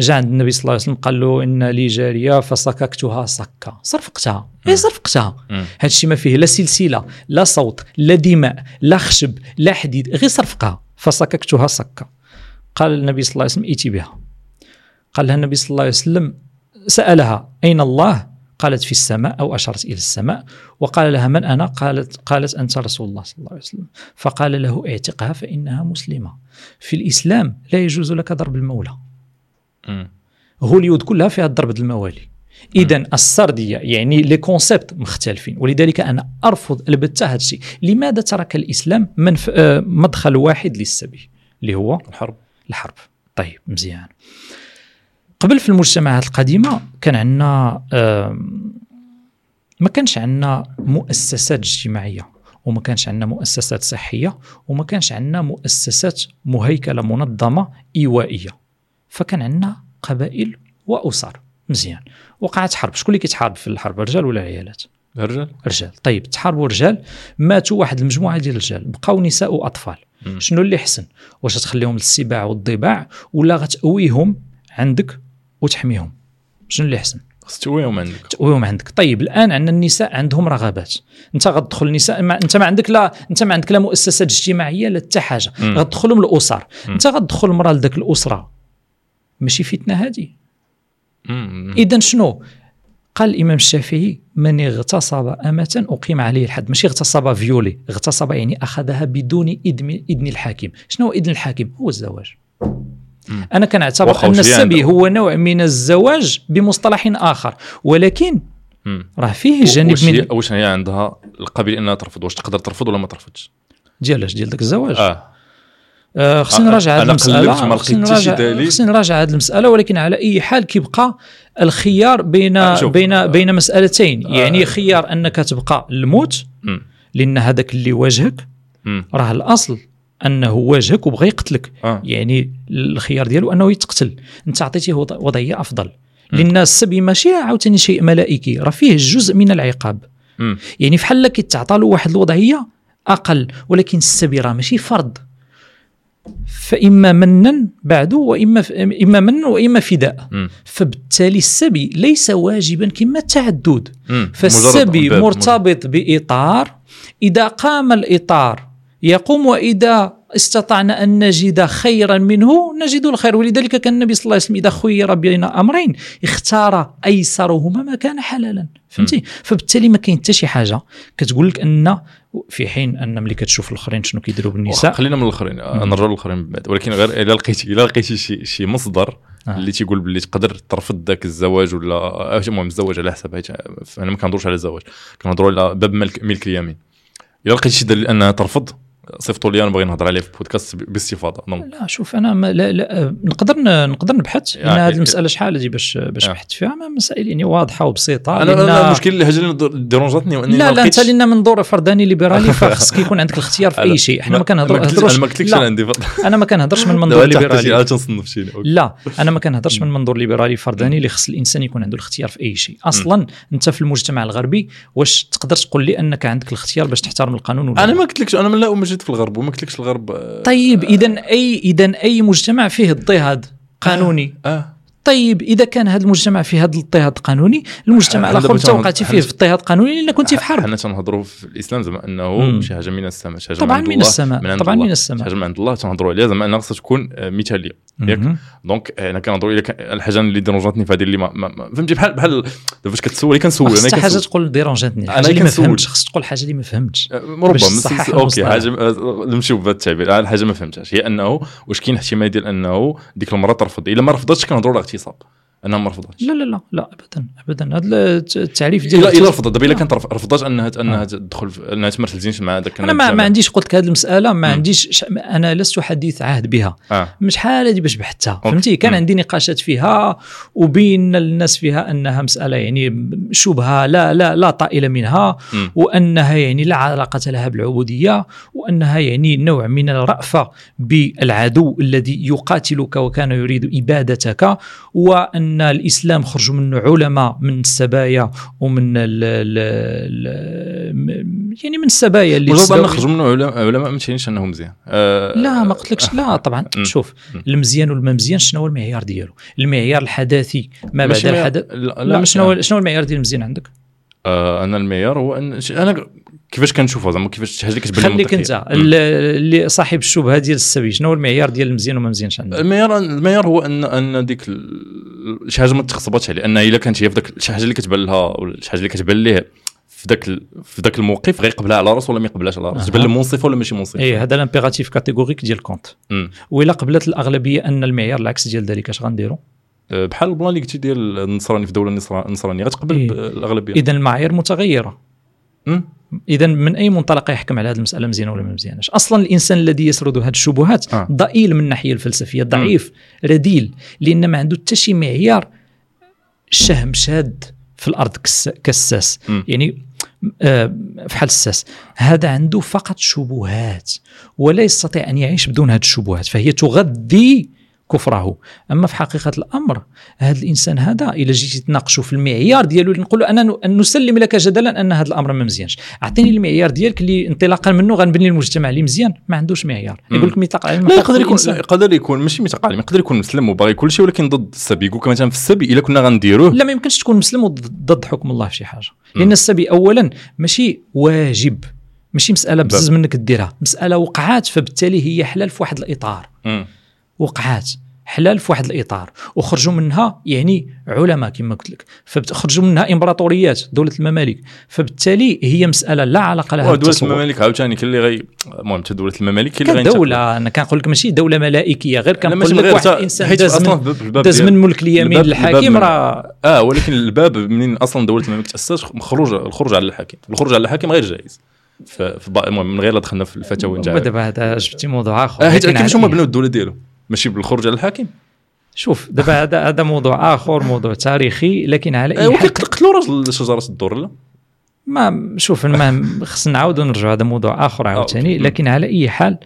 جاء عند النبي صلى الله عليه وسلم قال له إن لي جارية فصككتها صكا صرفقتها اي صرفقتها. هذا الشيء ما فيه لا سلسلة لا صوت لا دماء لا خشب لا حديد غير صرفقها فصككتها صكا قال النبي صلى الله عليه وسلم ائتي بها. قال لها النبي صلى الله عليه وسلم سألها أين الله؟ قالت في السماء أو اشارت إلى السماء. وقال لها من أنا؟ قالت قالت أنت رسول الله صلى الله عليه وسلم. فقال له اعتقها فإنها مسلمة. في الإسلام لا يجوز لك ضرب المولى. مم. هوليود كلها فيها ضرب الموالي. اذا السردية يعني les concepts مختلفين ولذلك أنا أرفض البتة هذا الشيء لماذا ترك الإسلام منف... آه، مدخل واحد للسبي؟ اللي هو الحرب. الحرب. طيب مزيان. قبل في المجتمعات القديمة كان عندنا ما كانش عندنا مؤسسات اجتماعية وما كانش عندنا مؤسسات صحية وما كانش عندنا مؤسسات مهيكلة منظمة إيوائية. فكان عندنا قبائل واسر مزيان. وقعت حرب. شكون اللي كيتحارب في الحرب؟ الرجال ولا العيالات؟ الرجال. رجال طيب تحاربوا رجال ماتوا واحد المجموعة ديال الرجال. بقاو نساء وأطفال. مم. شنو اللي حسن؟ واش تخليهم للسباع والضباع ولا غتقويهم عندك وتحميهم؟ شنو اللي حسن؟ خص تويهم عندك. تقويهم عندك. طيب الآن عندنا النساء عندهم رغبات. انت غتدخل النساء ما انت ما عندك لا انت ما عندك لا مؤسسات اجتماعية لا حتى حاجة. غتدخلهم الاسر. انت غتدخل المراه لذاك الأسرة. ماشي فتنة هذه. اذا شنو؟ قال الإمام الشافعي من اغتصب أمة أقيم عليه الحد. ماشي اغتصب فيولي اغتصب يعني أخذها بدون إذن إذن الحاكم. شنو هو إذن الحاكم؟ هو الزواج. مم. أنا كنعتبر أن السبي؟ هو نوع من الزواج بمصطلح آخر. ولكن. راه فيه جانب من واش هي عندها القابلية إنها ترفض؟ واش تقدر ترفض ولا ما ترفضش؟ ديال اش ديال داك الزواج. آه آه. خصني آه، نراجع هذه المسألة خصني نراجع. خصني نراجع هذه المسألة ولكن على أي حال كيبقى الخيار بين آه،. بين بين مسألتين آه. يعني خيار أنك تبقى الموت. لأن هذاك اللي واجهك. راه الأصل أنه واجهك وبغى يقتلك يعني الخيار ديالو أنه يتقتل أنت عطيتيه وض- وضعية أفضل لأن السبي ماشي عاوتاني شيء ملائكي راه فيه جزء من العقاب. يعني بحال كيتعطى له واحد الوضعية أقل ولكن السبي راه ماشي فرض فإما منا بعد وإما إما من وإما فداء. فبالتالي السبي ليس واجبا كما التعدد. فالسبي مرتبط بإطار إذا قام الإطار يقوم وإذا استطعنا أن نجد خيرا منه نجد الخير. ولذلك كان النبي صلى الله عليه وسلم إذا خير بين أمرين اختار أيسرهما ما كان حلالا. فهمتي؟ فبالتالي ما كاين حتى شي حاجة. كتقول لك أن في حين أن ملي كتشوف الآخرين شنو كيديروا بالنساء خلينا من الآخرين آه،. نرجعوا للآخرين من بعد. ولكن غير إلا لقيتي إلا لقيتي شي شي مصدر آه. اللي تيقول باللي تقدر ترفض ذاك الزواج ولا آه، المهم الزواج على حسب حيت أنا ما كنهضروش على الزواج. كنهضروا على باب ملك ملك اليمين. إلا لقيتي شي دليل أنها ترفض صيفطوا لي أنا باغي نهضر عليه في بودكاست باستفاضة. لا شوف أنا ما لا لا نقدر ن- نقدر نبحث. آه، هذه إيه. المسألة شحال هذه باش باش آه. بحثت فيها؟ ما مسائل يعني واضحة وبسيطة. أنا أنا المشكل اللي هجرني ديرونجاتني وإني لا لا أنت لأن منظور فرداني ليبرالي *laughs* فخصك يكون عندك الاختيار في أي شيء. إحنا ما كنهضروش أنا ما قلتلكش لا، أنا عندي *laughs* أنا ما كنهضرش من *laughs* منظور ليبرالي. أوكي. لا أنا ما كنهضرش من منظور ليبرالي فرداني اللي خص الإنسان يكون عنده الاختيار في أي شيء. أصلا أنت في المجتمع الغربي واش تقدر تقول لي أنك عندك الاختيار باش تحترم القانون ولا أنا لا؟ ما قلتلكش أنا من لا جيت في الغرب وما قلتلكش الغرب آه، طيب اذا اي اذا أي مجتمع فيه اضطهاد قانوني؟ آه. طيب إذا كان هذا المجتمع فيه هذا الاضطهاد قانوني المجتمع الآخر دابا انت تنهض- وقعتي حنا- فيه في اضطهاد قانوني لأن كنت في حرب. حنا تنهضروا في الإسلام زعما أنه. شي حاجة من السماء شي حاجة طبعا من الله، السماء من طبعا. من شي السماء حاجة من عند الله تنهضروا عليها زعما أنها خصها تكون مثاليه ياك. donc أنا كنهضروا إلى الحاجة اللي dérangeatni في هذه اللي ما, فهمتي؟ بحال بحال دابا فاش كتسولي كنسول أنا حتى حاجة كنسول تقول dérangeatni حاجة اللي ما كنسول. فهمتش خص تقول حاجة اللي ما فهمتش. آه، ربما أوكي. حاجة آه، نمشيو بهذا التعبير. آه، حاجة ما فهمتهاش هي أنه واش كاين احتمال ديال أنه ديك المراه ترفض. إلا ما رفضتش كنهضروا على tiss. انها ما رفضتش لا لا لا لا ابدا ابدا هذا التعريف ديال إلا رفضت دابا إلا لا. كانت رف- رفضت أنها أنها تدخل أنها تمارس الجنس مع ذاك أنا ما, ما عنديش قلت لك هذه المسألة ما. عنديش ش- أنا لست حديث عهد بها آه مش حال هذه باش بحثتها. فهمتي كان. عندي نقاشات فيها وبين الناس فيها أنها مسألة يعني شبهة لا لا لا طائل منها. وأنها يعني لا علاقة لها بالعبودية وأنها يعني نوع من الرأفة بالعدو الذي يقاتلك وكان يريد إبادتك وأن الإسلام خرج منه علماء من السبايا ومن ال ال ال يعني من السبايا اللي أن تسباو- نخرج منه علماء علماء ما تعنيش انه مزيان آه، لا ما قلتلكش لا طبعا. شوف. المزيان والما مزيان شنو هو المعيار ديالو المعيار الحداثي ما بعد الحدث لا, لا, لا شنو هو شنو هو المعيار ديال المزيان عندك آه أنا المعيار هو ان أنا كيفاش كنشوفها زعما؟ كيفاش حاجة اللي كتبان لي خليك. انت. اللي صاحب الشبهة ديال السبي شنو هو المعيار ديال المزيان وما مزيانش عندك؟ المعيار المعيار هو ان أن ديك شي حاجة ما تخصبطش عليه لأن إلا كانت هي في داك شي حاجة اللي كتبان لها ولا شي حاجة اللي كتبان ليه في ذاك في ذاك الموقف غيقبلها على رأسه ولا ما يقبلهاش على رأسه؟ تبان له منصفة ولا ماشي منصفة؟ اي هذا ال impératif catégorique ديال كانط مم. وإلا قبلت الأغلبية أن المعيار العكس ديال ذلك اش غنديروا أه، بحال البلان اللي قلتي ديال النصراني في دولة النصرا- النصرانيه غتقبل إيه. الأغلبية. اذا المعايير متغيرة. اذا من أي منطلق يحكم على هذه المسألة مزيانه ولا ما مزيانش أصلا الإنسان الذي يسرد هذه الشبهات آه. ضئيل من الناحية الفلسفية ضعيف رديل لأن ما عنده حتى شي معيار شهم شاد في الأرض كساس مم. يعني آه، فحال الساس هذا عنده فقط شبهات ولا يستطيع أن يعيش بدون هذه الشبهات فهي تغذي كفره. أما في حقيقة الأمر هذا الإنسان هذا إلا جيتي تناقشوا في المعيار ديالو اللي نقول له أنا نسلم لك جدلا أن هذا الأمر ما مزيانش. أعطيني المعيار ديالك اللي انطلاقا منه غنبني المجتمع اللي مزيان ما عندوش معيار. يقول لك ميثاق على لا يقدر يكون يقدر يكون ماشي متأقلم يقدر يكون مسلم وباغي كل شيء ولكن ضد السبي. يقول لك مثلا في السبي إلا كنا غنديروه. لا ما يمكنش تكون مسلم وضد ضد حكم الله في شي حاجة. لأن السبي اولا ماشي واجب ماشي مسألة بزز منك ديرها مسألة وقعات فبالتالي هي حلال في واحد الإطار. وقعات حلال في واحد الإطار وخرجوا منها يعني علماء كما قلت لك. فخرجوا منها إمبراطوريات دولة الممالك. فبالتالي هي مسألة لا علاقة لها بالتصور. الممالك عاوتاني كاين اللي غي المهم حتى دولة الممالك كاين اللي غينتقدوا. كدولة أنا كنقول لك ماشي دولة ملائكية غير كنقول لك واحد الانسان داز أصلا من داز من ملك اليمين للحاكم راه آه ولكن الباب منين أصلا دولة الممالك تاسست خروج الخروج على الحاكم. الخروج على الحاكم غير جائز المهم من غير لا دخلنا في الفتاوى ودابا هذا جبتي موضوع آخر. حيت لكن كيفاش هما؟ بناو الدولة ديالهم؟ ماشي بالخروج على الحاكم شوف دابا هذا هذا موضوع آخر موضوع تاريخي لكن على آه اي ولكن حال قتلوا راجل شجره الدور لا ما شوف المهم خصنا نعاودوا نرجعوا هذا موضوع آخر عاوتاني أوكي. لكن على أي حال.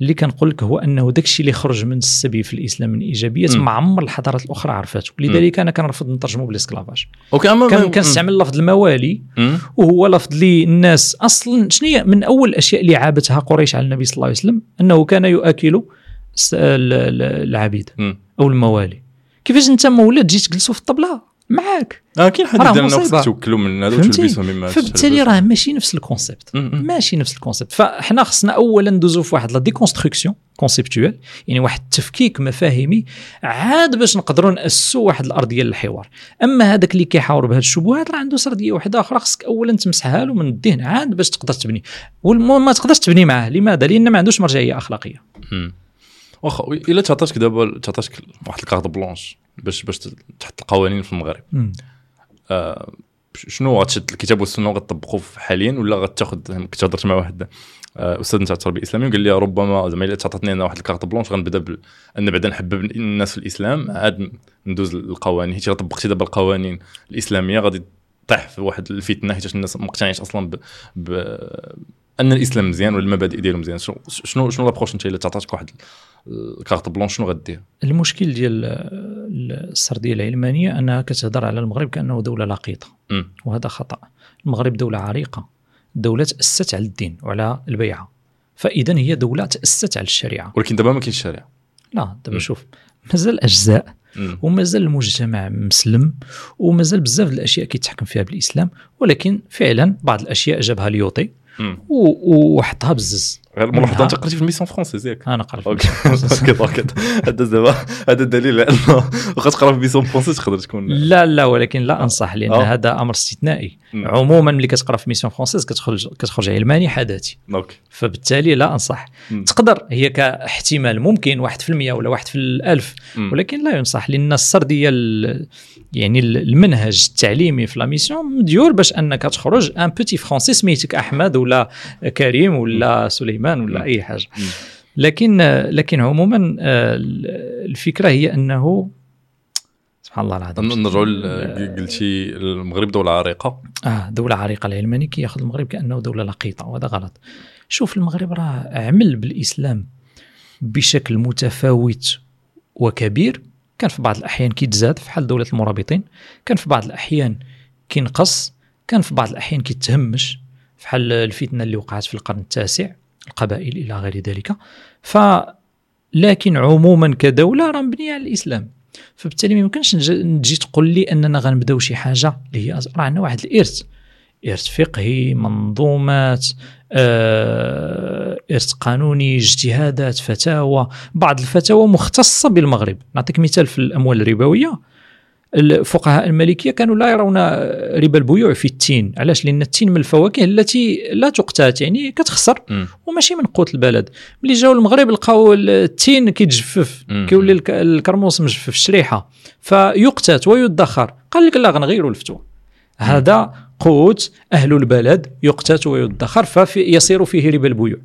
اللي كنقول لك هو أنه داك الشيء اللي خرج من السبي في الإسلام من إيجابيات. ما عمر الحضارات الأخرى عرفته لذلك أنا كنرفض نترجمه بال esclavage كنستعمل لفظ الموالي. وهو لفظ اللي الناس أصلا شنو هي من أول الأشياء اللي عابتها قريش على النبي صلى الله عليه وسلم أنه كان يؤكل العبيد. أو الموالي. كيفاش أنت مولى تجي تجلسوا في الطبلة؟ معاك. آه كاين حد الناس مصيبة. توكلوا مما؟ وتلبسوا مما فبالتالي راه ماشي نفس ال concept. ماشي نفس ال concept فاحنا خصنا اولا ندوزو في واحد la déconstruction conceptuelle يعني واحد التفكيك مفاهيمي عاد باش نقدروا ناسسوا واحد الارضيه للحوار أما هذاك اللي كيحاور بهذه الشبهات راه عنده سرديه واحدة أخرى خصك اولا تمسحها له من الذهن عاد باش تقدر تبني. والمهم ما تقدرش تبني معاه. لماذا؟ لأن ما عندوش مرجعية أخلاقية. واخا إلا تعطاتك دابا تعطاتك واحد الكارت بلونش باش باش تحط القوانين في المغرب. آه شنو غتشد الكتاب والسنة وغتطبقوا حاليا ولا غتاخذ كنت هضرت مع واحد آه، أستاذ نتاع التربية الإسلامية وقال لي ربما زعما إلا تعطاتني أنا واحد الكارت بلونش غنبدا. أن بعدا نحبب الناس في الإسلام عاد ندوز للقوانين حيت طبقتي دابا القوانين الإسلامية غادي طيح في واحد الفتنة حيت الناس ما مقتنعينش أصلا ب... ب... أن الإسلام مزيان ولا المبادئ ديالو مزيان شنو شنو شنو لابروش انت إلا تعطاتك واحد الكارت بلونش شنو غدير المشكل ديال السرديه العلمانية أنها كتهضر على المغرب كأنه دولة لقيطه. وهذا خطأ المغرب دولة عريقة دولة تأسست على الدين وعلى البيعة فإذا هي دولة تأسست على الشريعة ولكن دابا ما كاينش الشرع لا دابا. شوف مازال أجزاء. ومازال المجتمع مسلم ومازال بزاف الأشياء كيتحكم فيها بالإسلام ولكن فعلا بعض الأشياء جابها ليوطي مم. و- وحطها بزز. غير ملاحظه منها- انت قريتي في ال mission française ياك أنا قريت أوكي. أوكي هذا دابا هذا دليل على انه واخا تقرا في mission française تقدر تكون؟ لا لا ولكن لا أنصح لأن آه. هذا أمر استثنائي. عموما ملي كتقرا في mission française كتخرج كتخرج علماني حداثي أوكي فبالتالي لا أنصح مم. تقدر هي كاحتمال ممكن 1% ولا 1 في الألف مم. ولكن لا ينصح لأن السرديه ال- يعني ال- المنهج التعليمي في la mission مديور باش أنك تخرج un petit Français سميتك أحمد ولا كريم ولا سليمان ولا مم. أي حاجة مم. لكن لكن عموما آه، الفكرة هي أنه سبحان الله العظيم. نرجعوا قلتي المغرب دولة عريقة. آه دولة عريقة العلماني كياخذ المغرب كأنه دولة لقيطة وهذا غلط. شوف المغرب راه عمل بالإسلام بشكل متفاوت وكبير. كان في بعض الأحيان كيتزاد في حال دولة المرابطين كان في بعض الأحيان كينقص كان في بعض الأحيان كيتهمش في حال الفتنة اللي وقعت في القرن التاسع القبائل إلى غير ذلك. ف لكن عموما كدولة راه مبنية على الإسلام. فبالتالي ما يمكنش تجي تقول لي أننا غنبداو شي حاجة اللي هي راه عندنا واحد الإرث. إرث فقهي منظومات آه، إرث قانوني اجتهادات فتاوى. بعض الفتاوى مختصة بالمغرب. نعطيك مثال في الأموال الربوية. الفقهاء المالكية كانوا لا يرون ربا البيوع في التين. علاش؟ لأن التين من الفواكه التي لا تقتات يعني كتخسر. وماشي من قوت البلد. ملي جاو المغرب لقاو التين كيتجفف. كيولي الك- الكرموس مجفف الشريحه فيقتات ويدخر. قال لك لا غنغيروا الفتوى هذا قوت أهل البلد. يقتات ويدخر فيصير فيه ربا البيوع.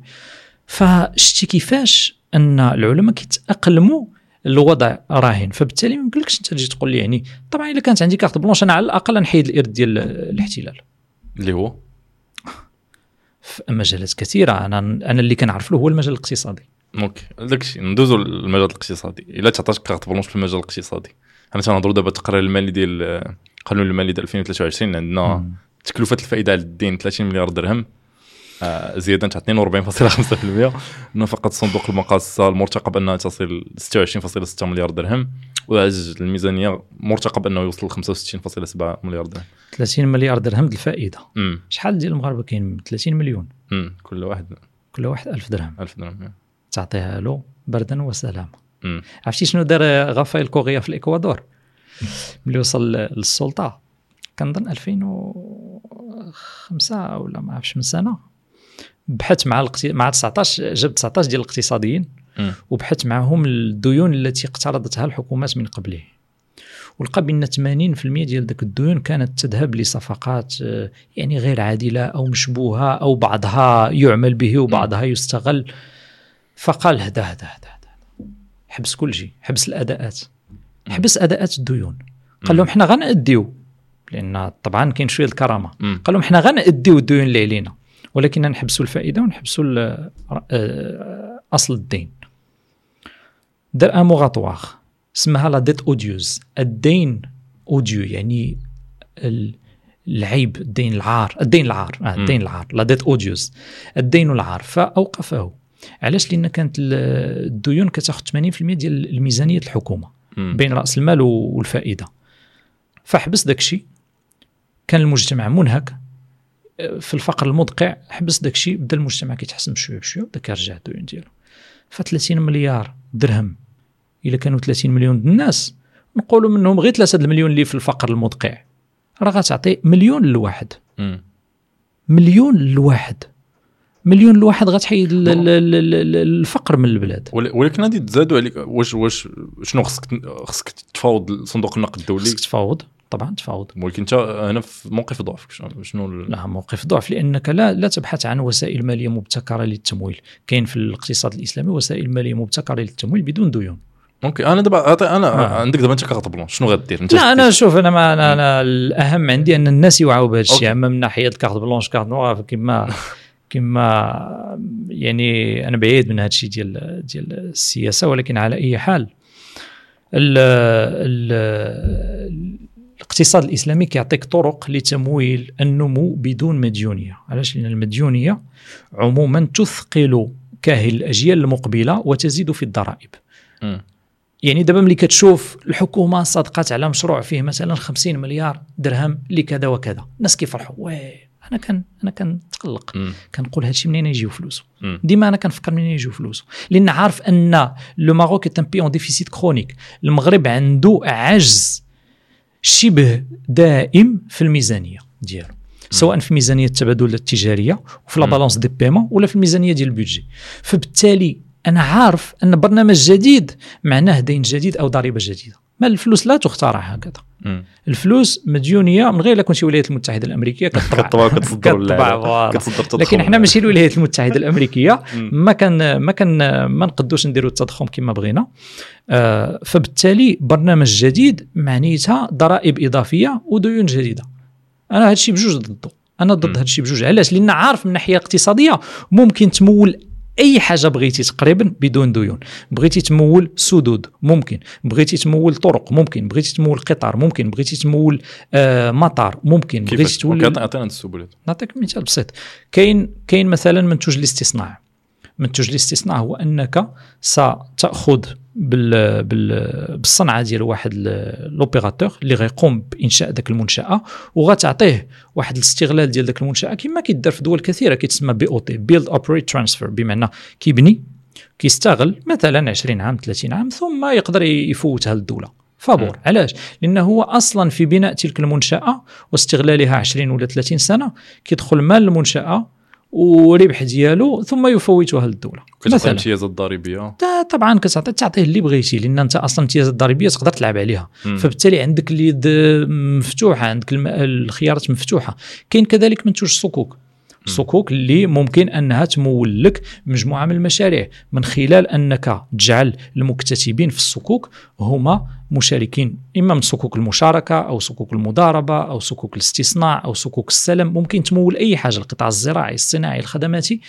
فشتي كيفاش أن العلماء كيتأقلموا الوضع راهن. فبالتالي ما يمكنلكش أنت تجي تقول لي يعني طبعا إلا كانت عندي كارت بلونش أنا على الأقل نحيد الإرث ديال الاحتلال. اللي هو؟ في مجالات كثيرة. أنا أنا اللي كنعرف له هو المجال الاقتصادي. أوكي. داكشي ندوزو للمجال الاقتصادي. إلا تعطاش carte blanche في المجال الاقتصادي. أنا تنهضروا دابا التقرير المالي ديال القانون المالي ديال 2023 عندنا. تكلفة الفائدة على الدين 30 مليار درهم. زيادة تاع 42.5% نفقه صندوق المقاصة المرتقب انها تصل 26.6 مليار درهم وعجز الميزانية مرتقب أنه يوصل 65.7 مليار درهم. 30 مليار درهم الفائدة. شحال ديال المغاربة كاين؟ 30 مليون. امم كل واحد. كل واحد 1000 درهم. 1000 درهم تعطيها له بردا وسلامة. امم عرفتي شنو دار غافايل كوريا في الإكوادور؟ ملي وصل للسلطة كنظن 2005 ولا ما عرفتش من سنة. بحث مع الاقت... مع 19 جاب 19 ديال الاقتصاديين مم. وبحث معهم الديون التي اقترضتها الحكومات من قبله. ولقى بان 80% ديال ذاك الديون كانت تذهب لصفقات آه، يعني غير عادلة أو مشبوهة أو بعضها يعمل به وبعضها يستغل. فقال هدا هدا هدا, هدا. حبس كل شيء حبس الأداءات. حبس أداءات الديون. قال لهم حنا غنأديو. لأن طبعا كاين شوية الكرامة. قال لهم حنا غنأديو الديون اللي علينا. ولكن نحبسوا الفائدة ونحبسوا ال- آه، أصل الدين. دار un moratoire اسمها la dette odieuse. الدين odieux يعني ال- العيب الدين العار الدين العار آه الدين العار la dette odieuse. الدين العار فأوقفه. علاش؟ لأن كانت ال- الديون كتاخذ 80% ديال الميزانية الحكومة مم. بين رأس المال والفائدة. فحبس داك الشيء كان المجتمع منهك. في الفقر المدقع حبس داك الشيء بدا المجتمع كيتحسن بشوية بشوية بدا كيرجع الديون ديالو. ف 30 مليار درهم إلا كانوا 30 مليون د الناس نقولوا منهم غير 3 المليون اللي في الفقر المدقع. راه غتعطي مليون للواحد مم. مليون للواحد مليون للواحد غتحيد ال- ال- ال- ال- الفقر من البلاد. ول- ولكن غادي تزادوا عليك واش واش شنو خصك خصك تفاوض صندوق النقد الدولي؟ خصك تفاوض. طبعا تفاوض ولكن انت هنا في موقف ضعفك شنو لا موقف ضعف لأنك لا لا تبحث عن وسائل مالية مبتكرة للتمويل كاين في الاقتصاد الإسلامي وسائل مالية مبتكرة للتمويل بدون ديون أوكي أنا دابا أنا آه. عندك دابا أنت carte blanche شنو غدير أنت لا أنا؟ شوف أنا ما أنا, أنا الأهم عندي أن الناس يوعوا بهذا. الشيء أما من ناحية ال carte blanche carte noire كما *laughs* كما يعني أنا بعيد من هذا الشيء ديال ديال السياسة ولكن على أي حال ال ال الاقتصاد الإسلامي كيعطيك طرق لتمويل النمو بدون مديونية. علاش؟ لأن المديونية عموما تثقل كاهل الأجيال المقبلة وتزيد في الضرائب. مم. يعني دابا ملي كتشوف الحكومة صادقات على مشروع فيه مثلا 50 مليار درهم لكذا وكذا. الناس كيفرحوا. واه أنا كان أنا كنتقلق. كنقول هادشي منين يجيو فلوسه مم. ديما أنا كنفكر منين يجيو فلوسه لأن عارف أن لو ماروك un pays en déficit chronique. المغرب عنده عجز شبه دائم في الميزانية ديالو سواء في ميزانية التبادل التجارية وفي لا مم. بالانس دي بيمون ولا في الميزانية ديال البودجي فبالتالي أنا عارف أن برنامج جديد معناه دين جديد أو ضريبة جديدة ما الفلوس لا تخترع هكذا. الفلوس مديونيه من غير لا كنتي الولايات المتحدة الأمريكية كتطبع. كتطبع. كتصدر لكن إحنا ماشي الولايات المتحدة الأمريكية. ما كان ما كان ما نقدوش نديروا التضخم كما بغينا. آه، فبالتالي برنامج جديد معنيتها ضرائب إضافية وديون جديدة. أنا هذا الشيء بجوج ضده. أنا ضد الشيء بجوج. علاش؟ لأن عارف من ناحية اقتصادية ممكن تمول أي حاجة بغيتي تقريبا بدون ديون. بغيتي تمول سدود ممكن. بغيتي تمول طرق ممكن. بغيتي تمول قطار ممكن. بغيتي تمول آه مطار ممكن. بغيتي كيفاش تولي أوكي، عطينا السبلات. نعطيك مثال بسيط. كاين كاين مثلا منتوج الاستصناع منتوج الاستصناع هو أنك ستاخذ بال بال بالصنعة ديال واحد l'opérateur اللي غيقوم بإنشاء ذاك المنشأة وغتعطيه واحد الاستغلال ديال ذاك المنشأة. كما كيدار في دول كثيرة كيتسمى BOT Build Operate Transfer بمعنى كيبني كيستغل مثلا 20 عام 30 عام ثم يقدر يفوتها للدوله فابور. علاش؟ لأنه هو أصلا في بناء تلك المنشأة واستغلالها 20 ولا 30 سنة كيدخل مال المنشأة وربح ديالو ثم يفوتها للدولة. كتعطي الامتيازات الضريبية. طبعا كتعطي تعطيه اللي بغيتي لأن أنت أصلا الامتيازات الضريبية تقدر تلعب عليها. مم. فبالتالي عندك اليد مفتوحة عندك الخيارات مفتوحة. كاين كذلك منتوج الصكوك. الصكوك اللي ممكن أنها تمول لك مجموعة من المشاريع. من خلال أنك تجعل المكتتبين في الصكوك هما مشاركين إما من صكوك المشاركة أو صكوك المضاربة أو صكوك الاستثناء أو صكوك السلم. ممكن تمول أي حاجة القطاع الزراعي الصناعي الخدماتي.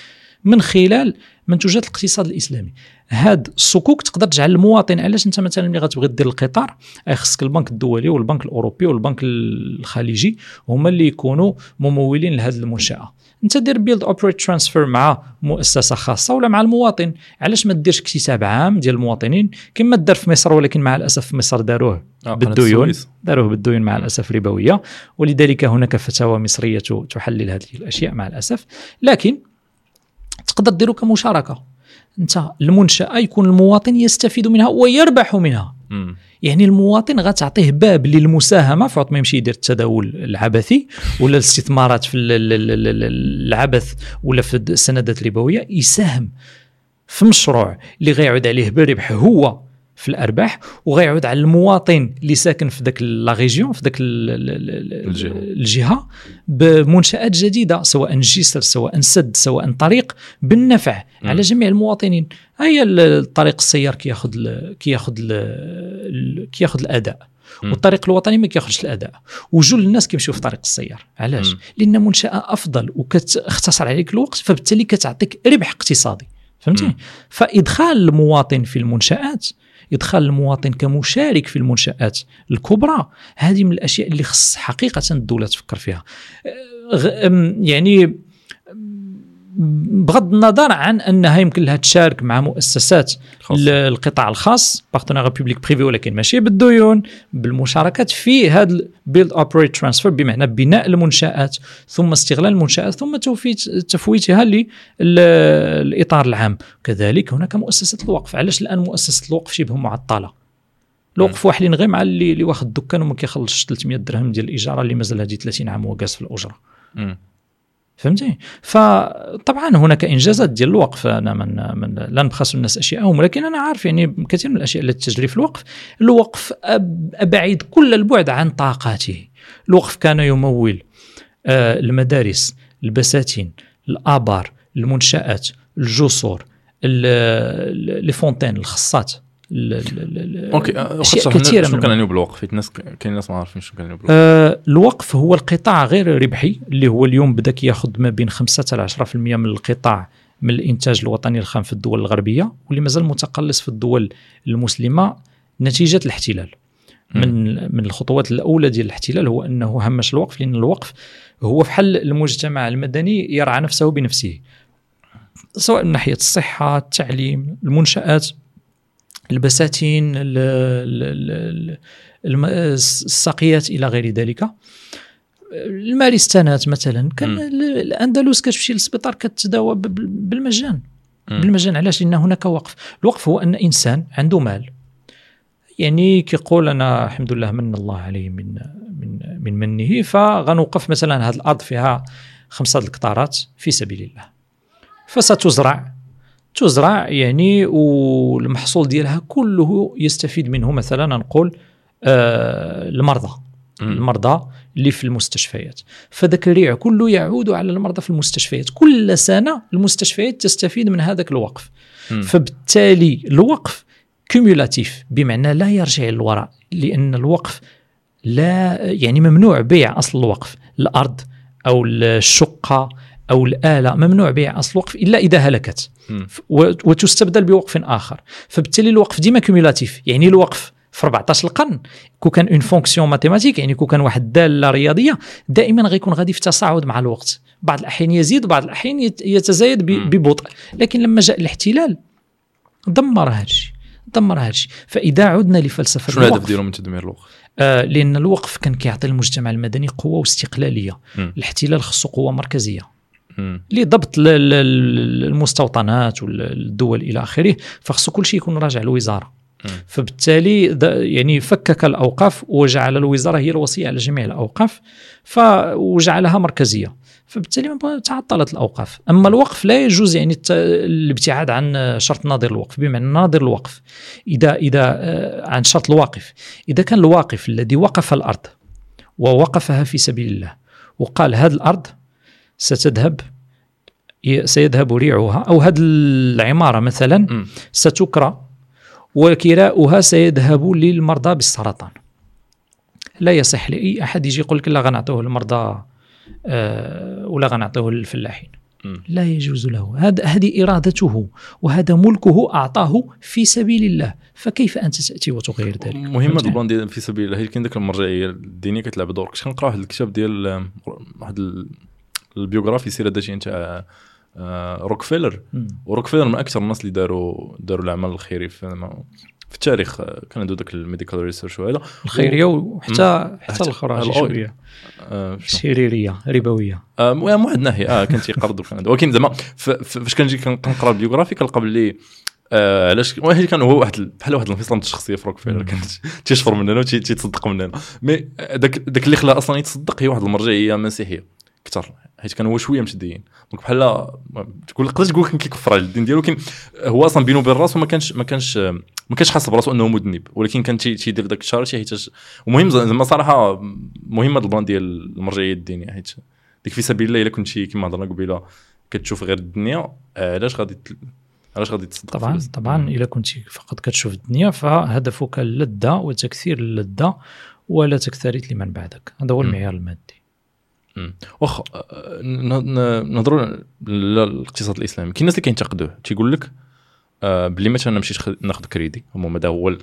من خلال منتوجات الاقتصاد الإسلامي. هاد الصكوك تقدر تجعل المواطن علاش أنت مثلا ملي غتبغي دير القطار خصك البنك الدولي والبنك الأوروبي والبنك الخليجي هما اللي يكونوا ممولين لهذه المنشأة. انت دير Build Operate Transfer مع مؤسسة خاصة ولا مع المواطن. علاش ما ديرش اكتساب عام ديال المواطنين؟ كما دار في مصر ولكن مع الأسف في مصر داروه آه، بالديون. داروه بالديون مع الأسف ربوية. ولذلك هناك فتاوى مصرية تحلل هذه الأشياء مع الأسف. لكن تقدر ديرو كمشاركة. انت المنشأة يكون المواطن يستفيد منها ويربح منها. مم. يعني المواطن غتعطيه باب للمساهمة. فوق ما يمشي يدير التداول العبثي ولا الاستثمارات في ال- ال- ال- ال- العبث ولا في السندات الربوية؟ يساهم في مشروع اللي غيعود عليه بالربح هو في الأرباح وغيعود على المواطن اللي ساكن في ذاك لا ريجيون في ذاك الجهة. الجهة بمنشآت جديدة سواء جسر سواء سد سواء طريق بالنفع مم. على جميع المواطنين هي ال- الطريق السيار كياخذ ال- كياخذ كياخذ الأداء. والطريق الوطني ما كياخذش الأداء وجل الناس كيمشيو في طريق السيار علاش. لأن منشأة أفضل وكتختصر عليك الوقت فبالتالي كتعطيك ربح اقتصادي فهمتي. فإدخال المواطن في المنشآت ادخال المواطن كمشارك في المنشآت الكبرى. هذه من الأشياء اللي خص حقيقة الدولة تفكر فيها. أه، يعني بغض النظر عن أنها يمكن لها تشارك مع مؤسسات القطاع الخاص partenariat public privé ولكن ماشي بالديون بالمشاركات في هذا Build Operate Transfer بمعنى بناء المنشآت ثم استغلال المنشآت ثم توفيت تفويتها للاطار العام. كذلك هناك مؤسسة الوقف. علاش الآن مؤسسة الوقف شبه معطلة؟ الوقف واحدين غير مع اللي اللي واخد الدكان وما كيخلصش 300 درهم ديال الايجار اللي مازال هذه 30 عام جالس في الأجرة. فهمتي؟ فطبعا هناك إنجازات ديال الوقف. أنا من, من لا نبخس الناس أشياءهم ولكن أنا عارف يعني كثير من الأشياء التي تجري في الوقف. الوقف أبعد كل البعد عن طاقاته. الوقف كان يمول آه، المدارس البساتين الآبار المنشآت الجسور ال- ال- les fontaines الخصات. ال- ال- ال- OK كثيرة شنو يعني بالوقف حيت الناس كاين ناس ما عارفين شنو كان بالوقف آه، الوقف هو القطاع غير ربحي اللي هو اليوم بدا كياخذ ما بين 5 حتى 10% من القطاع من الإنتاج الوطني الخام في الدول الغربية واللي مازال متقلص في الدول المسلمة نتيجة الاحتلال. من من الخطوات الأولى ديال الاحتلال هو أنه همش الوقف لأن الوقف هو في حل المجتمع المدني يرعى نفسه بنفسه سواء من ناحية الصحة التعليم المنشآت. البساتين الساقيات إلى غير ذلك. المارستانات مثلا كان الأندلس كتمشي للسبيطار كتداوى بالمجان. بالمجان علاش؟ لأن هناك وقف. الوقف هو أن إنسان عنده مال. يعني كيقول أنا الحمد لله من الله عليه من من من منه فغنوقف مثلا هذه الأرض فيها خمسة القطارات في سبيل الله. فستزرع تزرع يعني والمحصول ديالها كله يستفيد منه. مثلا نقول آه المرضى. مم. المرضى اللي في المستشفيات. فذاك الريع كله يعود على المرضى في المستشفيات. كل سنة المستشفيات تستفيد من هذاك الوقف. مم. فبالتالي الوقف كيمولاتيف بمعنى لا يرجع للوراء لأن الوقف لا يعني ممنوع بيع أصل الوقف. الأرض أو الشقة أو الآلة ممنوع بيع أصل الوقف إلا إذا هلكت. وتستبدل بوقف آخر فبالتالي الوقف ديما cumulatif يعني الوقف في 14 القرن كو كان une fonction mathématique يعني كو كان واحد الداله رياضية دائما غيكون غادي في تصاعد مع الوقت بعض الأحيان يزيد وبعض الأحيان يت- يتزايد. ببطء لكن لما جاء الاحتلال دمر هذا الشيء دمر هذا الشيء فإذا عدنا لفلسفة شنو الهدف ديالهم من تدمير الوقف؟ آه لأن الوقف كان كيعطي المجتمع المدني قوة واستقلالية. الاحتلال خصو قوة مركزية. لضبط ال- ال- المستوطنات والدول إلى آخره فخصو كل شيء يكون راجع للوزارة. فبالتالي يعني فكك الأوقاف وجعل الوزارة هي الوصيه على جميع الأوقاف وجعلها مركزية. فبالتالي تعطلت الأوقاف. أما الوقف لا يجوز يعني الابتعاد عن شرط ناظر الوقف. بمعنى ناظر الوقف اذا إذا آه، عن شرط الواقف. إذا كان الواقف الذي وقف الأرض ووقفها في سبيل الله وقال هذه الأرض ستذهب سيذهب ريعها أو هذه العمارة مثلا. ستكرى وكراؤها سيذهب للمرضى بالسرطان. لا يصح لأي أحد يجي يقول لك لا غنعطوه المرضى آه، ولا غنعطوه للفلاحين. لا يجوز له. هذا هذه إرادته وهذا ملكه أعطاه في سبيل الله. فكيف أنت تأتي وتغير ذلك؟ مهمه فهمت؟ ال plan ديال في سبيل الله. كاين ديك المرجعية الدينية كتلعب دور. كنت كنقرأ واحد الكتاب ديال واحد ال- ال biographie السيره الذاتيه نتاع آه، روكفيلر. وروكفيلر من أكثر الناس اللي داروا داروا العمل الخيري في في التاريخ آه، كان عنده ذاك ال medical research وهذا الخيرية وحتى حتى الاخرى. شوية آه، شنو؟ سريريه ربوية آه، المهم واحد الناحيه آه كان تيقرض. ولكن زعما فاش كنجي كن- كنقرا ال biographie كنلقى باللي آه علاش واحد كان هو واحد ال- بحال واحد الانفصام الشخصية في روكفيلر. كان تيشفر مننا وتيتصدق مننا mais داك داك اللي خلاه أصلا يتصدق هي واحد المرجعية مسيحية أكثر حيت كان هو شوية متدين donc بحال تقول تقدر تقول كان كيكفر على الدين ديالو ولكن هو أصلا بينه وبين راسه ما كانش ما كانش ما كانش حاسس براسو أنه مذنب. ولكن كان تي- تيدير داك ال charity حيت ومهم زعما صراحة مهمة البلان ديال المرجعية الدينية. حيت ديك في سبيل الله إلا كنتي كما هضرنا قبيلة كتشوف غير الدنيا علاش غادي علاش غادي تصدق طبعا؟ طبعا اذا كنت فقط كتشوف الدنيا فهدفك اللذه وتكثير اللذه ولا تكترث لمن بعدك. هذا هو. المعيار المادي. واخ ن- ن- نهضروا للاقتصاد الإسلامي. كاين الناس اللي كينتقدوه. تيقول لك بلي مثلا أنا مشيت ناخذ كريدي. المهم هذا هو ال-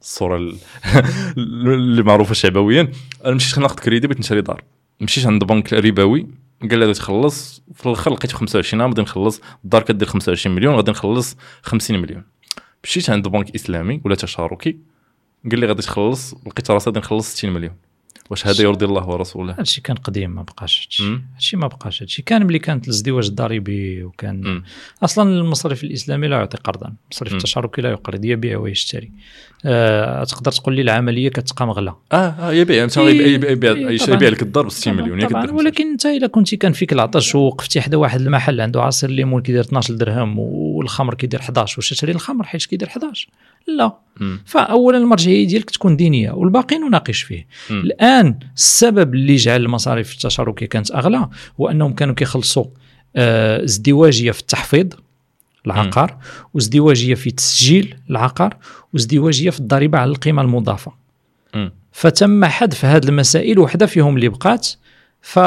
الصورة ال- *laughs* اللي معروفة شعبويا. أنا مشيت ناخذ كريدي بغيت نشري دار. مشيت عند بنك ربوي. قال لي تخلص. في الآخر لقيت 25 عام غادي نخلص. الدار كدير 25 مليون غادي نخلص 50 مليون. مشيت عند بنك إسلامي ولا تشاركي. قال لي غادي تخلص. لقيت راسي غادي نخلص 60 مليون. واش هذا يرضي الله ورسوله؟ هادشي كان قديم ما بقاش هادشي. هادشي ما بقاش هادشي. كان ملي كانت الازدواج الضريبي وكان مم. أصلا المصرف الإسلامي لا يعطي قرضا. المصرف. التشاركي لا يقرض يبيع ويشتري. آه تقدر تقول لي العملية كتقام غلا آه آه يبيع. إيه، يبيع يبيع إيه، لك الدار ب 60 مليون طبعا. ولكن انت إلا كنتي كان فيك العطش ووقفتي حدا واحد المحل عنده عصير الليمون كيدير 12 درهم والخمر كيدير 11 واش تشري الخمر حيت كيدير 11 لا. فاولا المرجعية ديالك تكون دينية والباقي نناقش فيه مم. الآن السبب اللي جعل المصاريف التشاركية كانت أغلى هو أنهم كانوا كيخلصوا آه، ازدواجية في التحفيظ العقار وازدواجية في تسجيل العقار وازدواجية في الضريبة على القيمة المضافة. فتم حذف هذه المسائل وحده فيهم اللي بقات ف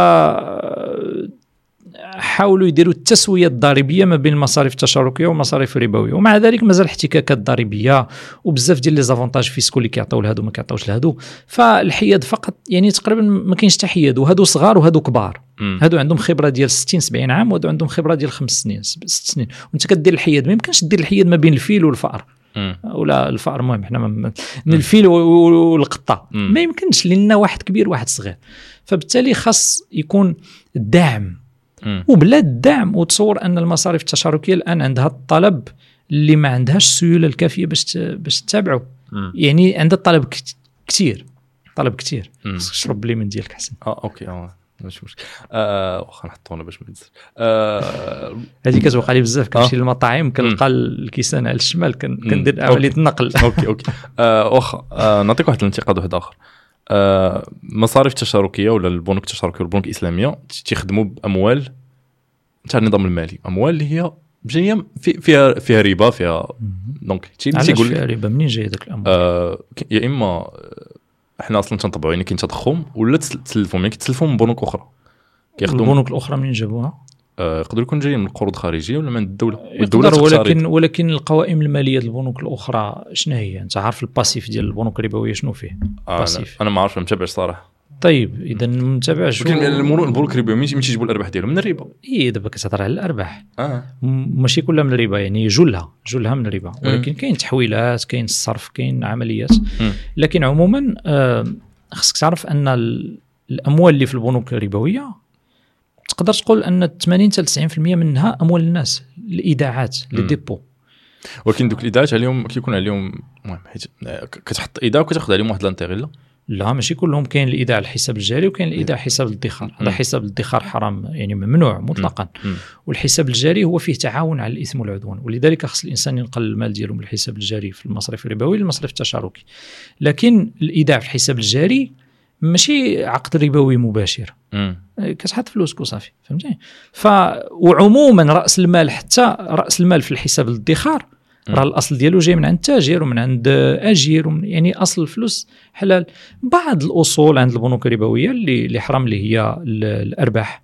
حاولوا يديروا التسوية الضريبية ما بين المصاريف التشاركية والمصاريف الربوية ومع ذلك مازال احتكاكات ضريبية وبزاف ديال les avantages fiscaux اللي كيعطيو لهادو ما كيعطيوش لهادو فالحياد فقط يعني تقريبا ما كاينش حتى حياد وهادو صغار وهادو كبار مم. هادو عندهم خبرة ديال 60 70 عام وهادو عندهم خبرة ديال خمس سنين ست سنين وانت كدير الحياد ما يمكنش دير الحياد ما بين الفيل والفأر. ولا الفأر المهم حنا من الفيل والقطة. ما يمكنش لأن واحد كبير واحد صغير فبالتالي خاص يكون الدعم. وبلا الدعم وتصور أن المصاريف التشاركية الآن عندها الطلب اللي ما عندهاش السيولة الكافية باش باش تتابعه. يعني عندها الطلب كتير. طلب كتير. مم. خصك تشرب باليمين ديالك حسن آه OK آه ماشي مشكل. آه واخا نحطونا باش ما يتزر آه هذه كتوقع لي بزاف. كنمشي آه. للمطاعم كنلقى الكيسان على الشمال. كندير. عمليه النقل. OK OK. آه واخا آه نعطيك واحد الانتقاد واحد آخر. مصاريف التشاركيه ولا البنوك التشاركية والبنوك الإسلامية تيخدموا بأموال تاع النظام المالي. أموال اللي هي جاية في فيها فيها ربا فيها donc تيقول فيها ربا؟ منين جاي داك الامر آه يا إما آه، إحنا أصلا تنطبعوا يعني كاين تضخم ولا تسل- تسلفوا يعني كتسلفوا من بنوك أخرى. كياخذوا البنوك الأخرى منين جابوها؟ آه، يقدروا يكون جايين من قروض خارجيه ولا من الدولة؟ والدولة. ولكن ولكن القوائم المالية البنوك الأخرى شنو هي؟ أنت عارف ال passif ديال البنوك الربوية شنو فيه؟ آه أنا- passif. أنا ما عارف ما متابعش صراحة. طيب إذا متابع شو؟ ولكن المرو- البنوك الربوية مين تيجيبوا الأرباح ديالهم من الربا. اي دابا كتهضر على الأرباح. م- ماشي كلها من الربا يعني جلها جلها من الربا. ولكن كاين تحويلات كاين الصرف كاين عمليات. لكن عموما آه، خصك تعرف أن ال- الأموال اللي في البنوك الربوية تقدر تقول أن 80 حتى 90% منها أموال الناس الايداعات les. dépôts. ولكن دوك الايداعات عليهم كيكون عليهم المهم حيت كتحط ايداع وكتاخذ عليهم واحد l'intérêt لا لا ماشي كلهم كاين الايداع على الحساب الجاري وكاين الايداع على حساب الادخار. هذا حساب الادخار حرام يعني ممنوع مطلقا. مم. والحساب الجاري هو فيه تعاون على الإثم والعدوان ولذلك خص الإنسان ينقل المال ديالو من الحساب الجاري في المصرف الربوي للمصرف التشاركي. لكن الايداع في الحساب الجاري ماشي عقد ربوي مباشر. مم. كتحط فلوسك وصافي فهمتي ف وعموما رأس المال حتى رأس المال في الحساب الادخار. راه الأصل ديالو جاي من عند تاجر ومن عند أجير ومن يعني أصل الفلوس حلال بعض الأصول عند البنوك الربوية اللي اللي حرام اللي هي ال- الأرباح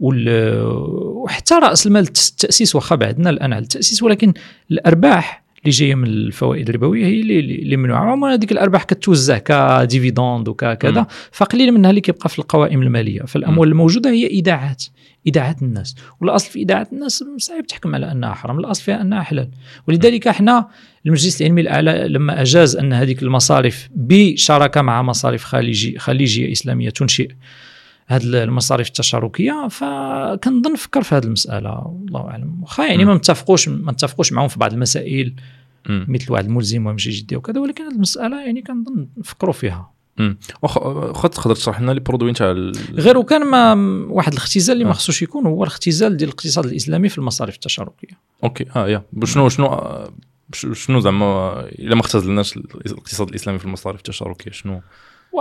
وحتى رأس المال الت- التأسيس واخا بعدنا الآن على التأسيس ولكن الأرباح اللي جاية من الفوائد الربوية هي اللي اللي ممنوعة. عموما هذيك الأرباح كتوزع كديفيدوند وكذا. فقليل منها اللي كيبقى في القوائم المالية. فالأموال الموجودة هي ايداعات ايداعات الناس. والأصل في ايداعات الناس صعيب تحكم على أنها حرام الأصل فيها أنها حلال. ولذلك إحنا المجلس العلمي الأعلى لما أجاز أن هذيك المصارف بشراكة مع مصارف خليجي خليجية إسلامية تنشئ هذه المصارف التشاركية فكنظن فكر في هذه المسألة. والله أعلم. واخا يعني ما متفقوش ما نتفقوش معهم في بعض المسائل. مثل واحد الملزم ويمشي جدي وكذا ولكن هذه المسألة يعني كنظن فكروا فيها. واخا واخا تقدر تشرح لنا les produits تاع ال- غير وكان ما واحد الاختزال اللي ما آه. خصوش يكون هو الاختزال ديال الاقتصاد الإسلامي في المصارف التشاركية. أوكي. آه يا. شنو شنو آه، ش- شنو زعما إلا ما اختزلناش الاقتصاد الإسلامي في المصارف التشاركية شنو؟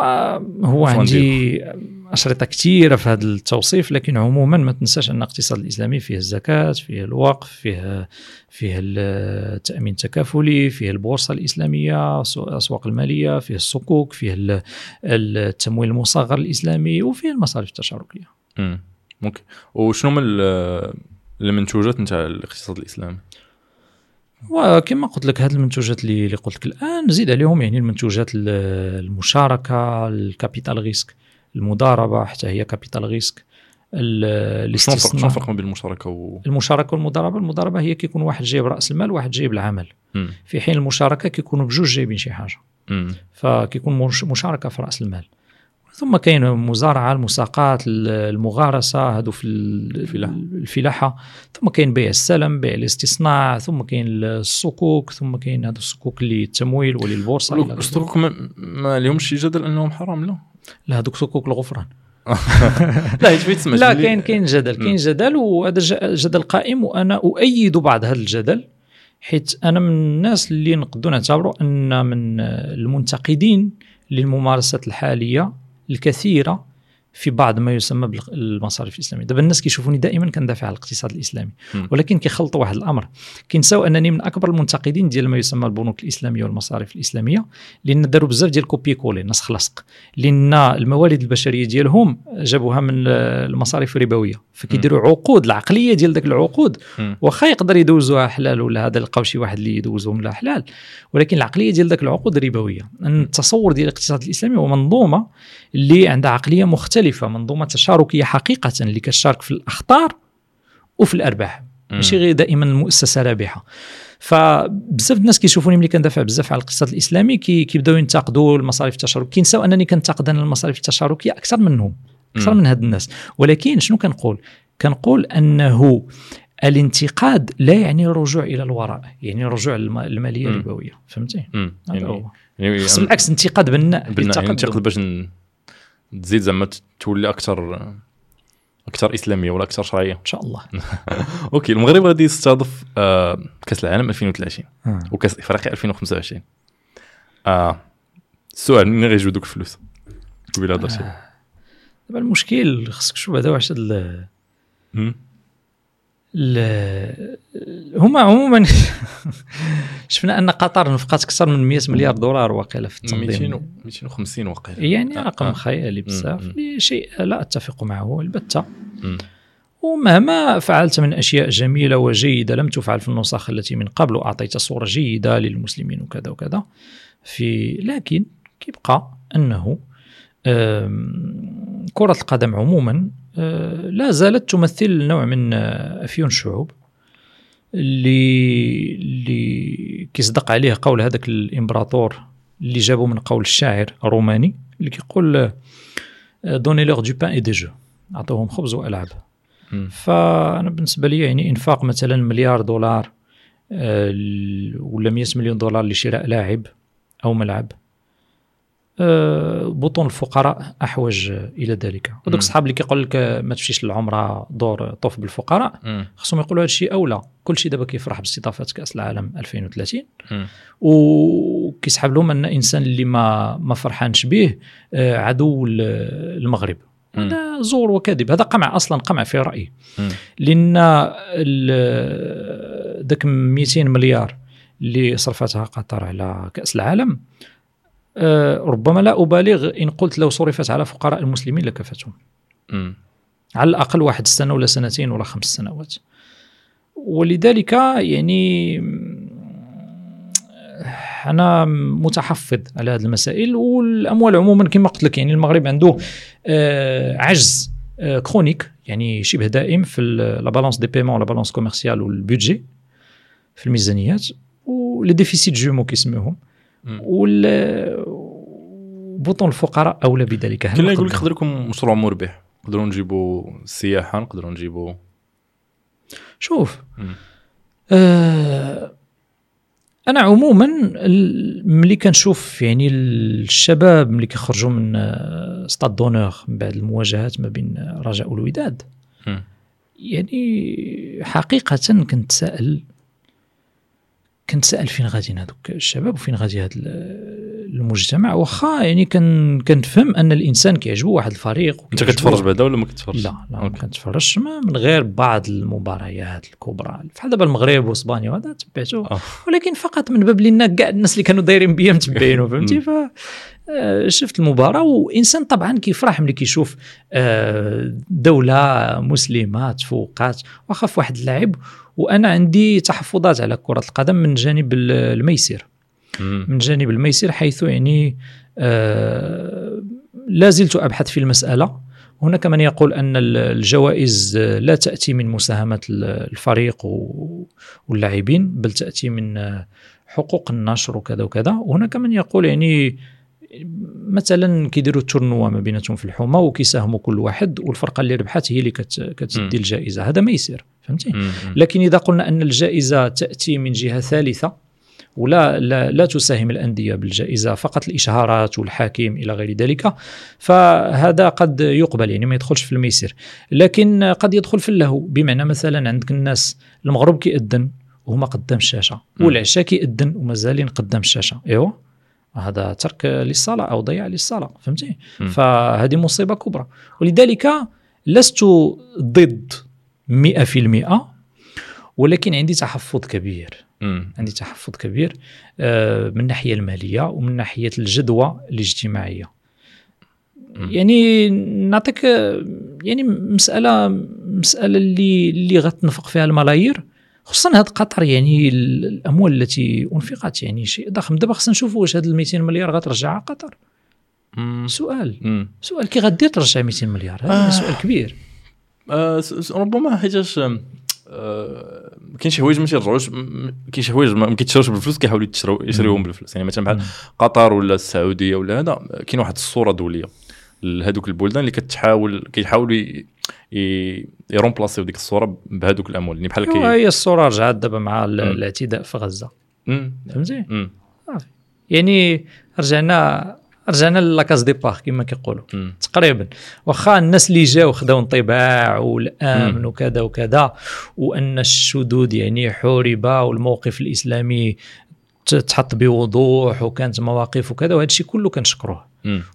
وهو عندي أشرطة كثيره في هذا التوصيف لكن عموما ما تنساش أن الاقتصاد الإسلامي فيه الزكاة فيه الوقف فيه فيه التامين التكافلي فيه البورصة الإسلامية سو- الأسواق المالية فيه الصكوك فيه ال- التمويل المصغر الإسلامي وفيه المصارف التشاركية. امم أوكي وشنو من ال- المنتوجات نتاع الاقتصاد الإسلامي؟ وكما قلت لك هذه المنتوجات اللي قلت لك الآن نزيد عليهم يعني المنتوجات ال- المشاركة ال capital-risque المضاربة حتى هي capital-risque ال- شنو الفرق الاستثمار ما بين المشاركة و المشاركة والمضاربة؟ المضاربة هي كيكون واحد جايب رأس المال وواحد جايب العمل. في حين المشاركة كيكونوا بجوج جايبين شي حاجة. فكيكون مش- مشاركة في رأس المال. ثم كاين المزارعه المساقات ال- المغارسة هادو في ال- الفلاحة. الفلاحة ثم كاين بيع السلم بيع الاستصناع ثم كاين الصكوك ثم كاين هادو الصكوك إلى آخره. الصكوك ما, ما لهمش شي جدل أنهم حرام لا لا هادوك صكوك الغفران *laughs* لا لا كاين كاين جدل كاين جدل وهذا جدل قائم وأنا أؤيد بعض هذا الجدل حيت أنا من الناس اللي نقدروا نعتبروا أن من المنتقدين للممارسات الحالية الكثيرة في بعض ما يسمى بالمصارف الإسلامية. دابا الناس كيشوفوني دائما كندافع على الاقتصاد الإسلامي. ولكن كيخلطوا واحد الأمر. كينساو أنني من أكبر المنتقدين ديال ما يسمى البنوك الإسلامية والمصارف الإسلامية لأن داروا بزاف ديال copier-coller نسخ لصق. لأن الموارد البشرية ديالهم جابوها من المصارف الربوية فكيديروا عقود العقلية ديال ذاك العقود. واخا يقدر يدوزوها حلال ولا هذا لقاو شي واحد اللي يدوزهم لا حلال. ولكن العقلية ديال ذاك العقود ربويه التصور ديال الاقتصاد الإسلامي هو منظومة اللي عندها عقلية مختلفة منظومة تشاركية حقيقة اللي كتشارك في الأخطار وفي الأرباح. ماشي غير دائما المؤسسة رابحة. فبزاف الناس كيشوفوني ملي كندافع بزاف على الاقتصاد الإسلامي كي كيبداو ينتقدوا المصاريف التشاركية. كينساو أنني كنتقد أنا المصاريف التشاركية أكثر منهم أكثر. من هاد الناس. ولكن شنو كنقول؟ كنقول أنه الانتقاد لا يعني الرجوع إلى الوراء يعني الرجوع للم- للماليه. الربوية. فهمتي؟ يعني يعني خص بالعكس انتقاد بناء بنا- يعني. تقدر باش تزيد زعما تولي أكثر أكثر إسلامية ولا أكثر شرعية. إن شاء الله. *laughs* أوكي المغرب غادي يستضيف آه كأس العالم 2030 آه. وكأس إفريقيا 2025 آه السؤال منين غيجيو دوك الفلوس؟ قبيلة هضرتي آه. دابا المشكل خصك تشوف هذا واش هاد هما عموما *laughs* شفنا أن قطر نفقات أكثر من 100 مليار دولار واقيلا في 200 التنظيم و- 250 وقيله يعني آه، رقم آه. خيالي بزاف. شيء لا أتفق معه البتة مم. ومهما فعلت من أشياء جميلة وجيدة لم تفعل في النسخ التي من قبل وأعطيت صورة جيدة للمسلمين وكذا وكذا في لكن كيبقى أنه كرة القدم عموما لا زالت تمثل نوع من آه، أفيون الشعوب اللي اللي كيصدق عليه قول هذاك الإمبراطور اللي جابوا من قول الشاعر الروماني اللي كيقول donnez-leur du pain et des jeux أعطوهم خبز وألعاب. فأنا بالنسبة لي يعني إنفاق مثلا مليار دولار آه، ولا 100 مليون دولار لشراء لاعب أو ملعب. بطون الفقراء أحوج إلى ذلك. ودوك الصحاب اللي كيقول لك آه، ما تمشيش للعمرة دور طوف بالفقراء. خصهم يقولوا هذا الشيء أولى كل شيء دابا كيفرح باستضافة كأس العالم 2030 مم. وكيسحب لهم أن إنسان اللي ما ما فرحانش به آه، عدو ال- المغرب. هذا زور وكذب هذا قمع أصلا قمع في رأيي. لأن ذاك 200 مليار اللي صرفتها قطر على كأس العالم آه، ربما لا أبالغ إن قلت لو صرفت على فقراء المسلمين لكفتهم مم. على الأقل واحد سنه ولا سنتين ولا خمس سنوات ولذلك يعني أنا متحفظ على هذه المسائل والأموال عموما كما قلت لك يعني المغرب عنده آه، عجز آه، كرونيك يعني شبه دائم في la balance des paiements la balance commerciale وال budget في الميزانيات و les déficits jumeaux كيسميوهم. وال بطون الفقراء أولى بذلك. اللي يقول لك نقدر- يقدر يكون مشروع مربح. نقدروا نجيبوا السياحه نقدروا نجيبوا شوف مم. آه أنا عموما ملي كنشوف يعني الشباب ملي كيخرجوا من آه، stade d'honneur من بعد المواجهات ما بين آه، الرجاء والوداد. يعني حقيقه كنتسائل كنتسائل فين غاديين هذوك الشباب وفين غادي هذا المجتمع واخا يعني كن كنفهم أن الإنسان كيعجبو واحد الفريق أنت كتفرج بعدا ولا ما كتفرجش؟ لا لا ما. كنتفرجش من غير بعض المباريات الكبرى بحال دابا المغرب وإسبانيا وهذا تبعته آه. ولكن فقط من باب لأن كاع الناس اللي كانوا دايرين بيا متبعينه *laughs* فهمتي. ف شفت المباراة وإنسان طبعا كيفرح ملي كيشوف آه، دولة مسلمة تفوقات واخا في واحد اللاعب وأنا عندي تحفظات على كرة القدم من جانب ال- الميسر. من جانب الميسر حيث يعني آه، لا زلت أبحث في المسألة. هناك من يقول أن ال- الجوائز آه، لا تأتي من مساهمة ال- الفريق واللاعبين بل تأتي من آه، حقوق النشر وكذا وكذا. وهناك من يقول يعني مثلا كيديروا التورنوا ما بيناتهم في الحومة وكيساهموا كل واحد والفرقة اللي ربحت هي اللي. كتدي الجائزة هذا ما يصير فهمتي. لكن إذا قلنا أن الجائزة تأتي من جهة ثالثة ولا لا, لا تساهم الأندية بالجائزة فقط الإشهارات والحاكم إلى غير ذلك فهذا قد يقبل يعني ما يدخلش في الميسر لكن قد يدخل في اللهو بمعنى مثلا عندك الناس المغرب كيأذن وهما قدام الشاشة. والعشاء كيأذن ومازالين قدام الشاشة إيوا هذا ترك للصلاة أو ضياع للصلاة فهمتي. فهذه مصيبة كبرى ولذلك لست ضد 100% ولكن عندي تحفظ كبير مم. عندي تحفظ كبير آه، من الناحيه المالية ومن ناحية الجدوى الاجتماعية مم. يعني نعطيك يعني مسألة مسألة اللي اللي غتنفق فيها الملايير خصوصا هاد قطر يعني ال- الأموال التي أنفقت يعني شيء ضخم دابا خصنا نشوفوا واش هاد ال 200 مليار غترجعها قطر مم. سؤال مم. سؤال كي غدير ترجع 200 مليار هذا آه. سؤال كبير آه، ربما حيتاش آه، كاين شي حوايج ما تيرجعوش كاين شي حوايج ما كيتشروش بالفلوس كيحاولوا يشريوهم بالفلوس يعني مثلا بحال. قطر ولا السعودية ولا هذا كاين واحد الصورة دولية لهذوك البلدان اللي كتحاول كيحاولوا يرومبلاسيو ديك الصورة بهذوك الأموال يعني بحال كي هي الصورة رجعت دابا مع. الاعتداء في غزة. فهمتي. يعني رجعنا رجعنا لاكاز دي بار كما كيقولوا. تقريبا واخا الناس اللي جاو خداو انطباع والأمن. وكذا وكذا وأن الشذوذ يعني حورب والموقف الإسلامي تحط بوضوح وكانت مواقف وكذا وهذا الشيء كله كنشكروه.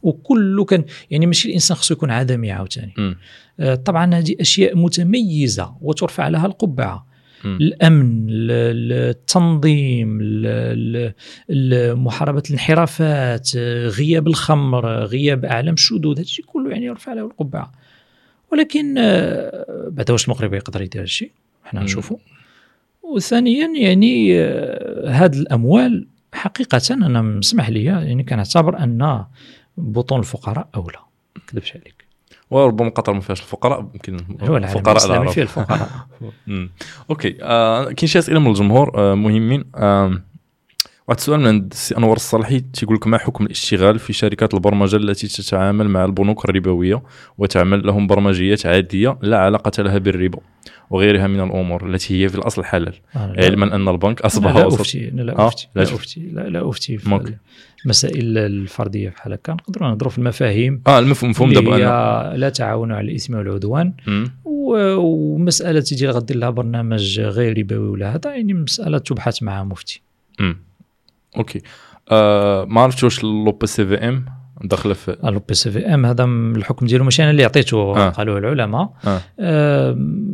وكله كان يعني ماشي الإنسان خصو يكون عدمي عاوتاني. آه، طبعا هذه أشياء متميزة وترفع لها القبعة. الأمن ال- ال- التنظيم ال- ال- محاربة الانحرافات غياب الخمر غياب أعلام الشذوذ هذا الشيء كله يعني يرفع له القبعة ولكن آه، بعد واش المغرب يقدر يدير هذا الشيء حنا. نشوفوا وثانيا يعني آه، هذه الأموال حقيقه أنا مسمح لي يعني كنعتبر أن بطون الفقراء أولى. ما نكذبش عليك. وربما قطر ما فيهاش الفقراء يمكن الفقراء العرب فيه الفقراء. *laughs* أوكي آه كاين شي أسئلة من الجمهور آه مهمين؟ آه واحد السؤال من عند السي أنور الصالحي تيقول لك ما حكم الاشتغال في شركات البرمجة التي تتعامل مع البنوك الربوية وتعمل لهم برمجيات عادية لا علاقة لها بالربا وغيرها من الأمور التي هي في الأصل حلال آه، لا- علما أن البنك أصبح أنا لا أفتي أنا لا آه، أفتي لا لا تفتي. أفتي لا, لا أفتي في. المسائل الفردية بحال هكا نقدروا نهضروا في المفاهيم آه المفهوم مفهوم دابا أنا. لا تعاونوا على الإثم والعدوان ومسألة ديال غدير لها برنامج غير ربوي ولا هذا يعني مسألة تبحث مع مفتي مم. أوكي آه ما عرفتش واش لو بي سي في ام داخله في ألو بي سي في ام هذا الحكم ديالو ماشي أنا اللي عطيته آه. قالوه العلماء آه. آه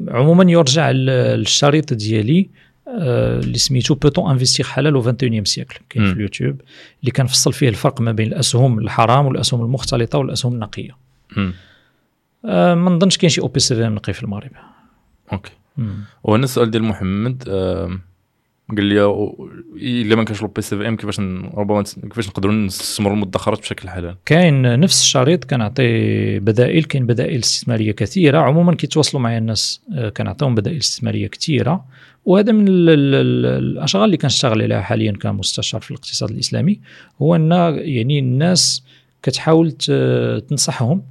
عموما يرجع للشريط ديالي اللي سميتو peut-on investir حلال أو 21 siècle كاين. في اليوتيوب اللي كنفصل فيه الفرق ما بين الاسهم الحرام والاسهم المختلطه والاسهم النقيه. آه ما نظنش كاين شي أو بي سي في ام نقي في المغرب أوكي. وهنا السؤال ديال محمد آه قال لي إلا ما كانش لو بي سي في إم كيفاش ربما كيفاش نقدروا نستثمروا المدخرات بشكل حلال؟ كاين نفس الشريط كنعطي بدائل كاين بدائل استثمارية كثيرة. عموما كيتواصلوا معايا الناس آه، كنعطيهم بدائل استثمارية كثيرة. وهذا من ال ال ال الأشغال اللي كنشتغل عليها حاليا كمستشار في الاقتصاد الإسلامي. هو إن يعني الناس كتحاول تنصحهم.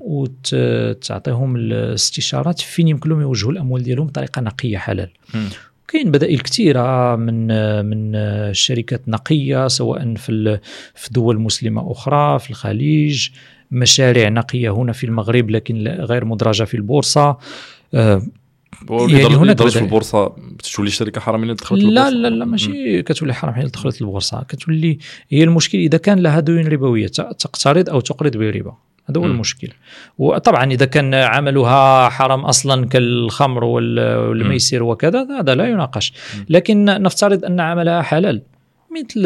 وتعطيهم الاستشارات فين يمكن لهم يوجهوا الأموال ديالهم بطريقة نقية حلال. كاين بدائل كثيرة من من شركات نقيه سواء في في دول مسلمة أخرى في الخليج مشاريع نقية هنا في المغرب لكن غير مدرجة في البورصة آه، يعني اللي ضل في. البورصة بتولي شركة حرامية دخلت لا. لا لا. ماشي كتولي حرام حين دخلت البورصة كتولي هي المشكل إذا كان لها ديون ربوية تقترض أو تقرض بربا هذا هو. المشكل وطبعا إذا كان عملها حرام أصلا كالخمر وال- والميسر وكذا هذا لا يناقش. لكن نفترض أن عملها حلال مثل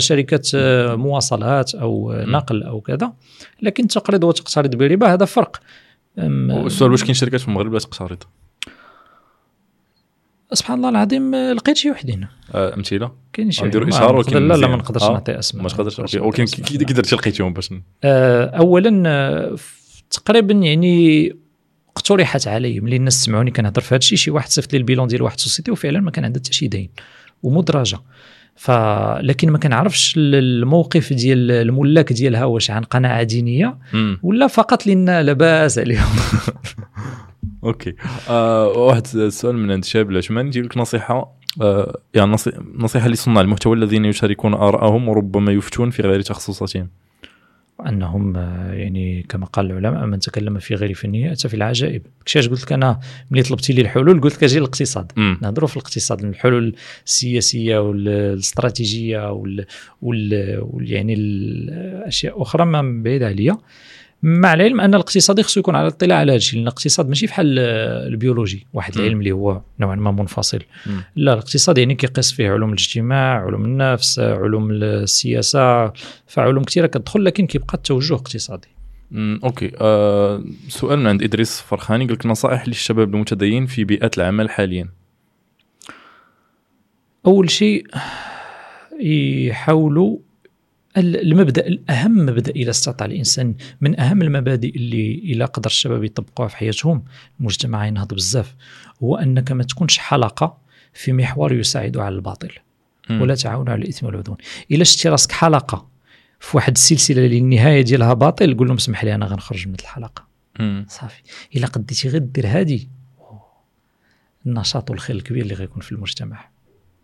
شركة مواصلات أو نقل أو كذا لكن تقرض وتقترض بربا هذا فرق. والسؤال واش كاين شركات في المغرب لا تقترض سبحان الله العظيم لقيت شي وحدين. آه، أمثلة؟ كاين شي وحدين. إشهار ولكن لا لا. ما نقدرش آه، نعطي اسماء ما تقدرش ولكن كي درتي لقيتيهم باش آه، اولا آه، تقريبا يعني اقترحت علي ملي الناس سمعوني كنهضر في هذا الشيء شي واحد صيفط لي البيلون ديال واحد السوسيتي وفعلا ما كان عندها حتى شي دين ومدرجة ف لكن ما كنعرفش ال- الموقف ديال الملاك ديالها واش عن قناعة دينية. ولا فقط لأن لاباس عليهم *laughs* أوكي آه واحد السؤال من عند شاب العثمان يجيب لك نصيحة يعني نصي- نصيحة لصناع المحتوى الذين يشاركون ارائهم وربما يفتون في غير تخصصاتهم. انهم آه، يعني كما قال العلماء من تكلم في غير فنه أتى في العجائب. كشاش قلت لك أنا ملي طلبتي لي الحلول قلت لك أجي الاقتصاد. نهضروا في الاقتصاد الحلول السياسية والاستراتيجيه وال, وال... وال... يعني الاشياء أخرى ما بعيد عليا. مع العلم أن الاقتصادي خصو يكون على اطلاع على هذا الشيء لأن الاقتصاد ماشي بحال ال biologie واحد مم. العلم اللي هو نوعا ما منفصل مم. لا الاقتصاد يعني كيقيس فيه علوم الاجتماع علوم النفس علوم السياسة فعلوم كثيره كتدخل لكن كيبقى التوجه اقتصادي. أوكي آه سؤال من عند إدريس فرخاني قال لك نصائح للشباب المتدين في بيئه العمل حاليا أول شيء يحاولوا المبدأ الاهم مبدأ إلى استطاع الإنسان من أهم المبادئ اللي إلى قدر الشباب يطبقوها في حياتهم المجتمع ينهض بزاف هو أنك ما تكونش حلقة في محور يساعد على الباطل مم. ولا تعاون على الإثم والعدوان إلا شتي راسك حلقة في واحد السلسلة اللي النهاية ديالها باطل قول لهم اسمح لي أنا غنخرج من الحلقة مم. صافي إلا قديتي غير دير هادي أوه، النشاط والخير الكبير اللي غيكون في المجتمع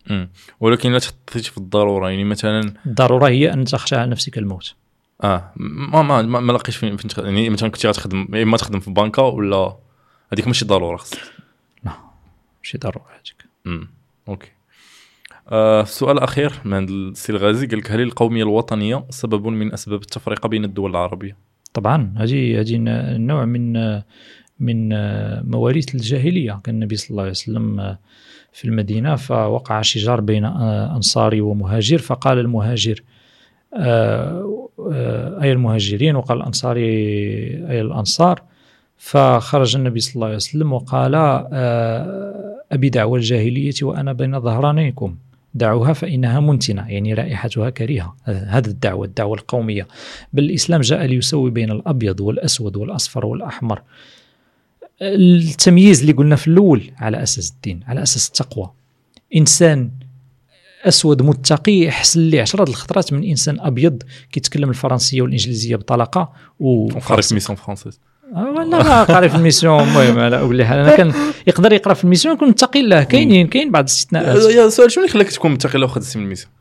مم. ولكن لا تحطيتي في الضرورة. يعني مثلا الضرورة هي أن تخشى على نفسك الموت. آه. ما ما ما, ما لقيتش فين فين يعني مثلا كنتي غتخدم يا اما تخدم في بنكة ولا هذيك ماشي ضرورة خصك ماشي ضرورة هذيك امم أوكي. آه السؤال الأخير من عند السي الغازي قال لك هل القومية الوطنية سبب من أسباب التفرقة بين الدول العربية؟ طبعا هذه هذه نوع من من مواريث الجاهلية. كان النبي صلى الله عليه وسلم في المدينة فوقع شجار بين أنصاري ومهاجر فقال المهاجر آه، آه، أي المهاجرين؟ وقال الأنصاري أي الأنصار. فخرج النبي صلى الله عليه وسلم وقال آه، أبي دعوى الجاهلية وأنا بين ظهرانيكم. دعوها فإنها منتنة يعني رائحتها كريهة. هذا الدعوة الدعوة القومية. بل الاسلام جاء ليسوي بين الأبيض والأسود والأصفر والأحمر. التمييز اللي قلنا في الأول على أساس الدين على أساس التقوى. إنسان أسود متقي احسن لي عشرة الخطرات من إنسان أبيض كيتكلم الفرنسية والإنجليزية بطلاقة و وقاري في mission française آه، لا لا قاري في ال mission. المهم على كل حال. أنا كان يقدر يقرأ في ال mission يكون متقي الله كاينين كاين بعض الاستثناءات. يا سؤال شنو اللي خلاك تكون متقي لو خدتي من ال mission؟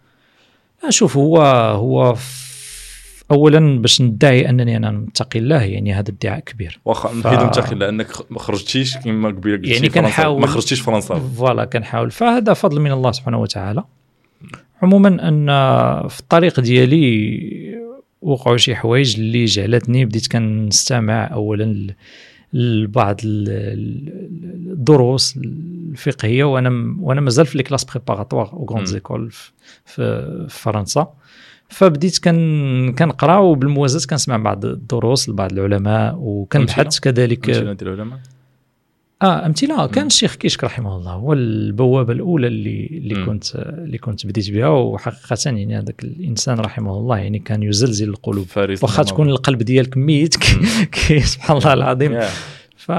آه، شوف هو هو ف- اولا باش ندعي أنني أنا متقي الله يعني هذا ادعاء كبير واخا نحيدو متقي لأنك ما خرجتيش كما قبيله قلتي يعني. كنحاول- ما خرجتيش فرنسا voilà كنحاول فهذا فضل من الله سبحانه وتعالى عموما أن في الطريق ديالي وقعوا شي حوايج اللي جعلتني بديت كنستمع اولا لبعض ال- ال- الدروس الفقهية وأنا وأنا مازال في les classes préparatoires aux grandes مم. écoles في فرنسا فبديت كان كنقرا وبالموازاة كنسمع بعض الدروس لبعض العلماء وكنبحث كذلك ديال العلماء؟ آه أمثلة. كان الشيخ كيشك رحمه الله. هو البوابة الأولى اللي اللي مم. كنت اللي كنت بديت بها وحقيقة يعني هذاك الإنسان رحمه الله يعني كان يزلزل القلوب. واخا. تكون القلب ديالك ميت كي, *laughs* سبحان الله العظيم. ف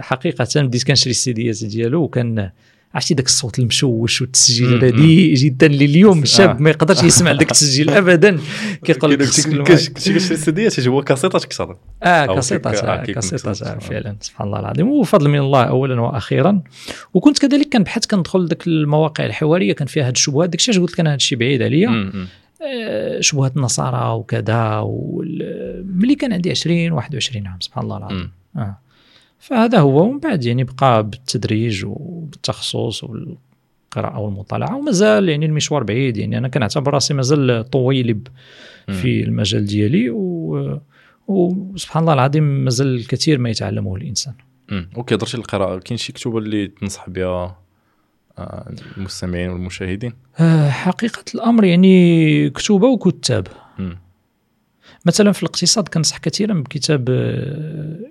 حقيقة بديت كنشري السيديات ديالو وكان عرفتي ذاك الصوت المشوش والتسجيل مم. رديء جدا اللي اليوم آه. شاب ما يقدرش يسمع ذاك التسجيل *laughs* ابدا كيقول لك. كنتي كتشري السيديات هو كاسيطات كثر آه كاسيطات كيك- آه آه، كاسيطات كاسيطات. آه فعلا سبحان الله العظيم وفضل من الله اولا وأخيرا وكنت كذلك كنبحث كندخل لذاك المواقع الحوارية كان فيها هاد الشبهات داك الشيء علاش قلت لك أنا هاد الشيء بعيد عليا. آه، شبهات النصارى وكذا ملي كان عندي 20 21 عام سبحان الله العظيم. آه. فهذا هو ومن بعد يعني بقى بالتدريج وبالتخصص والقراءة والمطالعة ومازال يعني المشوار بعيد يعني أنا كنعتبر راسي مازال طويلب. في المجال ديالي و... وسبحان الله العظيم مازال الكثير ما يتعلمه الإنسان مم. أوكي هضرتي القراءة كاين شي كتب اللي تنصح بها آه، المستمعين والمشاهدين آه، حقيقة الأمر يعني كتبة وكتاب. مثلا في الاقتصاد كنصح كثيرا بكتاب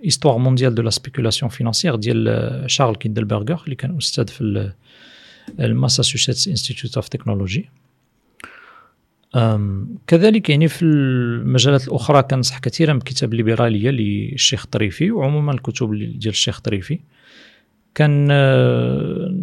Histoire mondiale de la spéculation financière ديال آه، شارل كيندلبرغر اللي كان أستاذ في ال- ال Massachusetts Institute of Technology. كذلك يعني في المجالات الأخرى كنصح كثيرا بكتاب الليبراليه للشيخ الطريفي وعموما الكتب ديال الشيخ الطريفي كان آه،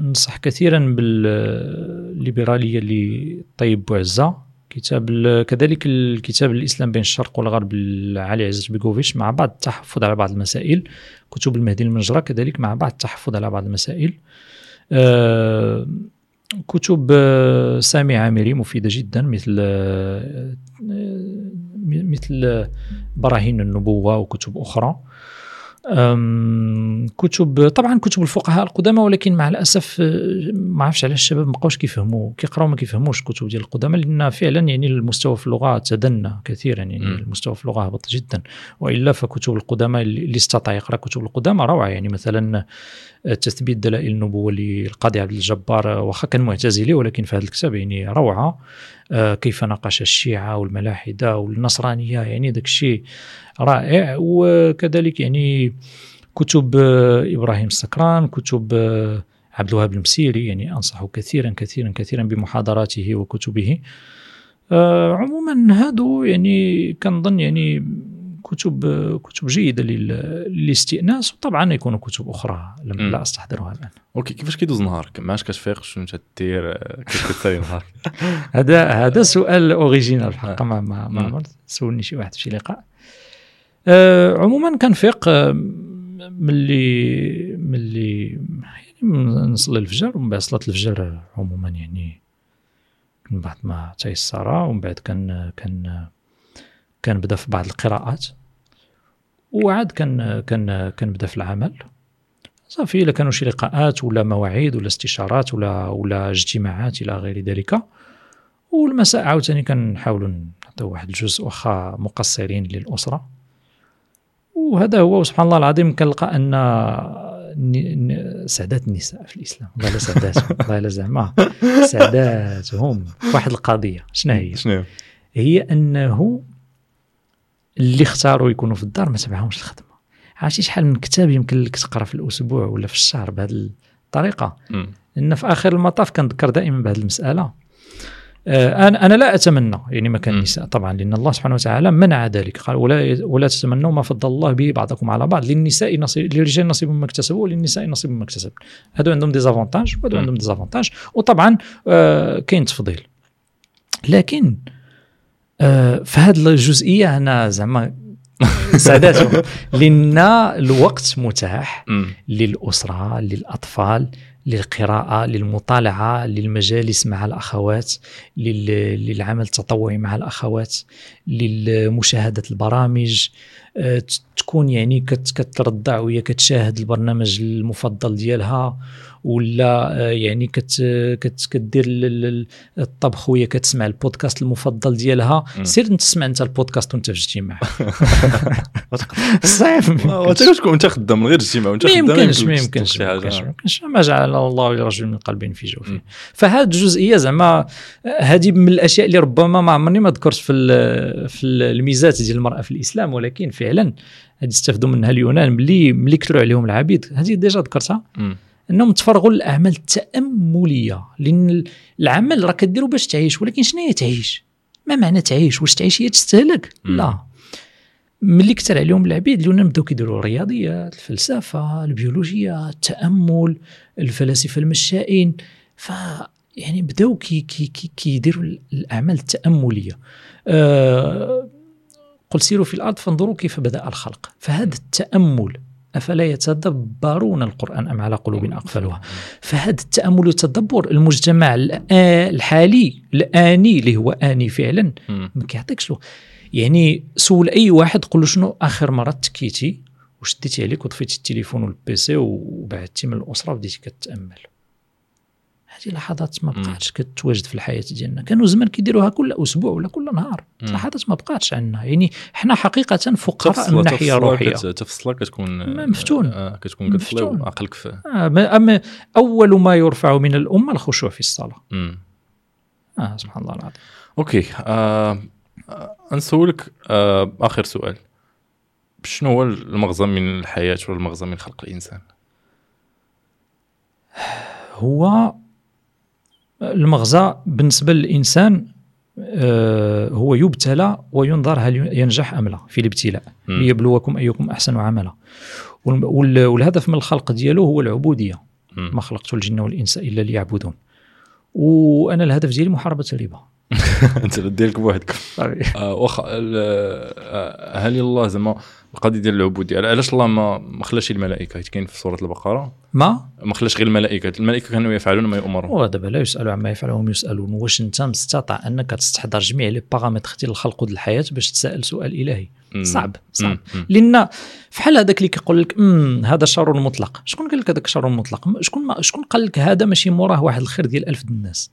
ننصح كثيرا بالليبراليه لطيب بوعزه كتاب كذلك الكتاب الإسلام بين الشرق والغرب لعلي عزت بيكوفيتش مع بعض التحفظ على بعض المسائل. كتب المهدي المنجرة كذلك مع بعض التحفظ على بعض المسائل. آه، كتب آه، سامي عامري مفيدة جدا مثل آه، آه، مثل براهين النبوة وكتب أخرى. أم، كتب طبعا كتب الفقهاء القدامى ولكن مع الأسف آه، ما عرفش علاش الشباب ما بقاوش كيفهموا كيقراو ما كيفهموش الكتب ديال القدامى لأن فعلا يعني المستوى في اللغة تدنى كثيرا يعني مم. المستوى في اللغة هبط جدا وإلا فكتب القدامى اللي استطاع يقرأ كتب القدامى روعة يعني مثلا تثبيت دلائل النبوة للقاضي عبد الجبار واخا كان معتزلي ولكن في هذا الكتاب يعني روعة. آه، كيف ناقش الشيعة والملاحدة والنصرانية يعني داك الشيء رائع. وكذلك يعني كتب آه، إبراهيم السكران كتب آه، عبد الوهاب المسيري يعني أنصح كثيرا كثيرا كثيرا بمحاضراته وكتبه. عموما هادو يعني كنظن يعني كتب آه، كتب جيدة لل- للاستئناس وطبعا يكونوا كتب أخرى لم. لا أستحضرها الآن. OK كيفاش كيدوز نهارك؟ ما عادش كتفيق شنو تدير آه، كيف كتسالي نهارك؟ *laughs* هذا هذا سؤال original الحق ما ما, ما سولني شي واحد في شي لقاء. آه عموما كنفيق آه، ملي ملي يعني نصلي الفجر ومن بعد صلاه الفجر عموما يعني من بعد ما تيسر ومن بعد كان كان كنبدا في بعض القراءات وعاد كان كان كنبدا في العمل. صافي إلا كانوا شي لقاءات ولا مواعيد ولا استشارات ولا ولا اجتماعات إلى غير ذلك. والمساء عاوتاني كنحاولوا نعطيو واحد الجزء واخا مقصرين للأسرة. وهذا هو وسبحان الله العظيم كنلقى أن سعادات النساء في الإسلام. والله لا سعاداتهم والله *laughs* لا زعما. سعاداتهم واحد القضية شنو هي؟ شنو هي أنه اللي اختاروا يكونوا في الدار ما تبعهمش الخدمة. عرفتي شحال من كتاب يمكن لك تقرأ في الأسبوع ولا في الشهر بهذه الطريقة. لأن في آخر المطاف كنذكر دائما بهذه المسألة. آه، أنا أنا لا أتمنى يعني مكان مم. النساء طبعا لأن الله سبحانه وتعالى منع ذلك. قال ولا ولا تتمنوا ما فضل الله به بعضكم على بعض. للنساء نصيب للرجال نصيب مما اكتسبوا وللنساء نصيب مما اكتسب هادو عندهم des avantages وهادو. عندهم des avantages. وطبعا آه كاين تفضيل. لكن آه هذه الجزئيه أنا زعما *laughs* سعدات لأن الوقت متاح مم. للأسرة للأطفال للقراءة للمطالعة للمجالس مع الأخوات لل- للعمل التطوعي مع الأخوات لمشاهدة البرامج. آه، تكون يعني كت- كترضع وهي كتشاهد البرنامج المفضل ديالها. ولا آه، يعني كت كت كدير ال- ال- الطبخ وهي كتسمع البودكاست المفضل ديالها. سير تسمع انت البودكاست وانت في اجتماع *laughs* صعيب وانت كتكون انت خدام من غير اجتماع وانت ما خدام ما يمكنش ما. يمكنش ما يمكنش ما جعل الله لرجل من قلب في جوفه. فهاد الجزئيه زعما هذه من الأشياء اللي ربما ما عمرني ما ذكرت في في ال- الميزات ديال المرأة في الإسلام ولكن فعلا هذه استفدوا منها اليونان ملي ملي كثروا عليهم العبيد هذه ديجا ذكرتها. انهم تفرغوا للاعمال التأملية. لأن العمل راه كديرو باش تعيش ولكن شنو هي تعيش؟ ما معنى تعيش؟ واش تعيش هي تستهلك. لا. ملي كثر عليهم العبيد اليونان بداو كيديروا الرياضيات الفلسفة البيولوجيا التأمل الفلاسفة المشائين. ف يعني بداو كي كي كي كيديروا الأعمال التأملية. آه قل سيروا في الأرض فانظروا كيف بدأ الخلق. فهذا التأمل أفلا يتدبرون القرآن أم على قلوب أقفالها؟ فهذا التأمل والتدبر المجتمع الحالي الآني اللي هو آني فعلا. ما كيعطيكش يعني سول أي واحد قول له شنو آخر مرة تكيتي؟ وشديتي عليك؟ وطفيتي التليفون وال PC وبعدتي من الأسرة وبديتي كتأمل. هذه لحظات ما. بقاتش كتواجد في الحياة ديالنا كانوا زمان كيديروها كل أسبوع ولا كل نهار. لحظات ما بقاتش عندنا يعني حنا حقيقة فقراء من الناحيه تفصل الروحيه كت- تفصل كتكون مفتون. آه كتكون مفتون. وعقلك في آه أول ما يرفع من الأمة الخشوع في الصلاة مم. آه سبحان الله العظيم أوكي آه، نسولك آه آخر سؤال شنو هو المغزى من الحياة ولا المغزى من خلق الإنسان هو المغزى بالنسبة للإنسان آه، هو يبتلى وينظر هل ينجح أم لا في الابتلاء. ليبلوكم أيكم أحسن عملا. والهدف من الخلق ديالو هو العبودية. ما خلقت الجن والإنس إلا ليعبدون. وأنا الهدف ديالي محاربة الربا. *laughs* انت ديالك بوحدك آه واخا آه، هل الله زعما القضية ديال العبودية؟ علاش الله ما ما خلاش الملائكة؟ حيت كاين في سورة البقرة. ما؟ ما خلاش غير الملائكة. الملائكة كانوا يفعلون ما يؤمرون. ودابا لا يسألوا عما يفعلهم يسألون واش أنت مستطع أنك تستحضر جميع لي بارامتر ديال الخلق ديال الحياة باش تسأل سؤال إلهي. صعب صعب. لأن فحال هذاك اللي كيقول لك "أمم، هذا شر مطلق. شكون قال لك هذاك شر مطلق؟ شكون ما شكون قال لك هذا ماشي موراه واحد الخير ديال ألف د الناس.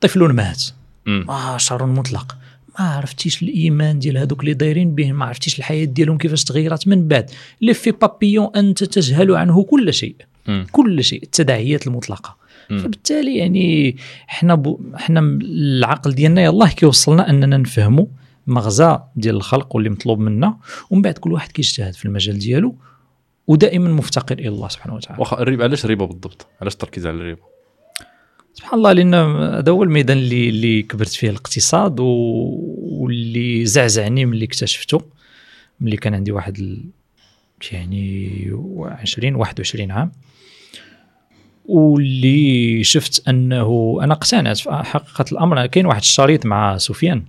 طفل مات مم. آه شر مطلق. ما عرفتيش الإيمان ديال هذوك اللي دايرين به ما عرفتيش الحياة ديالهم كيفاش تغيرت من بعد. لي في بابيون أنت تجهل عنه كل شيء. مم. كل شيء التداعيات المطلقة. مم. فبالتالي يعني إحنا ب... إحنا م- العقل ديالنا يلاه كيوصلنا أننا نفهموا مغزى ديال الخلق واللي مطلوب منا ومن بعد كل واحد كيجتهد في المجال ديالو ودائما مفتقر إلى الله سبحانه وتعالى. واخا الربا علاش الربا بالضبط؟ علاش التركيز على الربا؟ سبحان الله لأن هذا هو الميدان اللي اللي كبرت فيه الاقتصاد. واللي زعزعني ملي اكتشفته ملي كان عندي واحد ال... يعني 20 21 عام واللي شفت أنه أنا اقتنعت في حقيقة الأمر كاين واحد الشريط مع سفيان.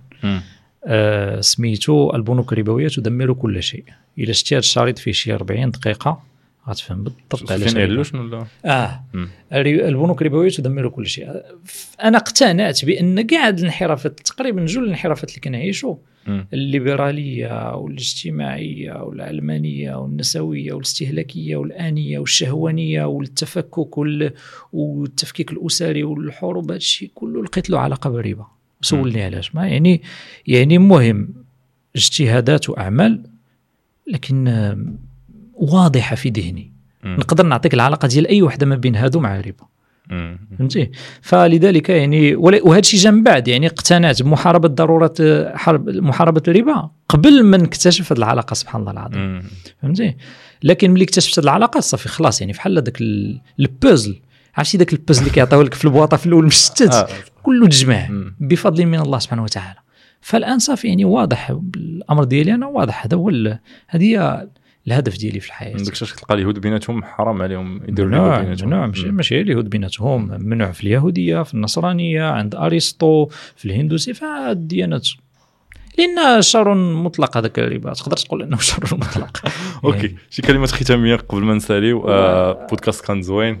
آه سميتو البنوك الربوية تدمر كل شيء إلا شتي هذا الشريط فيه شي 40 دقيقة غتفهم بالضبط علاش. علوش ولا آه مم. البنوك الربوية تدمر كل شيء أنا اقتنعت بأن كاع الانحرافات تقريبا جل الانحرافات اللي كنعيشوا. الليبرالية والاجتماعية والعلمانيه والنسوية والاستهلاكية والآنية والشهوانية والتفكك وال... والتفكيك الأسري والحروب هذا الشيء كله لقيت له علاقة بالربا سولني علاش ما يعني يعني مهم اجتهادات وأعمال لكن واضحة في ذهني. نقدر نعطيك العلاقة ديال أي وحدة ما بين هادو مع الربا. فهمتي فلذلك يعني وهذا الشيء جا من بعد يعني اقتنعت بمحاربة ضرورة حرب محاربة الربا قبل ما نكتشف هذه العلاقة سبحان الله العظيم. فهمتي لكن ملي اكتشفت هذه العلاقة صافي خلاص يعني بحال هذاك ال- البوزل عرفتي ذاك البز اللي كيعطيوه لك في البواطة في الأول مشتت *laughs* آه. كله تجمع. بفضل من الله سبحانه وتعالى فالآن صافي يعني واضح الأمر ديالي أنا واضح هذا هو هذه هي الهدف ديالي في الحياة. عندك شاش تلقى اليهود بيناتهم؟ حرام عليهم. يديروا اليهود بيناتهم. ممنوع ماشي. ماشي اليهود بيناتهم. ممنوع في اليهودية في النصرانية عند أرسطو في الهندوسيه في الديانات لأن شر مطلق هذاك الربا. تقدر تقول إنه *laughs* شر مطلق. *laughs* أوكي. شي كلمات ختامية قبل ما نساليو. آه بودكاست كان زوين. *laughs*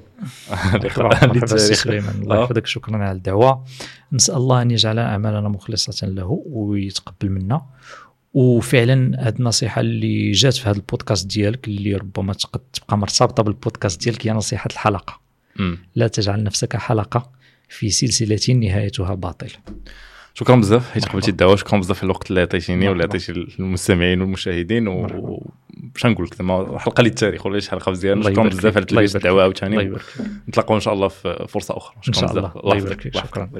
سليمان الله آه. يحفظك شكرا على الدعوة. نسأل الله أن يجعل أعمالنا مخلصة له ويتقبل منا. وفعلا هذه النصيحة اللي جات في هذا البودكاست ديالك اللي ربما تبقى مرتبطة بالبودكاست ديالك هي نصيحة الحلقة. مم. لا تجعل نفسك حلقة في سلسلة نهايتها باطل شكرا بزاف حيت قبلتي الدعوة شكرا بزاف على الوقت اللي عطيتيني ولا عطيتي المستمعين والمشاهدين و باش نقول لك زعما حلقة للتاريخ ولا شي حلقة مزيانة. شكرا بزاف. على الدعوة عاوتاني. نتلاقاو إن شاء الله في فرصة أخرى. إن شكرا شاء الله. الله. يبارك فيك. شكرا.